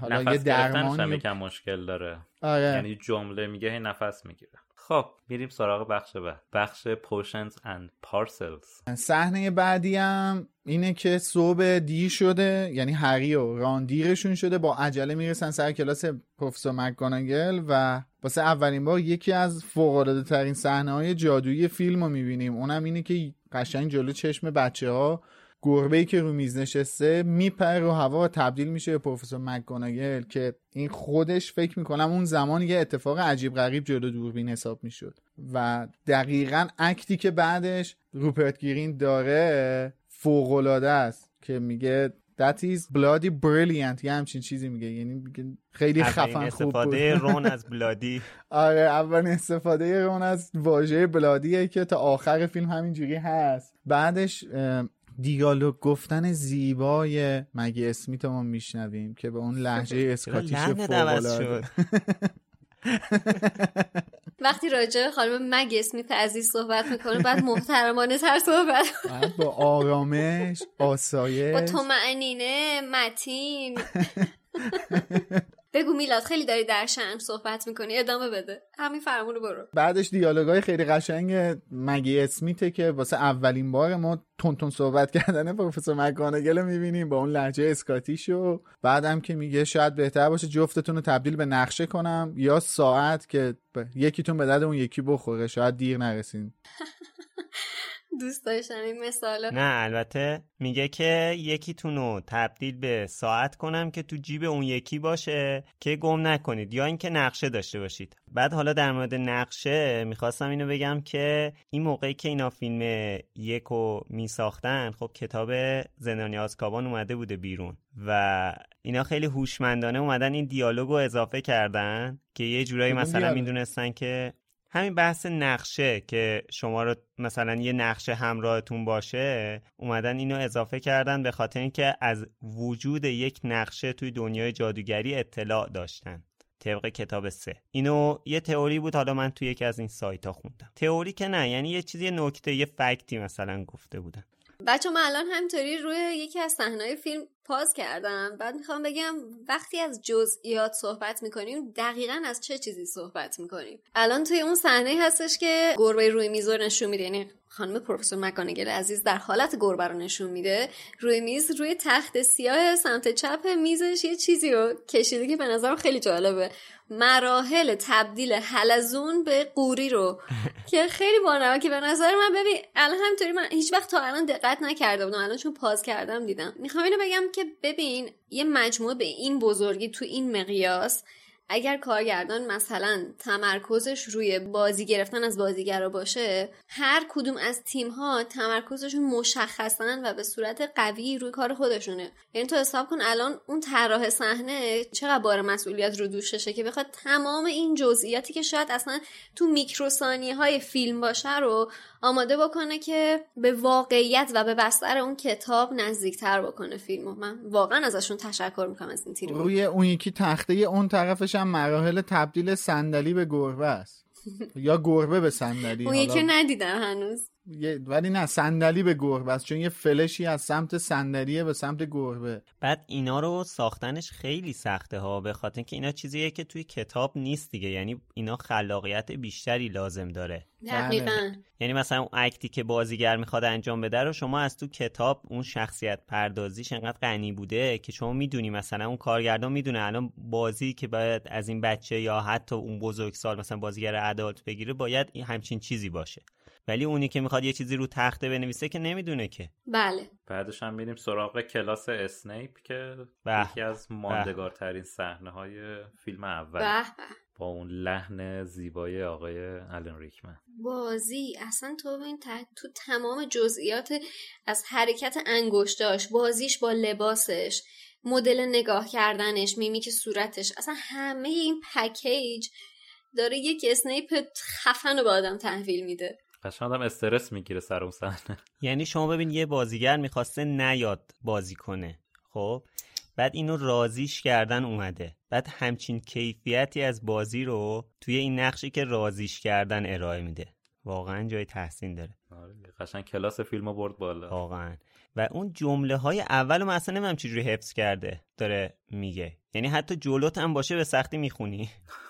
حالا یه درمانی یکم مشکل داره. آره. یعنی جمله میگه هی نفس می‌گیره. خب میریم سراغ بخش بعد. بخش potions and parcels. صحنه بعدی هم اینه که صبح دیر شده یعنی هری و ران دیرشون شده با عجله می‌رسن سر کلاس پروفسور مکگوناگل و واسه اولین بار یکی از فوق‌العاده ترین صحنه های جادویی فیلم رو می‌بینیم. اونم اینه که قشنگ جلو چشم بچه ها گربه که رو میز نشسته میپره رو هوا و تبدیل میشه به پروفسور مکگوناگل که این خودش فکر می‌کنم اون زمان یه اتفاق عجیب غریب جلو دوربین حساب می‌شد. و دقیقا اکتی که بعدش روپرت گیرین داره فوقالعاده است که میگه That is bloody brilliant. یه همچین چیزی میگه. یعنی خیلی خفن خوب بود. استفاده [laughs] رون از بلادی. آره اولین استفاده رون از واژه بلادیه که تا آخر فیلم همینجوری هست. بعدش دیالوگ گفتن زیبای مگی اسمیت ما میشنویم که به اون لحجه اسکاتیش فوق‌العاده [laughs] وقتی راجع به خانم مگ اسمیت عزیز صحبت می‌کنه بعد محترمانه تر صحبت با آرامش آسایش. با تومعنینه متین. [laughs] بگو میلاد خیلی داری در شن صحبت می‌کنی ادامه بده. همین فرمونو برو. بعدش دیالوگای خیلی قشنگ مگی اسمیته که واسه اولین بار ما تون تون صحبت کردن پروفسور مکگوناگل رو می‌بینیم با اون لحجه اسکاتیشو بعدم که میگه شاید بهتر باشه جفتتون رو تبدیل به نقشه کنم یا ساعت که ب- یکیتون به درد اون یکی بخوره. شاید دیر نرسین. [laughs] دوست داشتم این مثالا. نه البته میگه که یکیتون رو تبدیل به ساعت کنم که تو جیب اون یکی باشه که گم نکنید یا اینکه نقشه داشته باشید. بعد حالا در مورد نقشه می‌خواستم اینو بگم که این موقعی که اینا فیلم یکو میساختن خب کتاب زندانی آزکابان اومده بوده بیرون و اینا خیلی هوشمندانه اومدن این دیالوگو اضافه کردن که یه جورایی مثلا می‌دونستن که همین بحث نقشه که شما رو مثلا یه نقشه همراهتون باشه اومدن اینو اضافه کردن به خاطر اینکه از وجود یک نقشه توی دنیای جادوگری اطلاع داشتن. طبق کتاب سه. اینو یه تئوری بود حالا من توی یکی از این سایت ها خوندم. تئوری که نه یعنی یه چیزی نکته یه فکتی مثلا گفته بودن. بچه من الان همینطوری روی یکی از صحنه‌های فیلم پاز کردم. بعد می‌خوام بگم وقتی از جزئیات صحبت می‌کنیم دقیقا از چه چیزی صحبت می‌کنیم؟ الان توی اون صحنه هستش که گربه روی میز رو نشون میده. یعنی خانم پروفسور مکانگل عزیز در حالت گربه رو نشون میده. روی میز روی تخت سیاه سمت چپ میزش یه چیزی رو کشیده که به نظرم خیلی جالبه. مراحل تبدیل حلزون به قوری رو. [laughs] که خیلی بانمه که به نظر من ببین الان همینطوری من هیچ وقت تا الان دقت نکرده بودم. الان چون پاز کردم دیدم. می‌خوام اینو بگم که ببین یه مجموعه به این بزرگی تو این مقیاس اگر کارگردان مثلا تمرکزش روی بازی گرفتن از بازیگرا باشه هر کدوم از تیم ها تمرکزشون مشخصن و به صورت قوی روی کار خودشونه. یعنی تو حساب کن الان اون طراح صحنه چقدر بار مسئولیت رو دوششه که بخواد تمام این جزئیاتی که شاید اصلا تو میکروثانیه های فیلم باشه رو آماده بکنه که به واقعیت و به بستر اون کتاب نزدیکتر بکنه فیلمو. من واقعا ازشون تشکر می‌کنم از این تیم روی اون یکی تخته اون طرفش هم مراحل تبدیل صندلی به گربه است. [laughs] یا گربه به صندلی اون یکی ندیدم هنوز. ولی نه صندلی به گربه است چون یه فلشی از سمت صندلیه به سمت گربه. بعد اینا رو ساختنش خیلی سخته ها به خاطر اینکه اینا چیزیه که توی کتاب نیست دیگه یعنی اینا خلاقیت بیشتری لازم داره. دقیقا. یعنی مثلا اون اکتی که بازیگر می‌خواد انجام بده رو شما از تو کتاب اون شخصیت پردازیش انقدر غنی بوده که شما می‌دونی مثلا اون کارگردان می‌دونه الان بازی که باید از این بچه یا حتی اون بزرگسال مثلا بازیگر ادالت بگیره باید این همچین چیزی باشه. ولی اونی که می‌خواد یه چیزی رو تخته بنویسه که نمی‌دونه که. بله. بعدش هم میریم سراغ کلاس اسنیپ که. یکی از ماندگارترین صحنه های فیلم اول به با اون لحن زیبای آقای الن ریکمن. بازی. اصلا تو ببین ت- تو تمام جزئیات از حرکت انگشتاش بازیش با لباسش مدل نگاه کردنش میمیک صورتش. اصلا همه این پکیج داره یک اسنیپ خفن رو به آدم تحویل میده. قشنگ آدم استرس می‌گیره سر اون صحنه. [laughs] یعنی شما ببین یه بازیگر می‌خواسته نیاد بازی کنه. خب؟ بعد اینو رازیش کردن اومده. بعد همچین کیفیتی از بازی رو توی این نقشی که رازیش کردن ارائه میده. واقعا جای تحسین داره. آره، قشنگ کلاس فیلم برد بالا. واقعا. و اون جمله های اول من اصلا نمیم چجوری حفظ کرده داره میگه. یعنی حتی جلوت هم باشه به سختی می‌خونی. [laughs]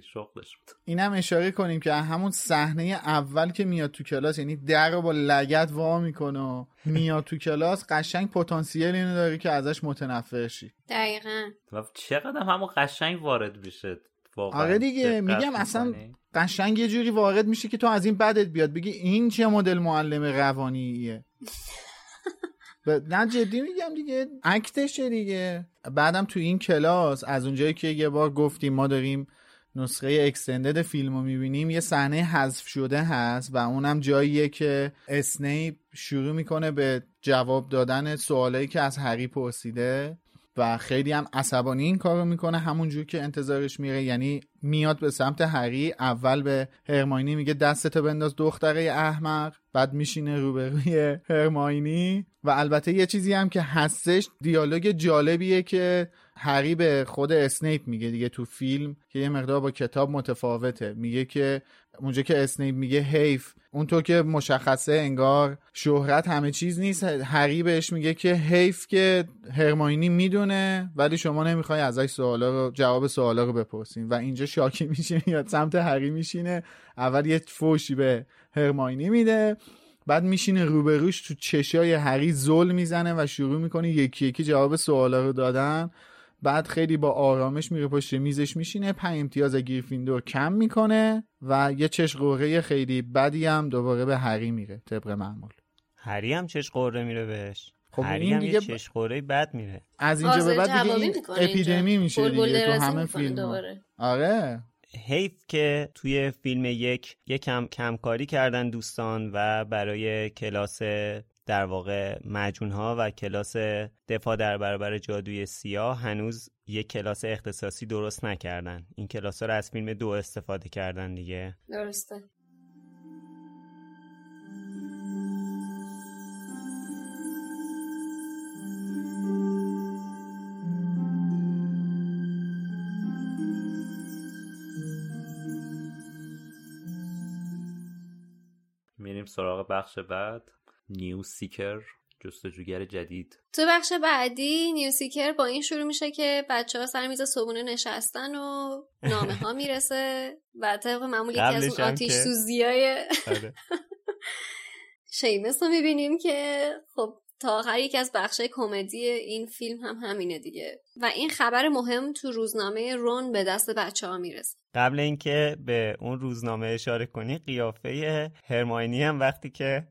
شغلش بود. اینم اشاره کنیم که همون صحنه اول که میاد تو کلاس یعنی در رو با لگت وا می‌کنه و میاد تو کلاس قشنگ پتانسیل اینو داره که ازش متنفر شی. دقیقا. و چقدر هم همون قشنگ وارد میشه واقعا. آره دیگه میگم اصلا؟ قشنگ یه جوری وارد میشه که تو از این بدت بیاد. بگی این چه مدل معلم روانیه؟ ب- نه جدی میگم دیگه اکتشه دیگه. بعدم تو این کلاس از اونجایی که یه بار گفتیم ما داریم نسخه اکستندد فیلم رو می‌بینیم. یه صحنه حذف شده هست و اونم جاییه که اسنیپ شروع می‌کنه به جواب دادن سوالایی که از هری پرسیده و خیلی هم عصبانی این کارو می‌کنه. همونجور که انتظارش میره یعنی میاد به سمت هری اول به هرماینی میگه دستتو بنداز دختره احمق بعد میشینه روبروی هرماینی. و البته یه چیزی هم که هستش دیالوگ جالبیه که هری به خود اسنیپ میگه دیگه تو فیلم که یه مقدار با کتاب متفاوته. میگه که اونجا که اسنیپ میگه حیف اونطور که مشخصه انگار شهرت همه چیز نیست. هری بهش میگه که حیف که هرماینی می‌دونه ولی شما نمی‌خوای ازش سوالا رو جواب سوالا رو بپرسین و اینجا شاکی میشینه یا سمت هری میشینه. اول یه فوشی به هرماینی میده بعد میشینه روبروش تو چشای هری زل می‌زنه و شروع می‌کنه یکی یکی جواب سوالا رو دادن. بعد خیلی با آرامش میره پشت میزش میشینه پنج امتیاز گریفیندور کم می‌کنه و یه چش خیلی بدی هم دوباره به هری میره طبق معمول. هری هم چش قوره میره بهش. خب هری این هم دیگه چش بد میره. از اینجا به بعد دیگه این. اپیدمی میشه دیگه تو همه فیلم دوباره. آره. حیف که توی فیلم یک یکم کمکاری کردن دوستان و برای کلاس در واقع مجون ها و کلاس دفاع در برابر جادوی سیاه هنوز یک کلاس اختصاصی درست نکردن. این کلاس ها رو از فیلم دو استفاده کردن دیگه. درسته. میریم سراغ بخش بعد. New Seeker جستجوگر جدید. تو بخش بعدی New Seeker با این شروع میشه که بچه ها سر میز صبونه نشستن و نامه ها می‌رسه و طبق معمول یکی از اون آتیش که- سوزی های آره. [laughs] شیمس رو می‌بینیم که خب تا آخر یکی از بخش کمدی این فیلم هم همینه دیگه. و این خبر مهم تو روزنامه رون به دست بچه ها می‌رسه. قبل اینکه به اون روزنامه اشاره کنی قیافه هرماینی هم وقتی که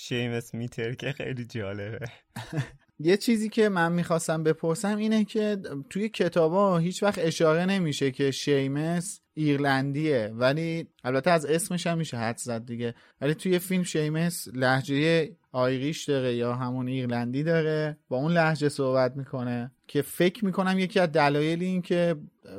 شیمس میتر که خیلی جالبه. [laughs] یه چیزی که من می‌خواستم بپرسم اینه که توی کتابا هیچ وقت اشاره نمیشه که شیمس ایرلندیه ولی البته از اسمش هم میشه حد زد دیگه. ولی توی فیلم شیمس لحجه آیریش داره یا همون ایرلندی داره با اون لحجه صحبت می‌کنه که فکر می‌کنم یکی از دلایل این که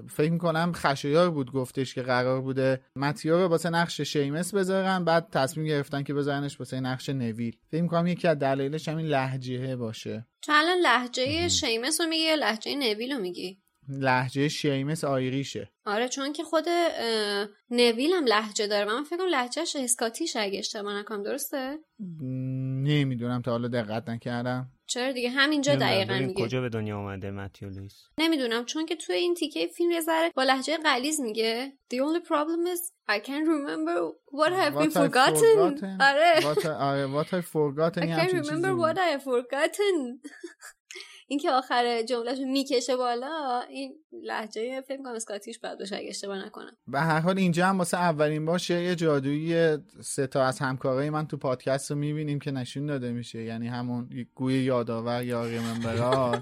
فکر می‌کنم خشایار بود گفتش که قرار بوده متیو رو واسه نقش شیمس بذارن بعد تصمیم گرفتن که بذارنش واسه نقش نویل. فکر می‌کنم یکی از دلایلش همین لحجه باشه. تو الان لحجه شیمس رو میگی یا لحجه نویل رو میگی. لحجه شیمس آیریشه. آره چون که خود نویل هم لحجه داره. و من فکر کنم لحجهش اسکاتیش اگه اشتباه نکنم. درسته؟ نمی‌دونم. تا حالا دقت نکردم. چرا دیگه؟ همینجا دقیقا میگه. کجا به دنیا اومده متیو لوئیس؟ نمی‌دونم. چون که توی این تیکه فیلم یه ذره با لحجه غلیظ میگه. The only problem is I can't remember what have been What forgotten. forgotten. آره. What I- آره what I forgotten. I can't remember what I have forgotten. این که آخر جملهشو می‌کشه بالا این لحجه فکر کنم اسکاتیش باید باشه اگه اشتباه نکنم. به هر حال اینجا هم واسه اولین باشه یه جادویی سه تا از همکارای من تو پادکست رو می‌بینیم که نشون داده میشه. یعنی همون گوی یادآور یا ریممبرال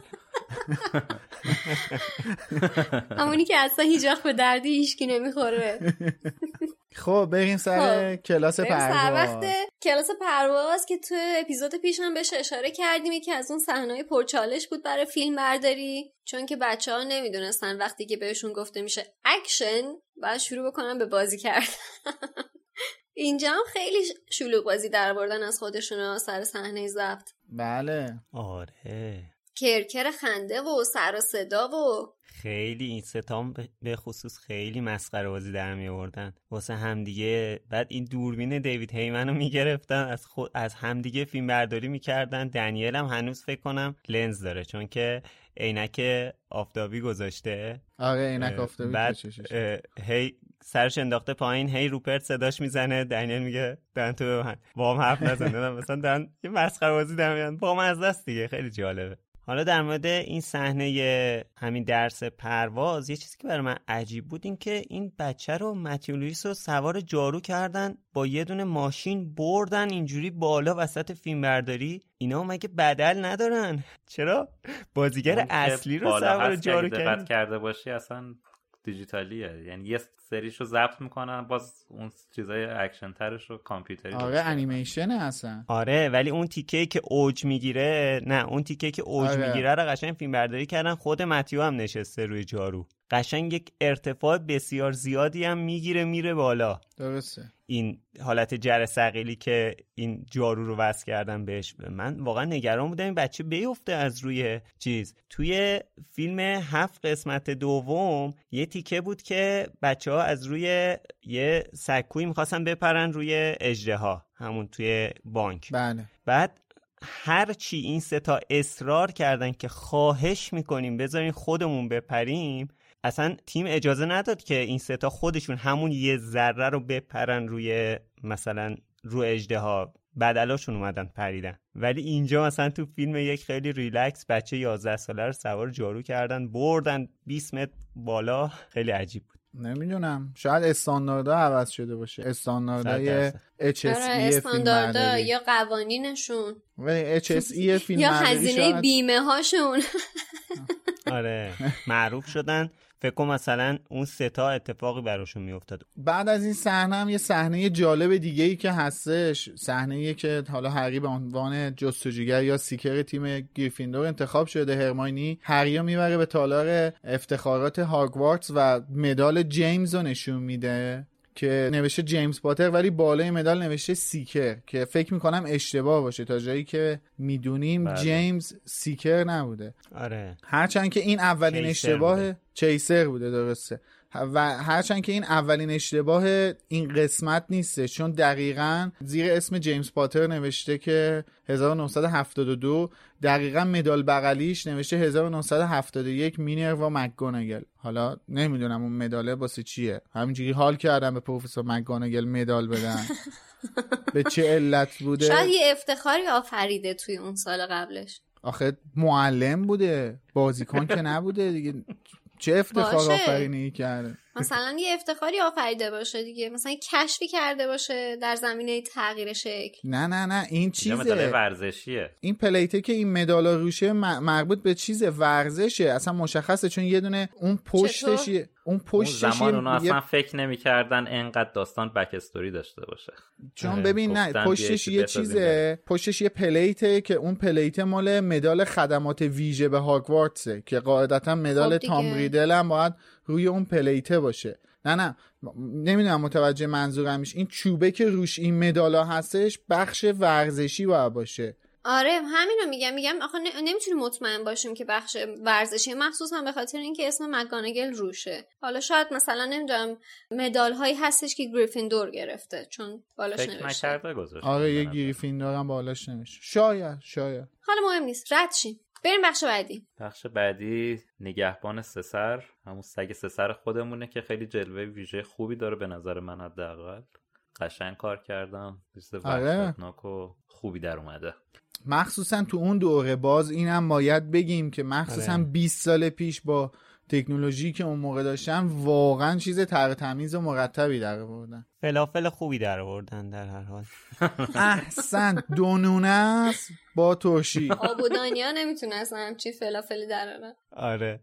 همونی که اصلا هیچ وقت به دردی هیچکی نمی‌خوره. [laughs] خب بریم سر خب، کلاس بریم سر پرواز وقت کلاس پرواز که تو اپیزود پیش هم بهش اشاره کردیم یکی از اون صحنه‌های پرچالش بود برای فیلم برداری چون که بچه ها نمی‌دونستن وقتی که بهشون گفته میشه اکشن باید شروع بکنن به بازی کردن. [laughs] اینجا هم خیلی شلوغ بازی در آوردن از خودشون سر صحنه ضبط. بله. آره. کرکر خنده و سر و صدا و خیلی این ستام به خصوص خیلی مسخره بازی در می آوردن. واسه همدیگه بعد این دوربین دیوید هیمن رو می‌گرفتن از خود از همدیگه فیلم برداری می‌کردن دنیل هم هنوز فکر کنم لنز داره چون که عینک آفتابی گذاشته. آره عینک آفتابی بعد هی سرش انداخته پایین هی روپرت صداش می‌زنه. دنیل میگه دهن تو ببند با هم حرف نزن. [laughs] مثلا دارن یه مسخره بازی در میان. با هم از دست دیگه. خیلی جالبه. حالا در مورد این صحنه همین درس پرواز یه چیزی که برای من عجیب بود این که این بچه رو متیو لوئیس رو سوار جارو کردن با یه دونه ماشین بردن اینجوری بالا وسط فیلم برداری اینا مگه بدل ندارن. چرا؟ بازیگر اصلی رو سوار جارو کردن. کرده باشی اصلا دیجیتالیه. یعنی یه سریشو ضبط می‌کنن باز اون چیزای اکشن ترش رو کامپیوتری آره. انیمیشن اصلا. آره ولی اون تیکه که اوج می‌گیره نه اون تیکه که اوج آره. می‌گیره رو قشنگ فیلم برداری کردن. خود متیو هم نشسته روی جارو. قشنگ یک ارتفاع بسیار زیادی هم می‌گیره میره بالا. درسته. این حالت جرثقیلی که این جارو رو وصل کردن بهش من واقعا نگران بودم این بچه بیفته از روی چیز. توی فیلم هفت قسمت دوم یه تیکه بود که بچه ها از روی یه سکوی می‌خواستن بپرن روی اجده همون توی بانک. بله. بعد هر چی این ستا اصرار کردن که خواهش می‌کنیم بذارین خودمون بپریم اصلا تیم اجازه نداد که این ستا خودشون همون یه ذره رو بپرن روی مثلا رو اجده ها بدلاشون اومدن پریدن. ولی اینجا مثلا تو فیلم یک خیلی ریلکس بچه 11 ساله رو سوار جارو کردن بردن 20 متر بالا. خیلی عجیب بود. نمی‌دونم. شاید استانداردها عوض شده باشه. استانداردهای HSE استانداردها یا قوانینشون. HSE فیلم یا هزینه بیمه هاشون. [laughs] آره. معروف شدن. فکر کنم مثلا اون ستا اتفاقی براشون میافتاد. بعد از این صحنه هم یه صحنه جالب دیگه ای که هستش. صحنه ای که حالا هری به عنوان جستجوگر یا Seeker تیم گریفیندور انتخاب شده هرماینی. هری رو می‌بره به تالار افتخارات هاگوارتس و مدال جیمز رو نشون میده. که نوشته جیمز پاتر ولی بالای مدال نوشته Seeker که فکر می‌کنم اشتباه باشه. تا جایی که می‌دونیم بله. جیمز Seeker نبوده. آره. هرچند که این اولین اشتباه Chaser بوده درسته. و هرچند که این اولین اشتباه این قسمت نیسته چون دقیقا زیر اسم جیمز پاتر نوشته که 1972 دقیقا مدال بغلیش نوشته 1971 مینر و مکگونگل. حالا نمی‌دونم اون مداله واسه چیه. همینجوری حال کردم به پروفسور مکگونگل مدال بدن. به چه علت بوده؟ شاید یه افتخاری آفریده توی اون سال قبلش. آخه معلم بوده. بازیکن که نبوده دیگه. چه افتخار آفرینی کرده. مثلا یه افتخاری آفریده باشه دیگه. مثلا کشفی کرده باشه در زمینه تغییر شکل. نه نه نه این چیزه. ورزشیه. این پلیته که این مدال روشه مربوط به چیز ورزشه. اصلا مشخصه چون یه دونه اون پشتش اون پشتش اون زمان اونا اصلا فکر نمی‌کردن انقدر داستان بک استوری داشته باشه. چون آره. ببین نه پشتش یه چیزه. پشتش یه پلیته که اون پلیت مال مدال خدمات ویژه به هاگوارتسه که قاعدتا مدال خب تام ریدل هم باید روی اون پلیته باشه. نه نه. نمی‌دونم متوجه منظورم این چوبه که روش این مدالا هستش بخش ورزشی باید باشه. آره همین رو میگم. میگم آخه نمی‌تونیم مطمئن باشیم که بخش ورزشی مخصوص هم به خاطر اینکه اسم مکانگل روشه. حالا شاید مثلا نمی‌دونم مدال هایی هستش که گریفیندور گرفته چون بالاش نوشته. آره یه گریفیندور هم بالاش نوشته. شاید شاید. حالا مهم نیست. رد شیم. بریم بخش بعدی. بخش بعدی نگهبان سسر همون سگ سسر خودمونه که خیلی جلوه ویژه خوبی داره به نظر من حداقل. قشنگ کار کردم. چیز آره. و خوبی در اومده. مخصوصا تو اون دوره باز اینم باید بگیم که مخصوصا آره. 20 سال پیش با تکنولوژی که اون موقع داشتن واقعا چیز تر تمیز و مرتبی در آوردن. فلافل خوبی در آوردن در هر حال. احسن دونونه است با ترشی. آبودانیا نمی‌تونستن همچی فلافلی در آره.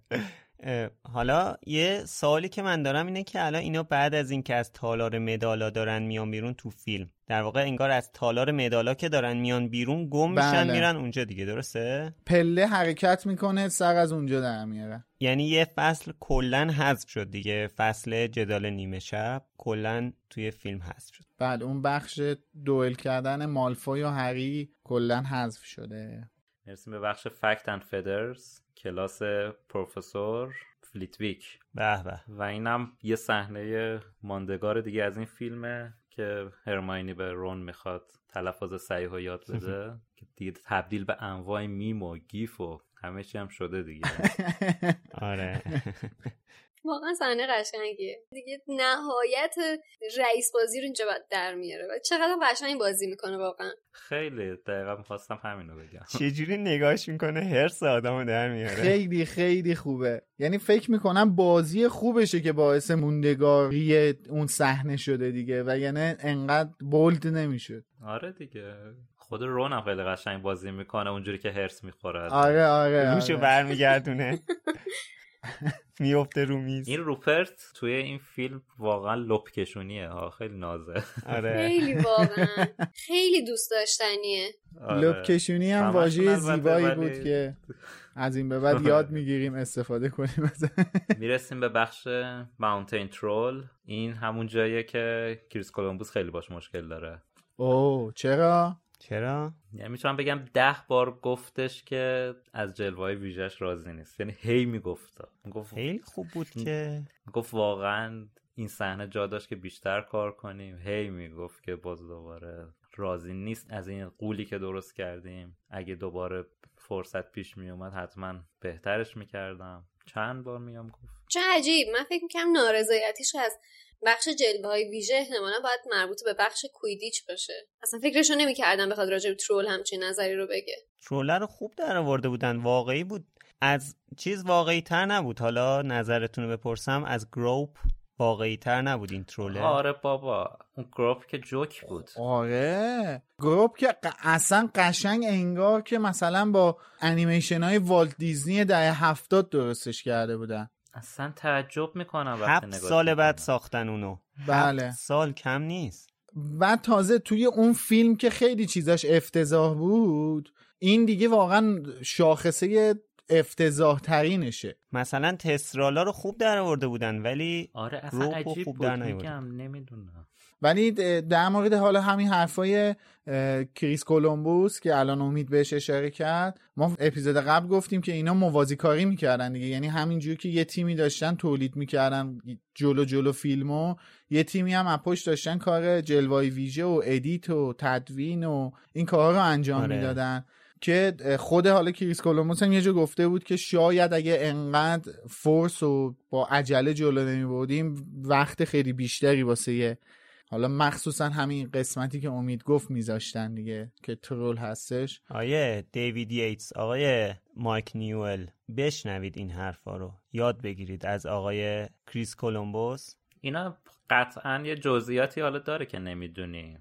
حالا یه سوالی که من دارم اینه که الان اینا بعد از اینکه از تالار مدالا دارن میان بیرون تو فیلم. در واقع انگار از تالار مدالا که دارن میان بیرون گم میشن بله. میرن اونجا دیگه درسته؟ پله حرکت می‌کنه سر از اونجا در میاره. یعنی یه فصل کلا حذف شد دیگه فصل جدال نیمه شب کلا توی فیلم حذف شد. بله اون بخش دوئل کردن مالفوی و هری کلا حذف شده. می‌رسیم به بخش Facts and Feathers کلاس پروفسور فلیتویک. به به. و اینم یه صحنه ماندگار دیگه از این فیلمه که هرماینی به رون می‌خواد تلفظ صحیح و یاد بده [laughs] که دیگه تبدیل به انواع میم و گیف و همه چی هم شده دیگه. [laughs] آره. [laughs] واقعا صحنه قشنگیه. دیگه نهایت رئیس بازی رو اینجا در میاره و چقدر قشنگ بازی می‌کنه واقعا. خیلی دقیقا می‌خواستم همینو بگم. [laughs] چجوری نگاش می‌کنه؟ هرس آدمو در میاره. خیلی خیلی خوبه. یعنی فکر می‌کنم بازی خوبشه که باعث موندگاری اون صحنه شده دیگه و یعنی انقدر بولد نمی‌شد آره دیگه. خود رون هم خیلی قشنگ بازی می‌کنه اونجوری که هرس می‌خوره. آره آره روشو آره. برمیگردونه. [laughs] میفته رو میز. این روپرت توی این فیلم واقعا لپ کشونیه ها خیلی نازه. آره. خیلی واقعا. [laughs] خیلی دوست داشتنیه. آره. لپ کشونی هم واژه زیبایی بود که از این به بعد [laughs] یاد می‌گیریم استفاده کنیم [laughs] می‌رسیم به بخش ماونتین ترول این همون جاییه که کریس کولومبوس خیلی باش مشکل داره. اوه چرا؟ چرا؟ یعنی می‌تونم بگم ده بار گفتش که از جلوه ویژش راضی نیست. یعنی هی می‌گفت. گفت خیلی خوب بود که. گفت واقعا این صحنه جا داشت که بیشتر کار کنیم. هی می‌گفت که باز دوباره راضی نیست از این قولی که درست کردیم. اگه دوباره فرصت پیش میومد حتما بهترش می‌کردم. چند بار میام گفت. چه عجیب. من فکر می‌کنم نارضایتیش از بخش جلوه های ویژه احتمالا باید مربوط به بخش کویدیچ باشه. اصلا فکرشو نمی‌کردم بخواد راجع به ترول همچین نظری رو بگه. تروله رو خوب در آورده بودن. واقعی بود. از چیز واقعی تر نبود. حالا نظرتون رو بپرسم. از گروپ واقعی تر نبود این تروله آره بابا. اون گروپ که جوک بود. آره. گروپ که ق- اصلا قشنگ انگار که مثلا با انیمیشن های والت دیزنی دهه هفتاد درستش کرده بودن. اصلا تعجب می‌کنم وقتی هفت نگاه سال بعد می‌کنم. ساختن اونو. بله. هفت سال کم نیست. بعد تازه توی اون فیلم که خیلی چیزاش افتضاح بود این دیگه واقعا شاخصه افتضاح ترینشه مثلا تسرالا رو خوب در آورده بودن ولی آره اصلا عجیب خوب بود. در نمی‌دونم. ولی در مورد حالا همین حرفای کریس کولومبوس که الان امید بهش اشاره کرد ما اپیزود قبل گفتیم که اینا موازی کاری می‌کردن دیگه یعنی همینجوری که یه تیمی داشتن تولید می‌کردن جلو جلو فیلمو یه تیمی هم پشت داشتن کار جلوه‌های ویژه و edit و تدوین و این کارها رو انجام آره. می‌دادن که خود حالا کریس کولومبوس هم یه جا گفته بود که شاید اگه انقدر force و با عجله جلو نمی وقت خیلی بیشتری واسه حالا مخصوصا همین قسمتی که امید گفت میذاشتن دیگه که ترول هستش. آقای دیوید ییتس آقای مایک نیوئل بشنوید این حرفا رو. یاد بگیرید از آقای کریس کولومبوس. اینا قطعا یه جزئیاتی حالا داره که نمی‌دونی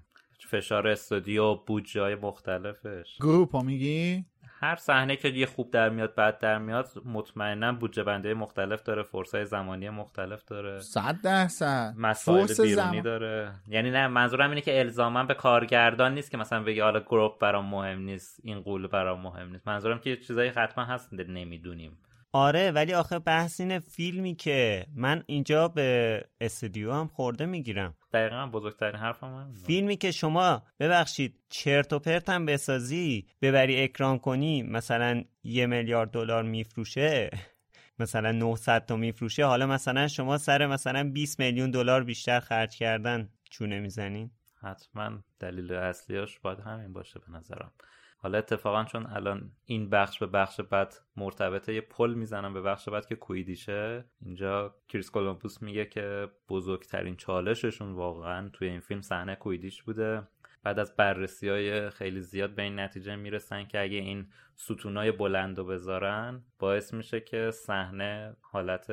فشار استودیو بودجه های مختلفش. گروپ ها میگی؟ هر صحنه که یه خوب در میاد بد در میاد مطمئنا بودجه بندی مختلف داره فرصتای زمانی مختلف داره. صد درصد. مسائل بیرونی زمان- داره. یعنی نه منظورم اینه که الزاما به کارگردان نیست که مثلا بگی حالا گروپ برام مهم نیست این غول برام مهم نیست. منظورم که یه چیزایی حتما هست نمی‌دونیم. آره ولی آخه بحث اینه فیلمی که من اینجا به استودیو هم خورده می‌گیرم. دقیقا بزرگترین حرفم هم فیلمی که شما ببخشید چرت و پرت هم بسازی ببری اکران کنی مثلا یه میلیارد دلار میفروشه [laughs] مثلا 900 تا میفروشه حالا مثلا شما سر مثلا 20 میلیون دلار بیشتر خرج کردن چونه می‌زنین؟ حتما دلیل اصلیش باید همین باشه به نظرم. حالا اتفاقا چون الان این بخش به بخش بعد مرتبطه یه پل می‌زنم به بخش بعد که کویدیشه اینجا کریس کولومبوس میگه که بزرگترین چالششون واقعا توی این فیلم صحنه کویدیش بوده. بعد از بررسی های خیلی زیاد به این نتیجه می‌رسن که اگه این ستونای بلند رو بذارن باعث میشه که صحنه حالت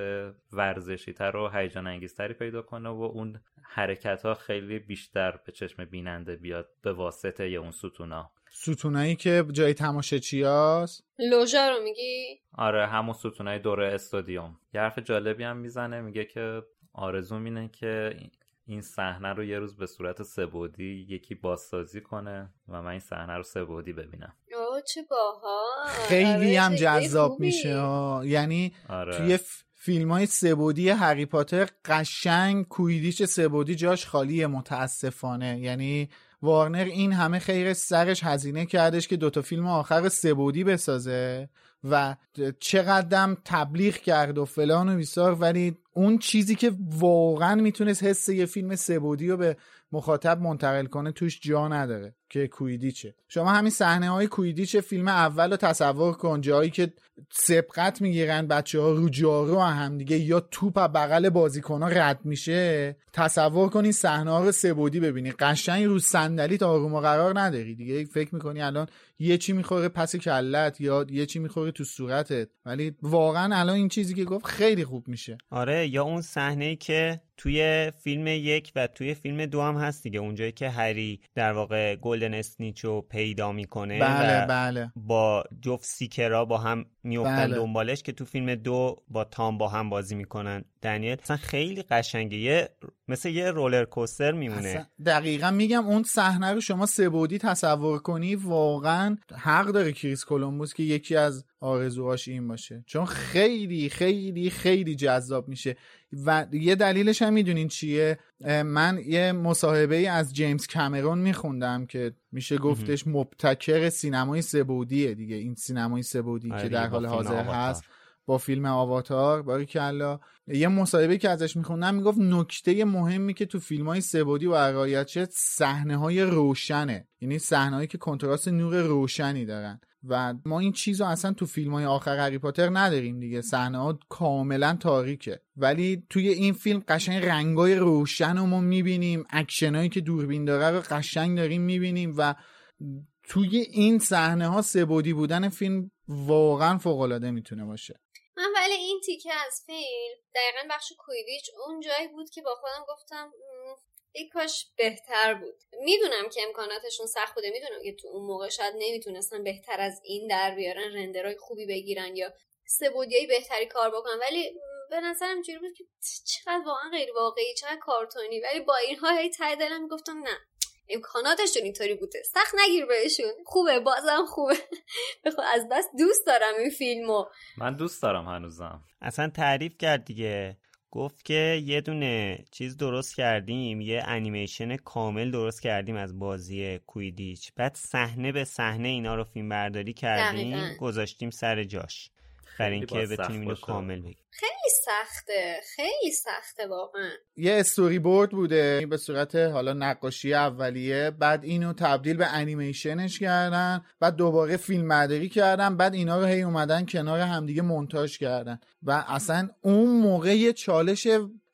ورزشی تر و هیجان انگیزتری پیدا کنه و اون حرکت ها خیلی بیشتر به چشم بیننده بیاد به واسطه اون ستونا. ستونایی که جای تماشاچی هست لوژا رو میگی؟ آره همون ستونای دور استادیوم. یه حرف جالبی هم می‌زنه میگه که آرزوم اینه که این صحنه رو یه روز به صورت سبودی یکی بازسازی کنه و من این صحنه رو سبودی ببینم. اوه چه باها خیلی هم جذاب میشه. ها. یعنی آره. توی ف... فیلم های سبودی هری پاتر قشنگ کویدیچ سبودی جاش خالیه متاسفانه. یعنی وارنر این همه خیر سرش هزینه کردش که دوتا فیلم آخر سبودی بسازه؟ و چقدرم تبلیغ کرد و فلان و بیسار ولی اون چیزی که واقعا می‌تونست حس یه فیلم سبودی رو به مخاطب منتقل کنه توش جا نداره که کویدیچه. شما همین صحنه های کویدیچ فیلم اول رو تصور کن جایی که سبقت می‌گیرن بچه ها رو جارو هم دیگه یا توپ از بغل بازیکن ها رد میشه. تصور کن این صحنه ها رو سبودی ببینی. قشنگ رو صندلی تا آروم و قرار نداری دیگه. فکر می‌کنی الان یه چی می‌خوره پس کلت یا یه چی می‌خوره تو صورتت. ولی واقعا الان این چیزی که گفت خیلی خوب میشه. آره یا اون صحنه که توی فیلم یک و توی فیلم دو هم هست دیگه. اونجایی که هری در واقع گلدن اسنیچو پیدا می‌کنه بله و بله با جفت سیکرا با هم میفتن بله. دنبالش که تو فیلم دو با تام با هم بازی می‌کنن. دنیل اصلا خیلی قشنگه. یه مثل یه رولر کوستر میمونه. دقیقا میگم اون صحنه رو شما سبودی تصور کنی واقعا حق داره کریس کولومبوس که یکی از آرزوهاش این باشه. چون خیلی خیلی خیلی جذاب میشه. و یه دلیلش هم می‌دونین چیه؟ من یه مصاحبه از جیمز کامرون میخوندم که میشه گفتش مبتکر سینمای سبودیه دیگه. این سینمای سبودی آره که در حال حاضر آواتار. هست با فیلم آواتار باری کلا یه مصاحبه که ازش میخوندم می‌گفت نکته مهمی که تو فیلم های سبودی و رعایت صحنه های روشنه. یعنی صحنه که کنتراست نور روشنی دارن. و ما این چیز رو اصلا تو فیلم های آخر هری پاتر نداریم دیگه. صحنه ها کاملا تاریکه. ولی توی این فیلم قشنگ رنگای روشن رو ما می‌بینیم اکشنایی که دوربین داره رو قشنگ داریم می‌بینیم و توی این صحنه ها سبودی بودن فیلم واقعا فوق العاده می‌تونه باشه. من ولی این تیکه از فیلم دقیقا بخش کویدیچ اون جایی بود که با خودم گفتم ای کاش بهتر بود. می‌دونم که امکاناتشون سخت بوده. می‌دونم که تو اون موقع شاید نمی‌تونستن بهتر از این در بیارن رندرهای خوبی بگیرن یا سبودیای بهتری کار بکنن. ولی به نظرم اینجوری بود که چقدر واقعا غیر واقعی چقدر کارتونی. ولی با اینها هی ته دلم می‌گفتم نه امکاناتشون اینطوری بوده. سخت نگیر بهشون. خوبه بازم خوبه. [laughs] از بس دوست دارم این فیلمو. من دوست دارم هنوزم. اصلا تعریف کرد دیگه. گفت که یه دونه چیز درست کردیم یه انیمیشن کامل درست کردیم از بازی کویدیچ. بعد صحنه به صحنه اینا رو فیلم برداری کردیم گذاشتیم سر جاش. برای اینکه بتونیم اینو کامل بگیم خیلی سخته. خیلی سخته واقعا. یه استوری بورد بوده به صورت حالا نقاشی اولیه. بعد اینو تبدیل به انیمیشنش کردن. بعد دوباره فیلم مداری کردن. بعد اینا رو هی اومدن کنار همدیگه مونتاژ کردن. و اصلا اون موقع یه چالش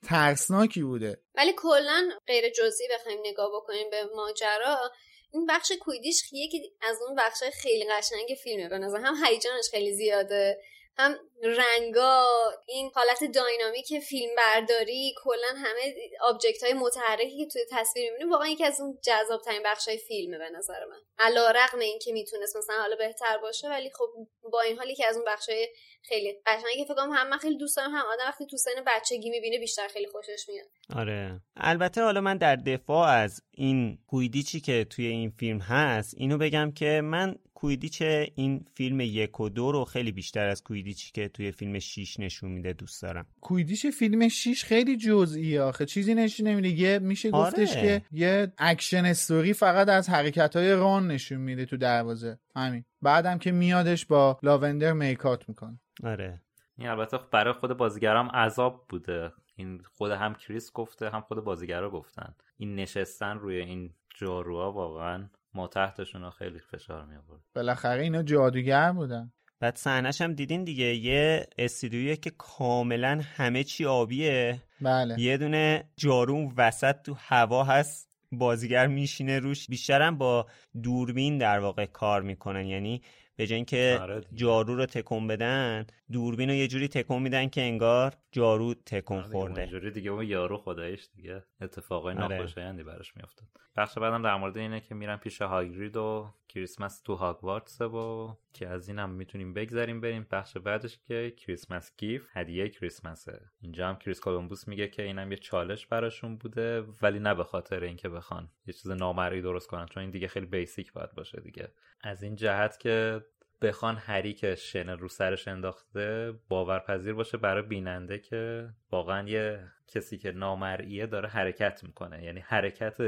ترسناکی بوده. ولی کلا غیر جزئی بخوایم نگاه بکنیم به ماجرا این بخش کویدیش یکی از اون بخش خیلی قشنگ فیلمه. به نظر هم هیجانش خیلی زیاده. هم رنگا این حالت داینامیک فیلم برداری کلا همه آبجکت های متحرکی که توی تصویر می‌بینیم واقعا یکی از اون جذاب ترین بخش های فیلمه به نظر من. علا رقم این که می‌تونست مثلا حالا بهتر باشه ولی خب با این حالی که از اون بخش های خیلی قشنگی که فکر کنم هم من خیلی دوست دارم هم آدم وقتی تو سن بچگی می‌بینه بیشتر خیلی خوشش میاد. آره. البته حالا من در دفاع از این کویدیچی که توی این فیلم هست اینو بگم که من کویدیچ این فیلم یک و دو رو خیلی بیشتر از کویدیچی که توی فیلم 6 نشون میده دوست دارم. کویدیچ فیلم 6 خیلی جزئی آخه. چیزی نشون نمیده. یه میشه آره. گفتش که یه action story فقط از حرکت های ران نشون میده تو دروازه. همین. بعدم که میادش با لاوندر make out می‌کنه. آره. این البته برای خود بازیگرام عذاب بوده. این خود هم کریس گفته هم خود بازیگرا گفتن. این نشستن روی این جاروها واقعا. ما تحتشون خیلی فشار می آورد بالاخره اینا جادوگر بودن. بعد صحنهش هم دیدین دیگه یه استودیویی که کاملا همه چی آبیه. بله. یه دونه جارو وسط تو هوا هست بازیگر میشینه روش. بیشترم با دوربین در واقع کار می‌کنن. یعنی به جای اینکه آره جارو رو تکون بدن دوربین رو یه جوری تکون میدن که انگار جارو تکون آره خورده. جوری دیگه اون یارو خدایش دیگه. اتفاقای آره. ناخوشایندی براش میافتاد. بخش بعدم در مورد اینه که میرن پیش هاگرید و کریسمس تو هاگوارتس و که از اینم می‌تونیم بگذریم بریم. بخش بعدش که Christmas Gift هدیه کریسمسه. اینجا هم کریس کولومبوس میگه که اینم یه چالش براشون بوده ولی نه به خاطر اینکه بخوان یه چیز نامرئی درست کنن چون این دیگه خیلی basic باید باشه دیگه. از این جهت که بخوان هری که شن رو سرش انداخته باورپذیر باشه برای بیننده که واقعا یه کسی که نامرئیه داره حرکت می‌کنه. یعنی حرکت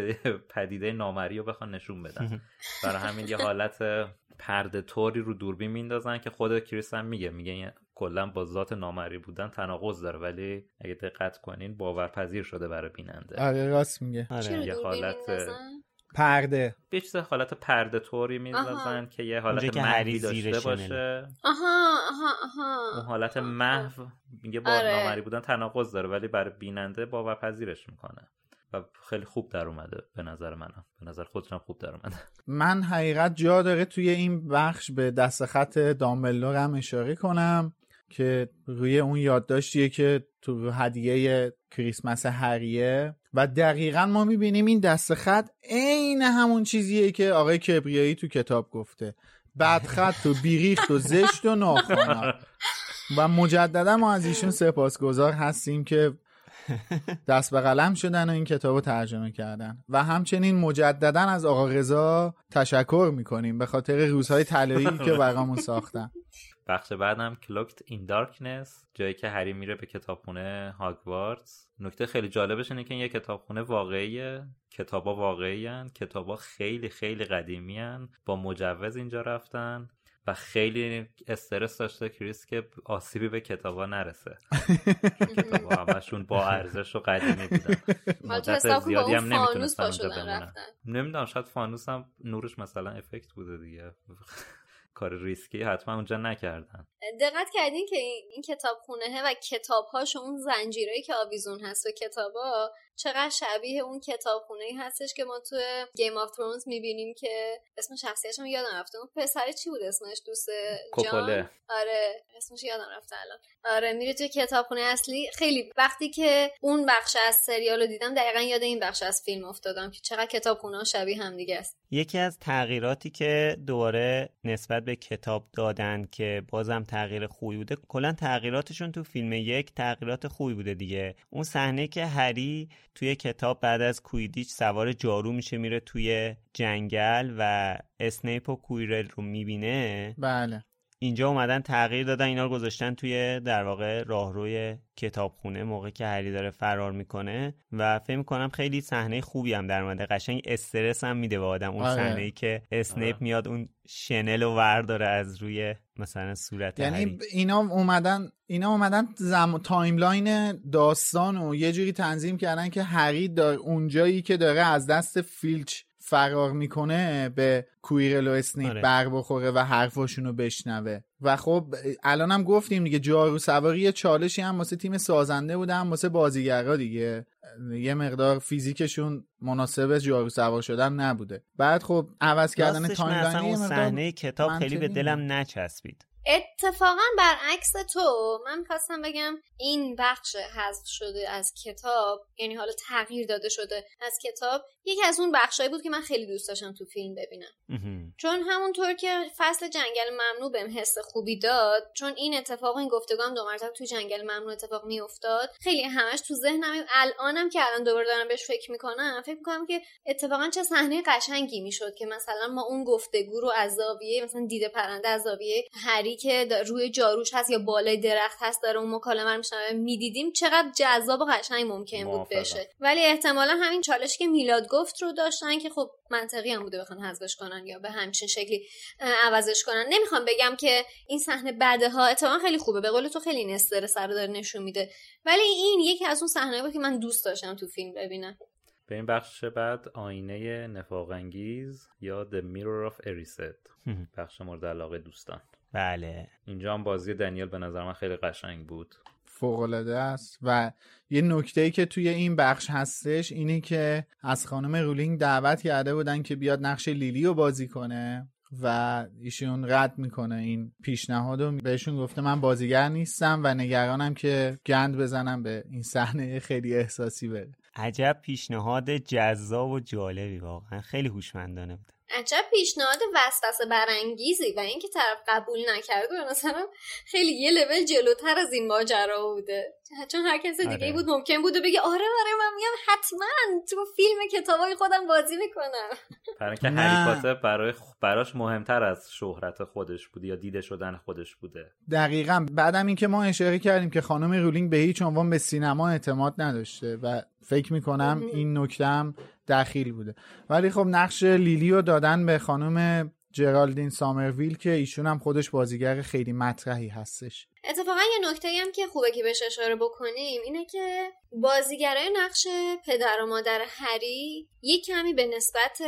پدیده نامرئی رو بخوان نشون بدن. [laughs] برای همین یه حالت پرده طوری رو دوربین میندازن که خود کریس هم میگه. میگه کلا با ذات نامری بودن تناقض داره ولی اگه دقت کنین باورپذیر شده برای بیننده. آره راست میگه. آره. یه حالت پرده. به چیز حالت پرده طوری میندازن که یه حالت محوی داشته باشه. آها آها آها. اون حالت محو میگه با آره. نامری بودن تناقض داره ولی برای بیننده باورپذیرش می‌کنه. و خیلی خوب در اومده به نظر منم. به نظر خودتونم خوب در اومده. من حقیقت جا داره توی این بخش به دست خط دامبلدور هم اشاره کنم که روی اون یادداشتیه که تو هدیه کریسمس هریه. و دقیقا ما می‌بینیم این دست خط عین همون چیزیه که آقای کبریایی تو کتاب گفته. بدخط و بیریخت و زشت و ناخوانا و مجددا ما از ایشون سپاسگزار هستیم که دست به قلم شدن و این کتاب رو ترجمه کردن. و همچنین مجددا از آقا رضا تشکر می‌کنیم به خاطر روزهای طلایی که برامون ساختن. بخش بعدم کلوکت این دارکنس جایی که هری میره به کتابخونه هاگوارتس نکته خیلی جالبش اینه که این یه کتابخونه واقعیه. کتابا واقعی هن. کتابا خیلی خیلی قدیمی هن. با مجوز اینجا رفتن و خیلی استرس داشته کریس که آسیبی به کتابا نرسه. کتابا همشون با ارزش و قدیمی بودن. [laughs] مدت زیادی هم نمی‌تونستن اونجا بمونن. نمی‌دونم شاید فانوس هم نورش مثلا افکت بوده دیگه. کار ریسکی حتما اونجا نکردن. دقت کردین که این کتاب خونه و کتابهاش اون زنجیرهایی که آویزون هست و کتابا چقدر شبیه اون کتابخونه ای هستش که ما تو گیم آف ترونز می‌بینیم که اسم شخصیتش هم یادم رفته. اون پسر چی بود اسمش؟ دوست جان؟ آره اسمش یادم رفته الان. آره میره توی کتابخونه اصلی. خیلی وقتی که اون بخش از سریال رو دیدم دقیقا یاد این بخش از فیلم افتادم که چقدر کتابخونه ها شبیه هم دیگه است. یکی از تغییراتی که دوباره نسبت به کتاب دادن که بازم تغییر خوبی بوده کلا تغییراتشون تو فیلم یک تغییرات خوبی بوده دیگه. اون صحنه که هری توی کتاب بعد از کویدیچ سوار جارو میشه میره توی جنگل و اسنیپ و کویرل رو می‌بینه. بله. اینجا اومدن تغییر دادن اینا رو گذاشتن توی در واقع راهروی کتابخونه موقع که هری داره فرار می‌کنه و فکر می‌کنم خیلی صحنه خوبی هم در اومده قشنگ استرس هم میده به آدم اون آره. صحنه ای که اسنیپ آره. میاد اون شنل و ورداره از روی مثلا صورت یعنی هری اینا اومدن اینا اومدن زم... timeline داستان و یه جوری تنظیم کردن که هری دار اونجایی که داره از دست فیلچ فرار می‌کنه به کویرل و اسنیپ آره. بر بخوره و حرفاشون رو بشنوه. و خب الان هم گفتیم دیگه جارو سواری چالشی هم واسه تیم سازنده بوده هم واسه بازیگرا دیگه. یه مقدار فیزیکشون مناسب جارو سوار شدن نبوده. بعد خب عوض کردن timeline اون مقدار صحنه کتاب خیلی به دلم نچسبید. اتفاقا برعکس تو من خواستم بگم این بخش حذف شده از کتاب یعنی حالا تغییر داده شده از کتاب یکی از اون بخشایی بود که من خیلی دوست داشتم تو فیلم ببینم. چون همونطور که فصل جنگل ممنوع بهم حس خوبی داد چون این اتفاق این گفتگو هم دو مرتبه تو جنگل ممنوع اتفاق میافتاد خیلی همش تو ذهنم الانم که الان دوباره دارم بهش فکر می‌کنم فکر می‌کنم که اتفاقا چه صحنه قشنگی می‌شد که مثلا ما اون گفتگو رو از زاویه مثلا دیده پرنده از زاویه هری که دا- روی جاروش هست یا بالای درخت هست داره اون مکالمه رو میشنوه می‌دیدیم چقدر جذاب و قشنگ ممکن بود. بشه. ولی احتمالا همین چالشی که میلاد گفت رو داشتن که خب منطقی هم بوده بخوان حذفش کنن یا به همچین شکلی عوضش کنن. نمی‌خوام بگم که این صحنه بده ها اتفاقا خیلی خوبه. به قول تو خیلی این استرس رو داره نشون میده. ولی این یکی از اون صحنه بود که من دوست داشتم تو فیلم ببینم. به این بخش بعد آینه نفاق انگیز یا The Mirror of Erised. [laughs] بخش مورد علاقه دوستان. بله. اینجا هم بازی دنیل به نظر من خیلی قشنگ بود. فوقالعاده است و یه نکته ای که توی این بخش هستش اینه که از خانم رولینگ دعوت کرده بودن که بیاد نقش لیلی رو بازی کنه و ایشون رد می‌کنه این پیشنهاد رو. بهشون گفته من بازیگر نیستم و نگرانم که گند بزنم به این صحنه خیلی احساسی بره. عجب پیشنهاد جذاب و جالبی واقعا خیلی هوشمندانه بود. عجب پیشنهاد وسوسه برانگیزی و اینکه طرف قبول نکرده به مثلا خیلی یه لول جلوتر از این ماجرا بوده. چون هر کس دیگه آره. بود ممکن بود و بگه آره آره من میگم حتما تو فیلم کتابای خودم بازی می‌کنم. برای اینکه. هری پاتر برای براش مهمتر از شهرت خودش بوده یا دیده شدن خودش بوده. دقیقا. بعدم اینکه ما اشاره کردیم که خانم رولینگ به هیچ عنوان به سینما اعتماد نداشته و فکر می‌کنم این نکته دخیل بوده. ولی خب نقش لیلی رو دادن به خانم جرالدین سامرویل که ایشون هم خودش بازیگر خیلی مطرحی هستش. اتفاقا یه نکته هم که خوبه که بهش اشاره بکنیم اینه که بازیگرای نقش پدر و مادر هری یه کمی به نسبت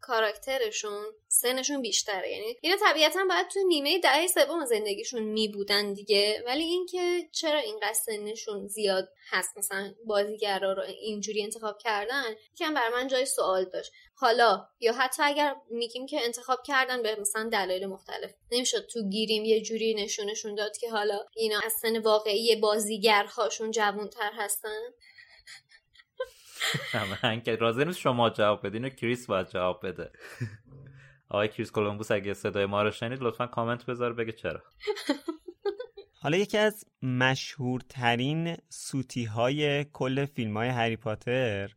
کاراکترشون سنشون بیشتره. یعنی اینا طبیعتا باید تو نیمه دهه سوم زندگیشون می بودن دیگه. ولی اینکه چرا اینقدر سنشون زیاد هست؟ مثلا بازیگرا رو اینجوری انتخاب کردن یکم بر من جای سوال داشت. حالا یا حتی اگر میگیم که انتخاب کردن به مثلا دلایل مختلف. نمی‌شد تو گیریم یه جوری نشونشون داد که حالا اینا از سن واقعی بازیگرهاشون جوانتر هستن؟ [laughs] من که راضی نیست شما جواب بدین و کریس باید جواب بده. آقای کریس کولومبوس اگه صدای ما رو شنید لطفا کامنت بذار بگه چرا. [laughs] حالا یکی از مشهورترین سوتی های کل فیلم های هری پاتر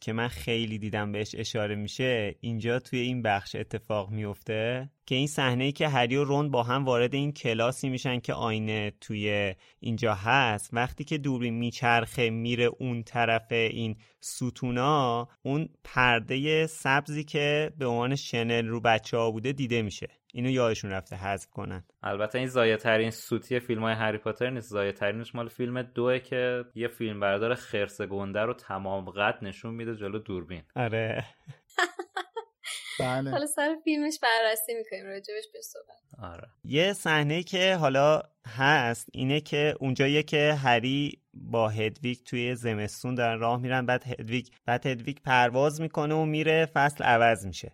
که من خیلی دیدم بهش اشاره میشه اینجا توی این بخش اتفاق میفته که این صحنه ای که هری و رون با هم وارد این کلاسی میشن که آینه توی اینجا هست وقتی که دوربین میچرخه میره اون طرف این ستونا اون پرده سبزی که به عنوان شنل رو بچه ها بوده دیده میشه. اینو یادشون رفته حذف کنن. البته این زایه ترین سوتی فیلم های هری پاتر نیست. زایه ترینش مال فیلم دوه که یه فیلم بردار خرس گنده رو تمام قد نشون میده جلو دوربین. آره. بله. حالا سر فیلمش بررسی می‌کنیم راجبش به صحبت. آره. یه صحنه که حالا هست اینه که اونجاییه که هری با هدویگ توی زمستون دارن راه میرن بعد هدویگ بعد هدویگ پرواز می‌کنه و میره فصل عوض میشه.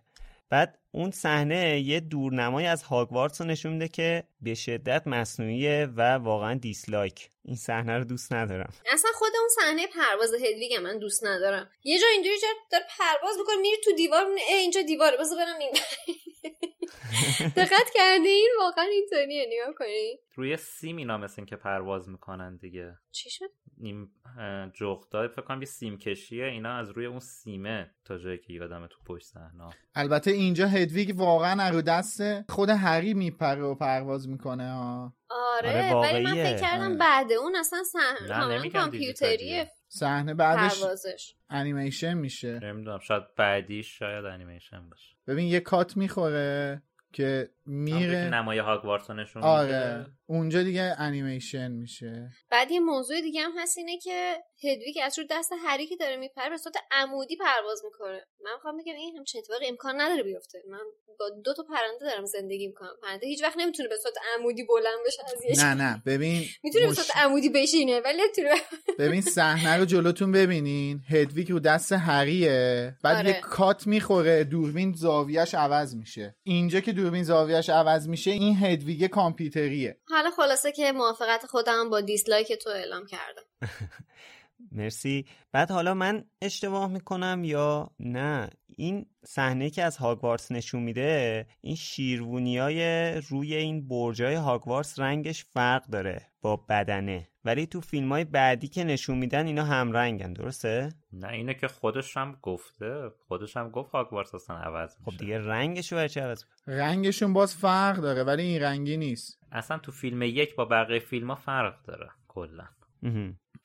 بعد اون صحنه یه دورنمای از هاگوارتس رو نشون میده که به شدت مصنوعیه و واقعا دیسلایک. این صحنه رو دوست ندارم. اصلا خود اون صحنه پرواز هدویگ من دوست ندارم. یه جا اینجوری داره پرواز می‌کنه میری تو دیوار اه اینجا دیواره بذار برم این [laughs] دقت کرده این واقعا اینطوریه. نگاه کنی روی سیم اینا مثل این که پرواز می‌کنن دیگه. چی شد؟ این جغدا فکر کنم یه سیم کشیه. اینا از روی اون سیمه تا جایی که یادم تو پشت صحنه البته اینجا هدویگ واقعا رو دست خود هری میپره و پرواز می‌کنه ها. آره, آره، ولی من. فکر کردم آره. بعد اون اصلا نمیگم کامپیوتریه. صحنه بعدش پروازش انیمیشن میشه نمی‌دونم شاید بعدیش شاید انیمیشن باشه ببین یه کات می‌خوره که میره نمای هاگوارتس رو نشون آره میده. اونجا دیگه انیمیشن میشه. بعد یه موضوع دیگه هم هست اینه که هدویگ از رو دست هری که داره میپره به صورت عمودی پرواز می‌کنه. من می‌خوام بگم این همچین اتفاقی امکان نداره بیفته. من با دو تا پرنده دارم زندگی می‌کنم. پرنده هیچ وقت نمی‌تونه به صورت عمودی بلند بشه از یه نه نه. ببین می‌تونه به مش- صورت عمودی بشینه ولی نمی‌تونه ببین صحنه رو جلوتون ببینین. هدویگ رو دست هریه. بعد آره. یه کات می‌خوره دوربین زاویهش عوض میشه. اینجا که دوربین زاویهش عوض میشه این هدویگ کامپیوتریه. حالا خلاصه که موافقت خودم با دیسلایک تو اعلام کردم. [laughs] مرسی. بعد حالا من اشتباه می‌کنم یا نه؟ این صحنه که از هاگوارتس نشون میده این شیروونیای روی این برجای هاگوارتس رنگش فرق داره با بدنه. ولی تو فیلم های بعدی که نشون میدن اینا هم رنگن درسته؟ نه اینه که خودش هم گفته. خودش هم گفت هاگوارتس اصلا عوض میشه. خب دیگه رنگش رو چی عوض؟ رنگشون باز فرق داره ولی این رنگی نیست. اصلا تو فیلم یک با بقیه فیلم ها فرق داره کلا.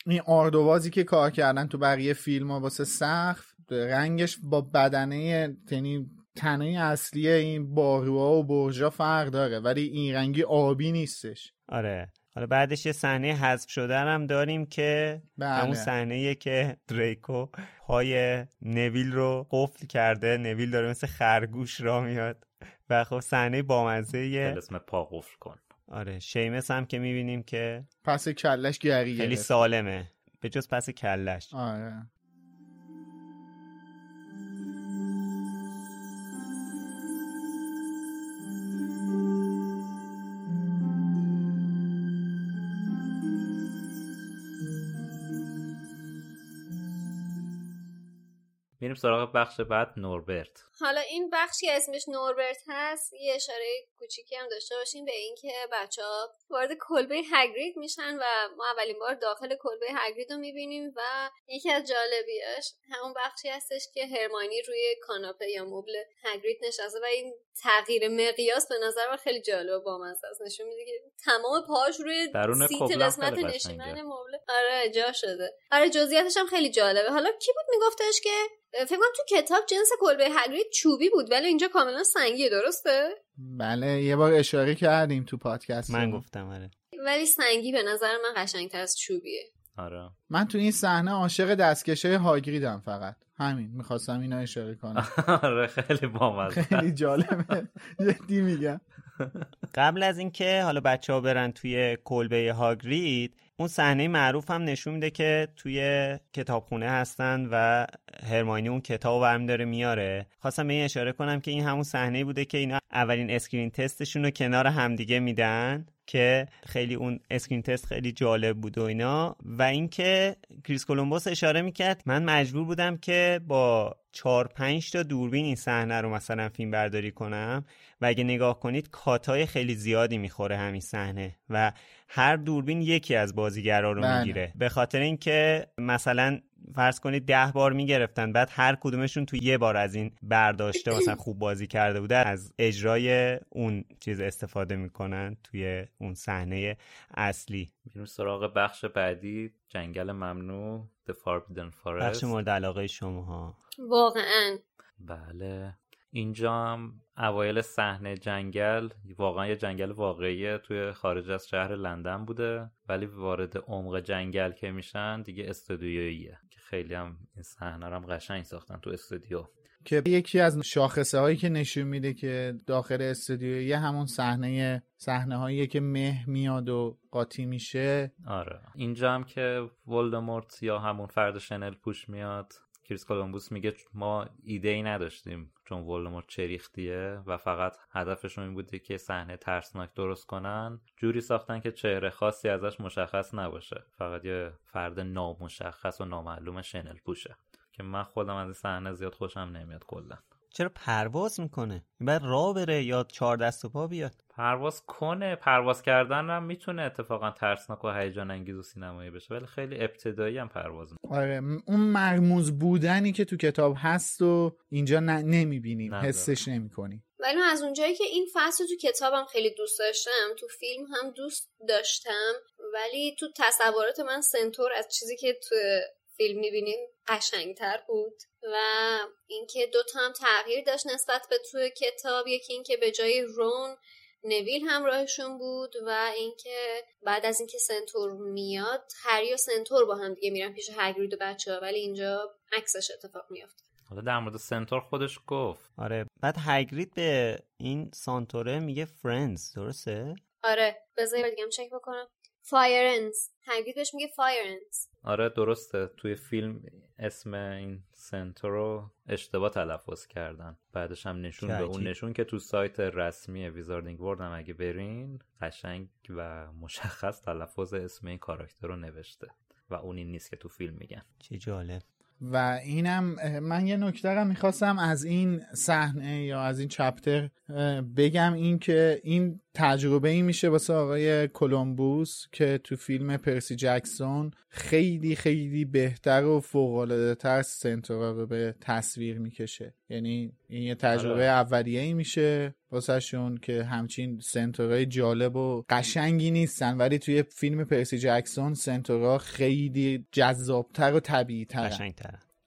این آردوازی که کار کردن تو بقیه فیلم ها واسه سقف رنگش با بدنه یعنی تنه اصلی این باروها و برجا فرق داره ولی این رنگی آبی نیستش. آره. حالا بعدش یه صحنه حذف شده هم داریم که بله. همون صحنه که دریکو پای نویل رو قفل کرده. نویل داره مثل خرگوش را میاد. و خب صحنه بامزه اسم پا قفل کن. آره شیمس هم که می‌بینیم که پس کلش گری خیلی. سالمه. به جز پس کلش. آره. سراغ بخش بعد نوربرت. حالا این بخشی اسمش نوربرت هست یه اشاره کوچیکی هم داشته باشیم به اینکه بچه ها وارد کلبه هگرید میشن و ما اولین بار داخل کلبه هگرید رو می‌بینیم و یکی از جالبیاش همون بخشی هستش که هرمانی روی کاناپه یا مبل هگرید نشسته و این تغییر مقیاس به نظر من خیلی جالب و بامزه است. نشون میده که تمام پاش روی درون سیت قسمت نشیمن. مبل آره جا شده. آره جزئیاتش هم خیلی جالبه. حالا کی بود میگفتش که فکر کنم تو کتاب جنس کلبه هگرید چوبی بود ولی اینجا کاملا سنگیه درسته؟ بله یه بار اشاره کردیم تو پادکست من گفتم آره. ولی سنگی به نظر من قشنگتر از چوبیه. آره. من تو این صحنه عاشق دستکشه هاگریدم فقط. همین می‌خواستم اینو اشاره کنم. [laughs] آره خیلی بامزه. خیلی جالبه. جدی میگم. قبل از اینکه حالا بچه ها برن توی کلبه هاگرید اون صحنه معروف هم نشون میده که توی کتابخونه هستن و هرماینی اون کتاب برمی داره میاره. خواستم به این اشاره کنم که این همون صحنه بوده که اینا اولین screen test شون رو کنار همدیگه میدن. که خیلی اون screen test خیلی جالب بود و اینا. و اینکه کریس کولومبوس اشاره می‌کرد من مجبور بودم که با چهار پنج تا دوربین این صحنه رو مثلا فیلم برداری کنم. و اگه نگاه کنید کاتای خیلی زیادی می‌خوره همین صحنه و هر دوربین یکی از بازیگرا رو بله. می‌گیره. به خاطر اینکه مثلا فرض کنید ده بار می‌گرفتن بعد هر کدومشون تو یه بار از این برداشته مثلا [clears throat] خوب بازی کرده بوده از اجرای اون چیز استفاده می‌کنن توی اون صحنه اصلی. میریم سراغ بخش بعدی جنگل ممنوع The Forbidden Forest. بخش مورد علاقه شما ها واقعا. بله. اینجا هم اوایل صحنه جنگل واقعا یه جنگل واقعیه توی خارج از شهر لندن بوده ولی وارد عمق جنگل که میشن دیگه استودیوییه. خیلی هم این صحنه رو هم قشنگ ساختن تو استودیو. که یکی از شاخصه هایی که نشون میده که داخل استودیو یه همون صحنه صحنه هایی که مه میاد و قاطی میشه. آره. اینجا هم که ولدمورت یا همون فرد شنل پوش میاد کریس کولومبوس میگه ما ایده ای نداشتیم. چون ولدمورت چریختیه و فقط هدفشون این بوده که صحنه ترسناک درست کنن جوری ساختن که چهره خاصی ازش مشخص نباشه. فقط یه فرد نامشخص و نامعلوم شنل پوشه. که من خودم از این صحنه زیاد خوشم نمیاد کلا. چرا پرواز می‌کنه؟ بعد راه بره یا چهار دست و پا بیاد؟ پرواز کنه. پرواز کردن هم می‌تونه اتفاقا ترسناک و هیجان انگیز و سینمایی بشه ولی خیلی ابتدایی هم پرواز می‌کنه. آره اون مرموز بودنی که تو کتاب هست و اینجا ن... نمی‌بینیم حسش نمی‌کنیم ولی از اونجایی که این فصل تو کتابم خیلی دوست داشتم تو فیلم هم دوست داشتم ولی تو تصورات من سنتور از چیزی که تو فیلم می‌بینیم قشنگتر بود. و اینکه دوتا هم تغییر داشت نسبت به توی کتاب یکی اینکه به جای رون نویل همراهشون بود و اینکه بعد از اینکه سنتور میاد هری و سنتور با هم دیگه میرن پیش هگرید و بچه ها ولی اینجا عکسش اتفاق میافته. حالا در مورد سنتور خودش گفت. آره بعد هگرید به این سانتوره میگه فیرنز درسته؟ آره بذار دیگه چک بکنم. فایرنز هگرید بهش میگه فایرنز آره درسته. توی فیلم اسم این سنتور رو اشتباه تلفظ کردن. بعدش هم نشون به اون نشون که تو سایت رسمی Wizarding World هم اگه برین قشنگ و مشخص تلفظ اسم این کاراکتر رو نوشته. و اون این نیست که تو فیلم میگن. چه جالب. و اینم من یه نکته می‌خواستم از این صحنه یا از این chapter بگم این که این تجربه ای میشه واسه آقای کلمبوس که تو فیلم پرسی جکسون خیلی خیلی بهتر و فوقالعاده تر سنتورا رو به تصویر می‌کشه. یعنی این یه تجربه اولیه ای میشه واسه شون که همچین سنتورای جالب و قشنگی نیستن. ولی توی فیلم پرسی جکسون سنتورا خیلی جذابتر و طبیعی تر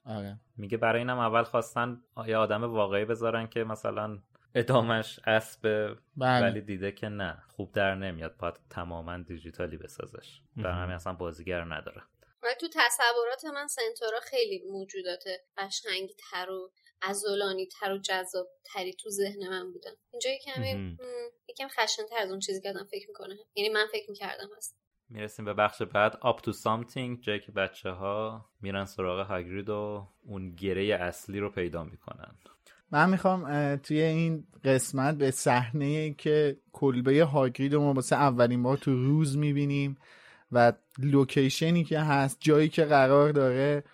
آره. میگه برای اینم اول خواستن یه آدم واقعی بذارن که مثلا ادامش اسب بله. ولی دیده که نه خوب در نمیاد باید تماما دیجیتالی بسازش. در همین اصلا بازیگر نداره. ولی تو تصورات من سنتورا خیلی موجودات قشنگی تر و ازولانی تر و جذاب تری تو ذهن من بودن اینجا کمی یکم خشن تر از اون چیزی که آدم فکر می‌کنه. یعنی من فکر می‌کردم هست. می‌رسیم به بخش بعد. Up to something جایی که بچه ها میرن سراغ هاگرید و اون گره اصلی رو پیدا می‌کنن. من می‌خوام توی این قسمت به صحنه که کلبه هاگرید رو ما واسه اولین بار تو روز می‌بینیم و لوکیشنی که هست جایی که قرار داره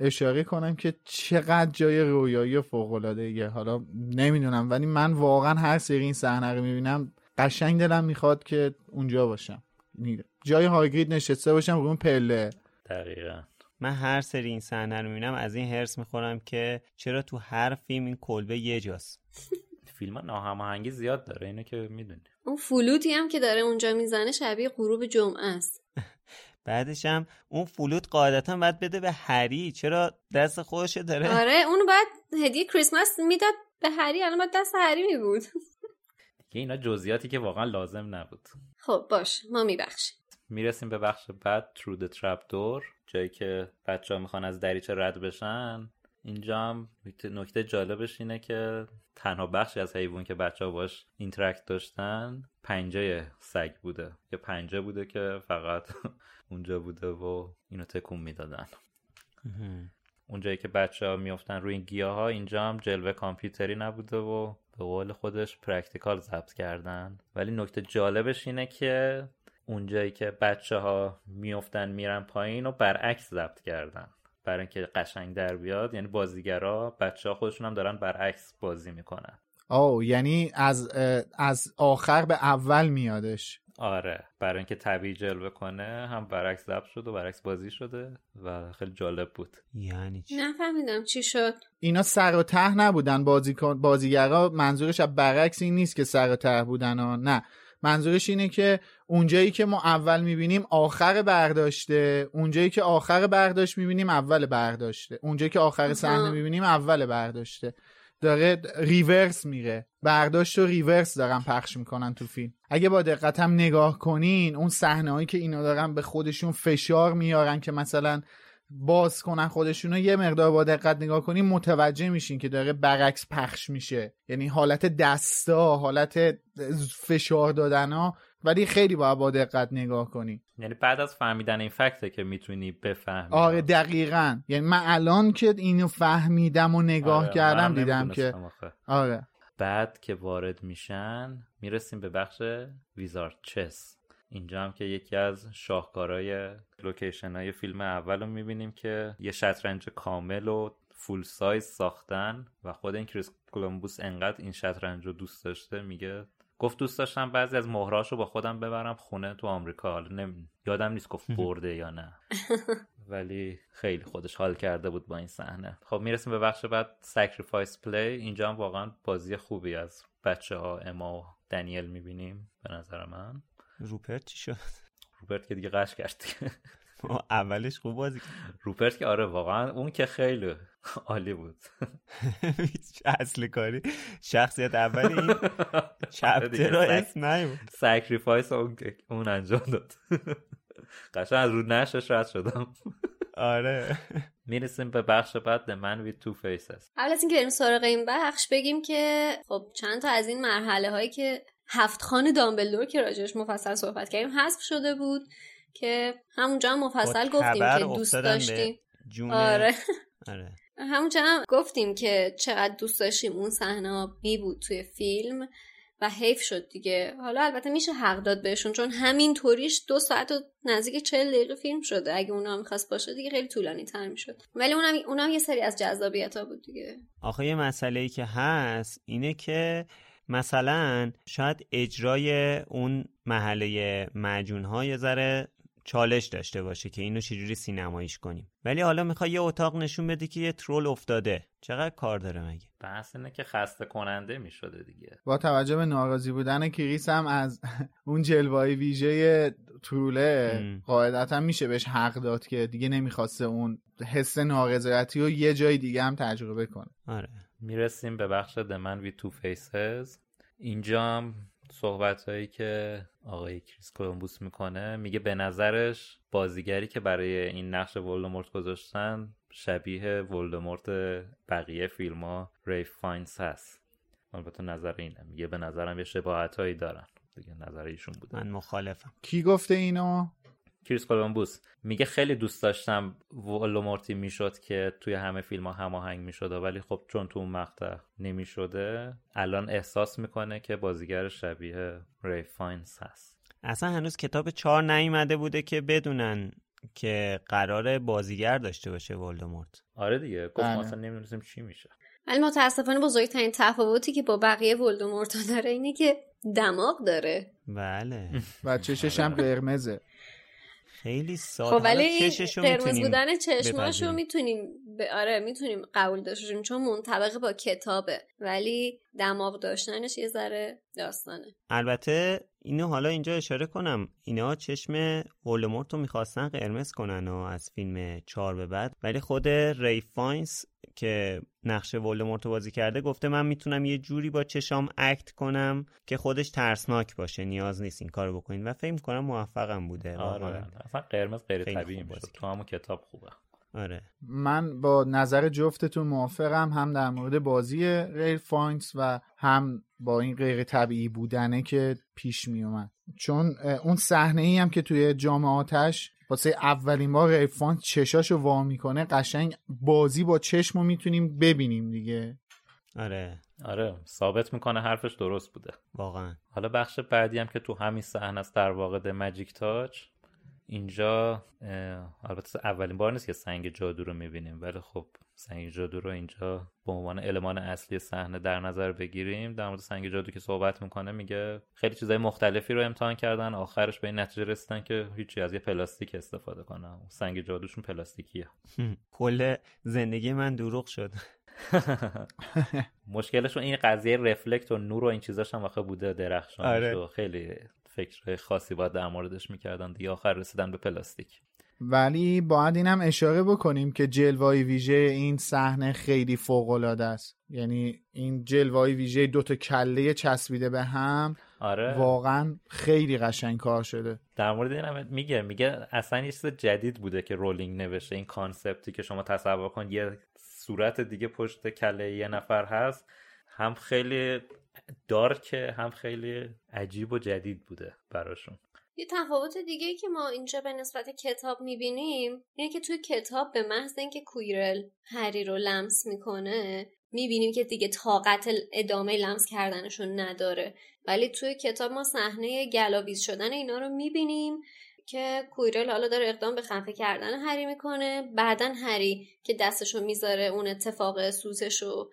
اشاره کنم که چقدر جای رویایی و فوق العاده حالا نمی‌دونم ولی من واقعا هر سری این صحنه رو می‌بینم قشنگ دلم می‌خواد که اونجا باشم. جای هاگرید نشسته باشم رو اون پله. دقیقا. من هر سری این صحنه رو می‌بینم از این هرس می‌خورم که چرا تو هر فیلم این کلبه یه جاست. [laughs] فیلم ناهماهنگی زیاد داره اینو که می‌دونی. اون فلوتی هم که داره اونجا می‌زنه شبیه غروب جمعه است. بعدش هم اون فلوت قاعدتا باید بده به هری. چرا دست خودش داره؟ آره اونو باید هدیه کریسمس می‌داد به هری. الان باید دست هری می بود دیگه [laughs] اینا جزئیاتی که واقعا لازم نبود. خب باش. ما میبخشیم. می‌رسیم به بخش بعد Through the Trap Door جایی که بچه ها می‌خوان از دریچه رد بشن. اینجا هم نکته جالبش اینه که تنها بخشی از حیوان که بچه ها باش interact داشتن پنجه سگ بوده. یا پنجه بوده که فقط [laughs] اونجا بوده و اینو تکون می‌دادن. اونجایی که بچه ها میفتن روی این گیاه ها اینجا هم جلوه کامپیوتری نبوده و به قول خودش practical ضبط کردن. ولی نکته جالبش اینه که اونجایی که بچه ها میفتن میرن پایین و برعکس ضبط کردن. برای اینکه قشنگ در بیاد یعنی بازیگرا بچه ها خودشون هم دارن برعکس بازی می‌کنن. او یعنی از از آخر به اول میادش. آره برای اینکه طبیعی جلوه کنه هم برعکس ضبط شد و برعکس بازی شده و خیلی جالب بود. یعنی چی؟ نفهمیدم چی شد. اینا سر و ته نبودن. بازیکن بازیگرا منظورش از برعکس این نیست که سر و ته بودن ها نه. منظورش اینه که اونجایی که ما اول می‌بینیم آخر برداشته اونجایی که آخر برداشت می‌بینیم اول برداشته اونجایی که آخر صحنه می‌بینیم اول برداشته. داره ریورس میره. برداشت و ریورس دارن پخش می‌کنن تو فیلم. اگه با دقت هم نگاه کنین اون صحنه هایی که اینا دارن به خودشون فشار میارن که مثلا باز کنن خودشونو یه مقدار با دقت نگاه کنین متوجه میشین که داره برعکس پخش میشه. یعنی حالت دستا حالت فشار دادن ها ولی خیلی باید با دقت نگاه کنی. یعنی بعد از فهمیدن این fact ه که می‌تونی بفهمی. آره دقیقا. یعنی من الان که اینو فهمیدم و نگاه آره، کردم دیدم که آخه. آره. بعد که وارد میشن می‌رسیم به بخش wizard chess. اینجا هم که یکی از شاهکارهای لوکیشن های فیلم اول رو می‌بینیم که یه شطرنج کامل و full size ساختن و خود این کریس کولومبوس انقدر این شطرنج رو دوست داشته میگه گفت دوست داشتم بعضی از مهرهاشو با خودم ببرم خونه تو آمریکا. حالا نم... یادم نیست گفت [laughs] برده یا نه. [laughs] ولی خیلی خودش حال کرده بود با این صحنه. خب می‌رسیم به بخش بعد sacrifice play اینجا هم واقعا بازی خوبی از بچه ها اما و دنیل می‌بینیم به نظر من. روپرت چی شد؟ روبرت که دیگه غش کرد. [laughs] اولش خوب بازی کرد. روپرت که آره واقعا اون که خیلی عالی بود. اصل کاری. شخصیت اول این. [laughs] chapter رو اسم نیبود sacrifice اون اون انجام داد. قشنگ از رو نعشش رد شدم. آره. می‌رسیم به بخش بعد The Man with Two Faces. قبل از اینکه بریم سراغ این بخش بگیم که خب چند تا از این مرحله هایی که هفت خان دامبلدور که راجعش مفصل صحبت کردیم حذف شده بود که همونجا هم مفصل گفتیم که دوست داشتیم. جون آره. آره. همونجا هم گفتیم که چقدر دوست داشتیم اون صحنه می بود توی فیلم و حیف شد دیگه. حالا البته میشه حق داد بهشون چون همین طوریش دو ساعت و نزدیک چهل دقیقه فیلم شده. اگه اونا می‌خواست باشه دیگه خیلی طولانی تر می‌شد. ولی اونم اونم یه سری از جذابیت ها بود دیگه. آخه یه مسئله ای که هست اینه که مثلا شاید اجرای اون محله معجون ها یه ذره چالش داشته باشه که اینو چجوری سینماییش کنیم. ولی حالا می‌خوای یه اتاق نشون بده که یه ترول افتاده. چقدر کار داره مگه؟ بحث اینه که خسته کننده می‌شده دیگه. با توجه به ناراضی بودن کریس هم از [laughs] اون جلوه ویژه تروله. قاعدتا میشه بهش حق داد که دیگه نمی‌خواسته اون حس نارضایتی رو یه جای دیگه هم تجربه کنه. آره. می‌رسیم به بخش The Man with Two Faces اینجا هم صحبت هایی که آقای کریس کولومبوس می‌کنه میگه به نظرش بازیگری که برای این نقش ولدمورت گذاشتن شبیه ولدمورت بقیه فیلم ها ریف فاینس هست. البته نظر اینه. میگه به نظرم یه شباهت هایی دارن. دیگه نظر ایشون بوده. من مخالفم. کی گفته اینو؟ کریس کولومبوس میگه خیلی دوست داشتم ولدمورتی می‌شد که توی همه فیلم ها هماهنگ می‌شد ولی خب چون تو اون مقطع نمی‌شده الان احساس می‌کنه که بازیگر شبیه ریف فاینس هست. اصلا هنوز کتاب چهار نیومده بوده که بدونن که قرار بازیگر داشته باشه ولدمورت آره دیگه گفت ما بله. اصلا نمی‌دونستیم چی میشه. ولی متاسفانه بزرگترین تفاوتی که با بقیه ولدمورت داره اینه که دماغ داره. بله. و چشش هم قرمزه. خیلی ساده. خب ولی قرمز بودن چشماشو. می‌تونیم ب... آره می‌تونیم قبول داشته باشیم چون منطبق با کتابه. ولی دماغ داشتنش یه ذره داستانه. البته اینو حالا اینجا اشاره کنم. اینا چشم ولدمورت رو می‌خواستن قرمز کنن و از فیلم چهار به بعد. ولی خود ریف فاینس که نقش ولدمورت رو بازی کرده گفته من می‌تونم یه جوری با چشام act کنم که خودش ترسناک باشه. نیاز نیست این کارو بکنین. و فکر کنم موفقم بوده. آره. اصلا قرمز غیر طبیعی بازی تو همون کتاب خوبه. آره. من با نظر جفتتون موافقم هم در مورد بازی ریف فاینس و هم با این غیر طبیعی بودنه که پیش می اومد چون اون صحنه ای هم که توی جام آتش واسه اولین بار ریف فاینس چشاشو وا می‌کنه قشنگ بازی با چشم رو می‌تونیم ببینیم دیگه. آره. آره ثابت می‌کنه حرفش درست بوده. واقعا. حالا بخش بعدی هم که تو همین صحنه است در واقع the magic touch اینجا البته اولین بار نیست که سنگ جادو رو می‌بینیم ولی خب سنگ جادو رو اینجا به عنوان المان اصلی صحنه در نظر بگیریم. در مورد سنگ جادو که صحبت می‌کنه میگه خیلی چیزای مختلفی رو امتحان کردن آخرش به این نتیجه رسیدن که هیچی از یه پلاستیک استفاده کنن. سنگ جادوشون پلاستیکیه. کل زندگی من دروغ شد. [laughs] مشکلشون این قضیه رفلکت و نور و این چیزاش هم واقعا بوده درخشان آره. خیلی فکرهای خاصی باید در موردش می‌کردن دیگه. آخر رسیدن به پلاستیک. ولی باید اینم اشاره بکنیم که جلوای ویژه این صحنه خیلی فوق العاده است. یعنی این جلوای ویژه دوتا کله چسبیده به هم آره. واقعا خیلی قشنگ کار شده. در مورد این هم میگه میگه اصلا یه چیز جدید بوده که رولینگ نوشته. این concept ی که شما تصور کن یه صورت دیگه پشت کله یه نفر هست. هم خیلی dark ه هم خیلی عجیب و جدید بوده براشون. یه تفاوت دیگه که ما اینجا به نسبت کتاب می‌بینیم اینه که توی کتاب به محض اینکه کویرل هری رو لمس می‌کنه می‌بینیم که دیگه طاقت ادامه لمس کردنشون نداره. ولی توی کتاب ما صحنه گلاویز شدن اینا رو می‌بینیم که کویرل حالا داره اقدام به خفه کردن هری می‌کنه. بعدا هری که دستشو می‌ذاره اون اتفاق سوزشو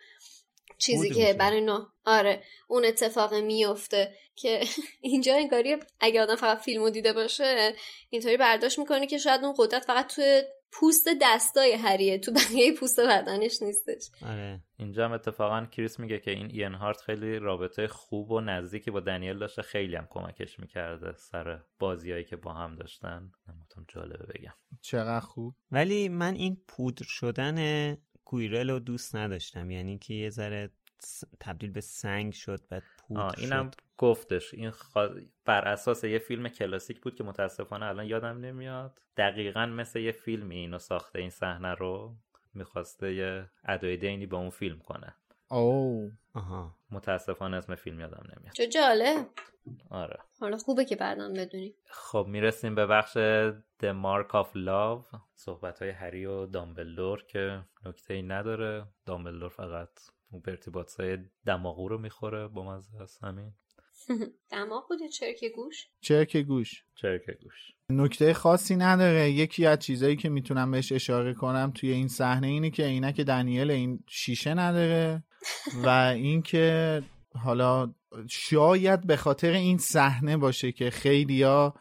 چیزی که برای نو آره اون اتفاق میفته که [laughs] اینجا انگاری اگه آدم فقط فیلمو دیده باشه اینطوری برداشت می‌کنه که شاید اون قدرت فقط توی پوست دستای هریه تو بقیه پوست بدنش نیستش. آره. اینجا هم اتفاقا کریس میگه که این این هارت خیلی رابطه خوب و نزدیکی با دنیل داشته. خیلی هم کمکش می‌کرده سر بازیایی که با هم داشتن. نمی‌تونم جالبه بگم. چقدر خوب. ولی من این پودر شدن کویرل رو دوست نداشتم. یعنی که یه ذره تبدیل به سنگ شد بعد پودر اینم شد. گفتش. این خوا... بر اساس یه فیلم کلاسیک بود که متاسفانه الان یادم نمیاد. دقیقا مثل یه فیلمی اینو ساخته این صحنه رو. می‌خواسته یه ادای دینی با اون فیلم کنه. اوه. آها. متاسفانه اسم فیلم یادم نمیاد. چه جالب. آره. حالا خوبه که بعدم بدونیم خب می‌رسیم به بخش The Mark of Love صحبت های هری و دامبلدور که نکته ای نداره. دامبلدور فقط اون ارتباط های دماغو رو می‌خوره با مزه است همین. [laughs] دماغ بوده؟ چرک گوش؟ چرک گوش. چرک گوش. نکته خاصی نداره. یکی از چیزایی که می‌تونم بهش اشاره کنم توی این صحنه اینه که عینک دنیل این شیشه نداره. و اینکه حالا شاید به خاطر این صحنه باشه که خیلیا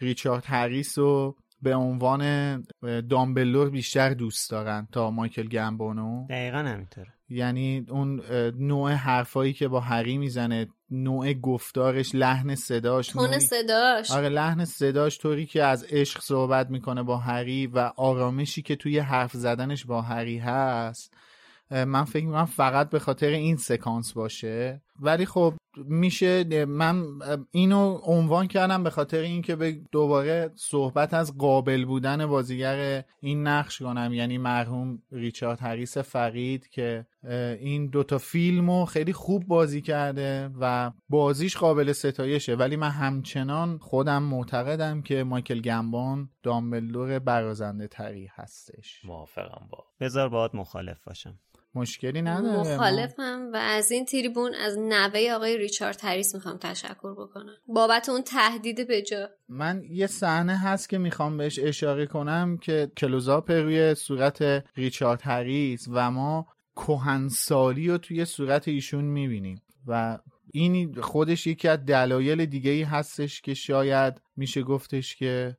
ریچارد هریس رو به عنوان دامبلور بیشتر دوست دارن تا مایکل گمبونو دقیقا همینطوره. یعنی اون نوع حرفایی که با هری می‌زنه نوع گفتارش لحن صداش تون نوعی- صداش. آره لحن صداش طوری که از عشق صحبت می‌کنه با هری و آرامشی که توی حرف زدنش با هری هست. من فکر می‌کنم فقط به خاطر این سکانس باشه. ولی خب میشه من اینو عنوان کردم به خاطر اینکه به دوباره صحبت از قابل بودن بازیگر این نقش کنم. یعنی مرحوم ریچارد هریس فقید که این دوتا فیلمو خیلی خوب بازی کرده و بازیش قابل ستایشه. ولی من همچنان خودم معتقدم که مایکل گمبون دامبلدور برازنده تری هستش. موافقم با. بذار باهات مخالف باشم. مشکلی نداره مخالفم و از این تریبون از نوه آقای ریچارد هریس می‌خوام تشکر بکنم. بابت اون تهدید به جا. من یه صحنه هست که می‌خوام بهش اشاره کنم که کلوزاپ روی صورت ریچارد هریس و ما کهنسالی رو توی صورت ایشون می‌بینیم. و این خودش یکی از دلایل دیگه ای هستش که شاید میشه گفتش که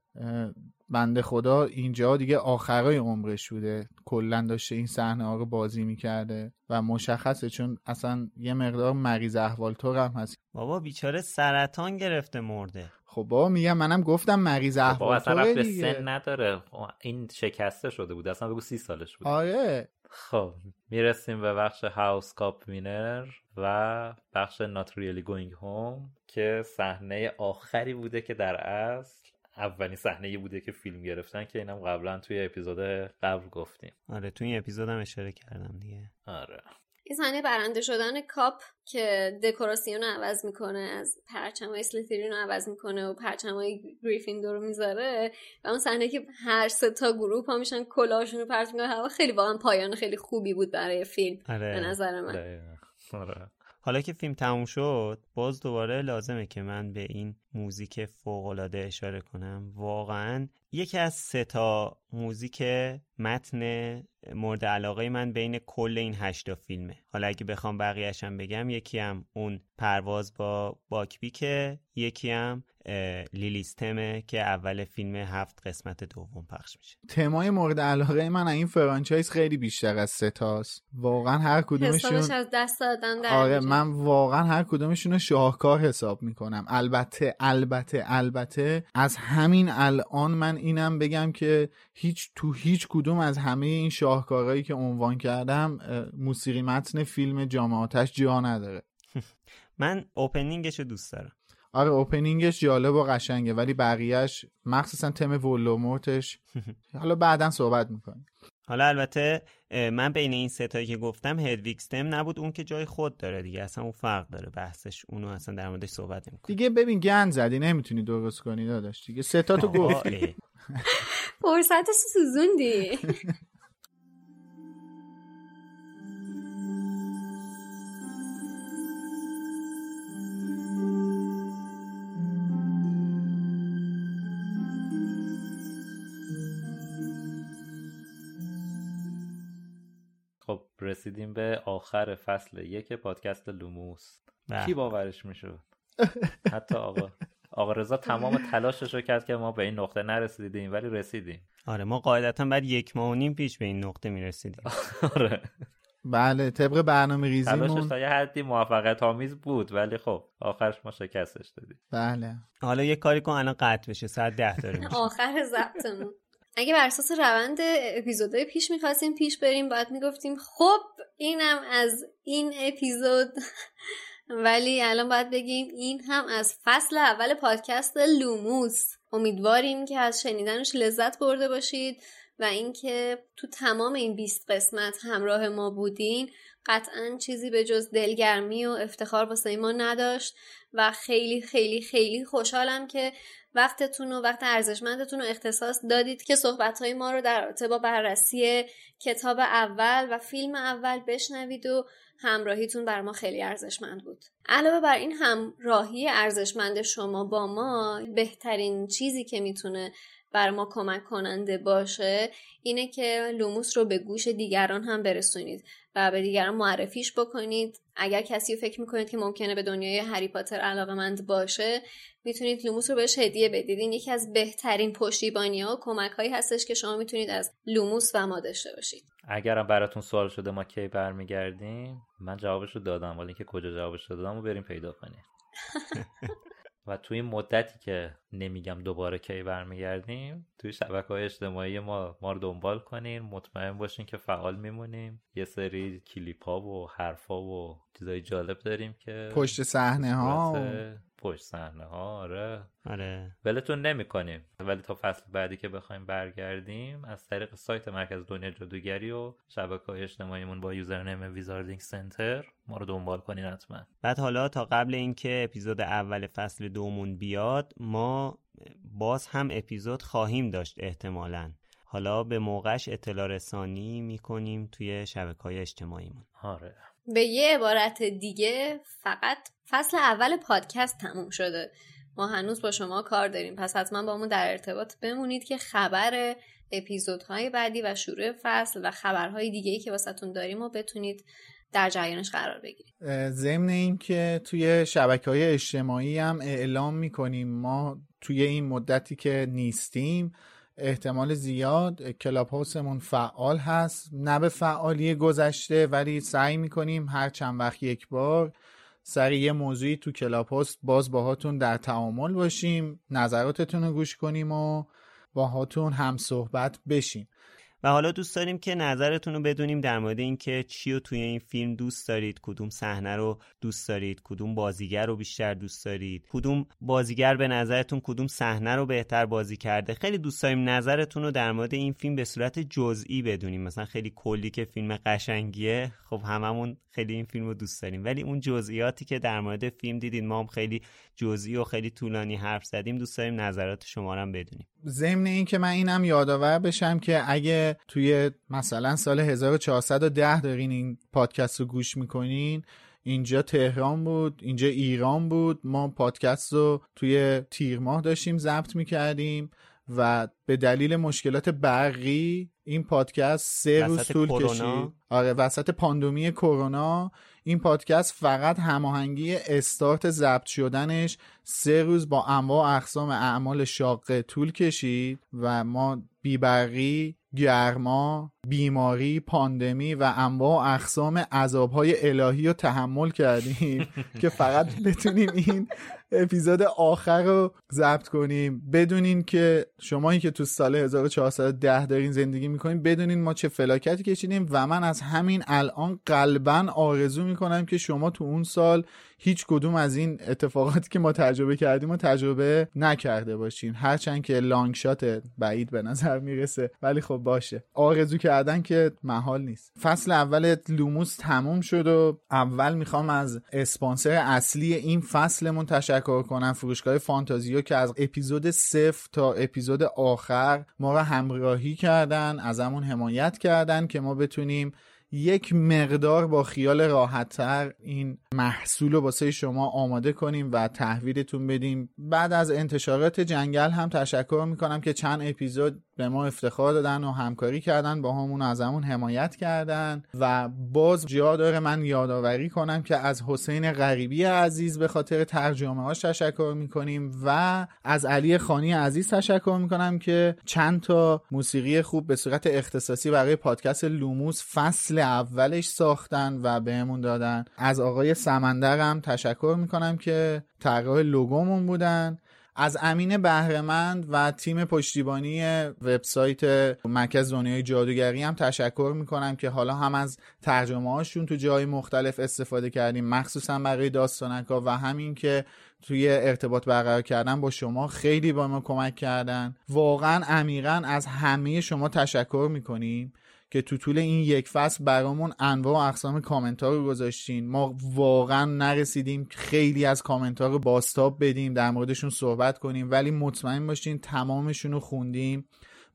بنده خدا اینجا دیگه آخرای عمرش بوده. کلا داشته این صحنه ها رو بازی می‌کرده و مشخصه چون اصلا یه مقدار مریض احوال هم هست. بابا بیچاره سرطان گرفته مرده. خب بابا میگم منم گفتم مریض بابا احوال اصلا رفت به سن نداره. خب، این شکسته شده بود. اصلا بگو سی سالش بود. آره. خب می‌رسیم به بخش هاوس کاپ وینر و بخش Not Really Going Home که صحنه آخری بوده که در اصل اولین صحنه بوده که فیلم گرفتن که اینم قبلا توی اپیزود قبل گفتیم. آره تو این اپیزودم اشاره کردم دیگه. آره. این صحنه برنده شدن کاپ که دکوراسیون رو عوض می‌کنه از پرچم های اسلیترین رو عوض می‌کنه و پرچم های گریفیندور رو می‌ذاره و اون صحنه که هر سه تا گروه پا میشن کلاهشون رو پرت می‌کنن هوا خیلی واقعا پایان خیلی خوبی بود برای فیلم آره. به نظر من. دقیقاً. آره. حالا که فیلم تموم شد باز دوباره لازمه که من به این موزیک فوقالعاده اشاره کنم. واقعا یکی از سه تا موزیک متن مورد علاقه من بین کل این هشتا فیلمه. حالا اگه بخوام بقیهشم بگم یکی هم اون پرواز با باکبیکه یکی هم لیلیستمه که اول فیلم هفت قسمت دوم پخش میشه. تمای مورد علاقه من از این فرانچایز خیلی بیشتر از ستاست واقعا هر حسابش کدومشون از دست دادن آره. من واقعا هر کدومشون رو شاهکار حساب می‌کنم. البته البته البته از همین الان من اینم بگم که هیچ تو هیچ کدوم از همه این شاهکارهایی که عنوان کردم موسیقی متن فیلم جامعاتش جا نداره. [laughs] من اوپنینگش رو دوست دارم. آره اوپنینگش جالب و قشنگه ولی بقیهش مخصوصا تم ولوموتش [laughs] حالا بعدا صحبت می‌کنیم. حالا البته من بین این ستایی که گفتم هدویکستم نبود اون که جای خود داره دیگه. اصلا اون فرق داره بحثش اونو اصلا در موردش صحبت نمی‌کنه دیگه ببین گند زدی نمی‌تونی درست کنی داداش دیگه. ستا تو [laughs] گفتی. فرصت سوزوندی. [laughs] رسیدیم به آخر فصل یک پادکست لوموس. کی باورش می‌شد؟ حتی آقا آقا رضا تمام تلاشش رو کرد که ما به این نقطه نرسیدیم ولی رسیدیم. آره ما قاعدتا بعد یک ماه و نیم پیش به این نقطه می‌رسیدیم. آره. بله طبق برنامه تلاشش ریزیمون تا یه حدی موفقیت آمیز بود ولی خب آخرش ما شکستش دادیم. بله. حالا یه کاری کن الان قطع بشه ساعت ده داره میشه [laughs] آخر ضبطمون. اگه بر اساس روند اپیزودهای پیش می‌خواستیم پیش بریم باید می‌گفتیم خب اینم از این اپیزود. [laughs] ولی الان باید بگیم این هم از فصل اول پادکست لوموس. امیدواریم که از شنیدنش لذت برده باشید و اینکه تو تمام این 20 قسمت همراه ما بودین. قطعا چیزی به جز دلگرمی و افتخار واسه ما نداشت و خیلی خیلی خیلی خوشحالم که وقتتون و وقت ارزشمندتون رو اختصاص دادید که صحبتهای ما رو در رابطه با بررسی کتاب اول و فیلم اول بشنوید و همراهیتون بر ما خیلی ارزشمند بود. علاوه بر این همراهی ارزشمند شما با ما بهترین چیزی که می‌تونه بر ما کمک کننده باشه اینه که لوموس رو به گوش دیگران هم برسونید و به دیگران معرفیش بکنید. اگر کسی فکر می‌کنید که ممکنه به دنیای هری پاتر علاقمند باشه می‌تونید لوموس رو بهش هدیه بدید. این یکی از بهترین پشتیبانی ها و کمک هایی هستش که شما می‌تونید از لوموس و ما داشته باشید. اگرم براتون سوال شده ما کی برمیگردیم من جوابش رو دادم ولی اینکه کجا جوابش رو دادم رو بریم پیدا کنیم. [laughs] و توی این مدتی که نمیگم دوباره کی برمیگردیم توی شبکه های اجتماعی ما ما رو دنبال کنین مطمئن باشین که فعال میمونیم. یه سری کلیپ ها و حرف ها و چیزای جالب داریم که پشت صحنه ها پشت صحنه ها آره. آره. ولتون نمی کنیم. ولی تا فصل بعدی که بخوایم برگردیم از طریق سایت مرکز دنیا جادوگری و شبکه های اجتماعیمون با یوزرنیم ویزاردینگ سنتر ما رو دنبال کنین حتما. بعد حالا تا قبل اینکه اپیزود اول فصل دومون بیاد ما باز هم اپیزود خواهیم داشت احتمالا. حالا به موقعش اطلاع رسانی می‌کنیم توی شبکه های اجتماعیمون. آره. به یه عبارت دیگه فقط فصل اول پادکست تموم شده. ما هنوز با شما کار داریم. پس حتما با ما در ارتباط بمونید که خبر اپیزودهای بعدی و شروع فصل و خبرهای دیگه ای که واسهتون داریم و بتونید در جریانش قرار بگیرید. ضمن این که توی شبکه های اجتماعی هم اعلام می‌کنیم ما توی این مدتی که نیستیم احتمال زیاد کلاب هاوسمون فعال هست. نه به فعالی گذشته ولی سعی می‌کنیم هر چند وقت یک بار سر یه موضوعی تو کلاب هاوس باز باهاتون در تعامل باشیم نظراتتون رو گوش کنیم و باهاتون هم صحبت بشیم. و حالا دوست داریم که نظرتون رو بدونیم در مورد اینکه چی رو توی این فیلم دوست دارید کدوم صحنه رو دوست دارید کدوم بازیگر رو بیشتر دوست دارید کدوم بازیگر به نظرتون کدوم صحنه رو بهتر بازی کرده. خیلی دوست داریم نظرتون رو در مورد این فیلم به صورت جزئی بدونیم. مثلا خیلی کلی که فیلم قشنگیه خب هممون خیلی این فیلم رو دوست داریم. ولی اون جزئیاتی که در مورد فیلم دیدید ما هم خیلی جزئی و خیلی طولانی حرف زدیم دوست داریم نظرات شما رو هم بدونیم. ضمن این که من اینم یادآور بشم که اگه توی مثلا سال 1410 دارین این پادکست رو گوش می‌کنین اینجا تهران بود اینجا ایران بود ما پادکست رو توی تیر ماه داشتیم ضبط می‌کردیم و به دلیل مشکلات برقی این پادکست سه روز طول کشید. آره وسط پاندومی کرونا این پادکست فقط هماهنگی استارت ضبط شدنش. سه روز با انواع اقسام اعمال شاقه طول کشید و ما بیبرقی گرما بیماری پاندمی و انواع اقسام عذابهای الهی رو تحمل کردیم [laughs] که فقط بتونیم این اپیزود آخر رو ضبط کنیم. بدونین که شمایی که تو سال 1410 دارین زندگی می‌کنین بدونین ما چه فلاکتی کشیدیم و من از همین الان قلبا آرزو می‌کنم که شما تو اون سال هیچ کدوم از این اتفاقاتی که ما تجربه کردیم و تجربه نکرده باشین. هرچند که long shot بعید به نظر می‌رسه ولی خب باشه. آرزو کردن که محال نیست. فصل اول لوموس تموم شد و اول می‌خوام از اسپانسر اصلی این فصلمون تشکر کنم فروشگاه فانتازیو که از اپیزود صفر تا اپیزود آخر ما را همراهی کردن ازمون حمایت کردن که ما بتونیم یک مقدار با خیال راحتتر این محصول رو واسه شما آماده کنیم و تحویلتون بدیم. بعد از انتشارات جنگل هم تشکر می‌کنم که چند اپیزود به ما افتخار دادن و همکاری کردن با همون ازمون حمایت کردن و باز جا داره من یادآوری کنم که از حسین غریبی عزیز به خاطر ترجمه هاش تشکر می‌کنیم و از علی خانی عزیز تشکر می‌کنم که چند تا موسیقی خوب به صورت اختصاصی برای پادکست لوموس فصل اولش ساختن و بهمون دادن. از آقای سمندرم تشکر می‌کنم که طراح لوگومون بودن. از امین بهرهمند و تیم پشتیبانی وبسایت مرکز دنیای جادوگری هم تشکر می‌کنم که حالا هم از ترجمه هاشون تو جای مختلف استفاده کردیم مخصوصا برای داستانکا و همین که توی ارتباط برقرار کردن با شما خیلی با ما کمک کردن. واقعا عمیقا از همه شما تشکر می‌کنیم. که تو طول این یک فصل برامون انواع و اقسام کامنت رو گذاشتین. ما واقعا نرسیدیم خیلی از کامنت ها رو باستاب بدیم در موردشون صحبت کنیم ولی مطمئن باشین تمامشون رو خوندیم.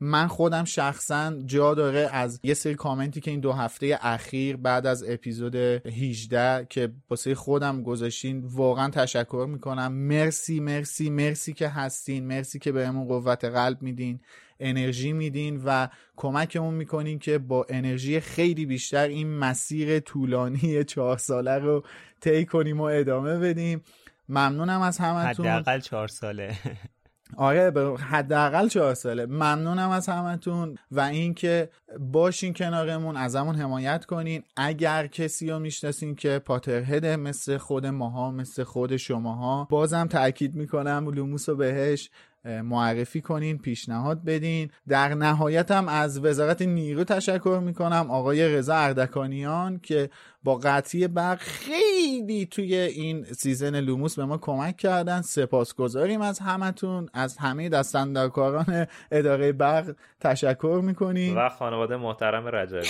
من خودم شخصا جا داره از یه سری کامنتی که این دو هفته اخیر بعد از اپیزود 18 که واسه خودم گذاشتین واقعا تشکر می‌کنم. مرسی مرسی مرسی که هستین مرسی که بهمون قوت قلب میدین انرژی میدین و کمکمون می‌کنین که با انرژی خیلی بیشتر این مسیر طولانی چهار ساله رو طی کنیم و ادامه بدیم. ممنونم از همتون. حداقل چهار ساله. [laughs] آره حداقل چهار ساله ممنونم از همتون و اینکه باشین کنارمون ازمون حمایت کنین. اگر کسی رو می‌شناسین که Potterhead ه مثل خود ماها مثل خود شماها بازم تاکید می‌کنم لوموس رو بهش معرفی کنین پیشنهاد بدین. در نهایت هم از وزارت نیرو تشکر می‌کنم آقای رضا اردکانیان که با قطعی برق خیلی توی این season لوموس به ما کمک کردن. سپاسگزاریم از همتون از همه دست‌اندرکاران اداره برق تشکر می‌کنیم. و خانواده محترم رجبی.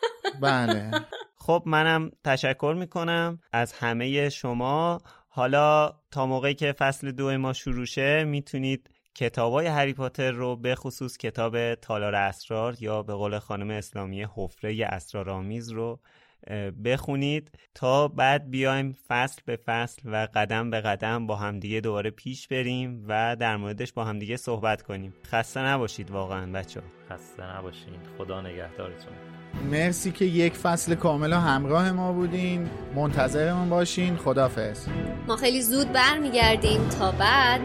[laughs] بله. خب منم تشکر می‌کنم از همه شما. حالا تا موقعی که فصل دو ما شروع شه می‌تونید کتابای هری پاتر رو به خصوص کتاب تالار اسرار یا به قول خانم اسلامی حفره اسرارآمیز رو بخونید تا بعد بیایم فصل به فصل و قدم به قدم با همدیگه دوباره پیش بریم و در موردش با همدیگه صحبت کنیم. خسته نباشید واقعا بچه خسته نباشید خدا نگهدارتون. مرسی که یک فصل کامل همراه ما بودین. منتظرمون باشین. خدافظ ما خیلی زود برمیگردیم. تا بعد.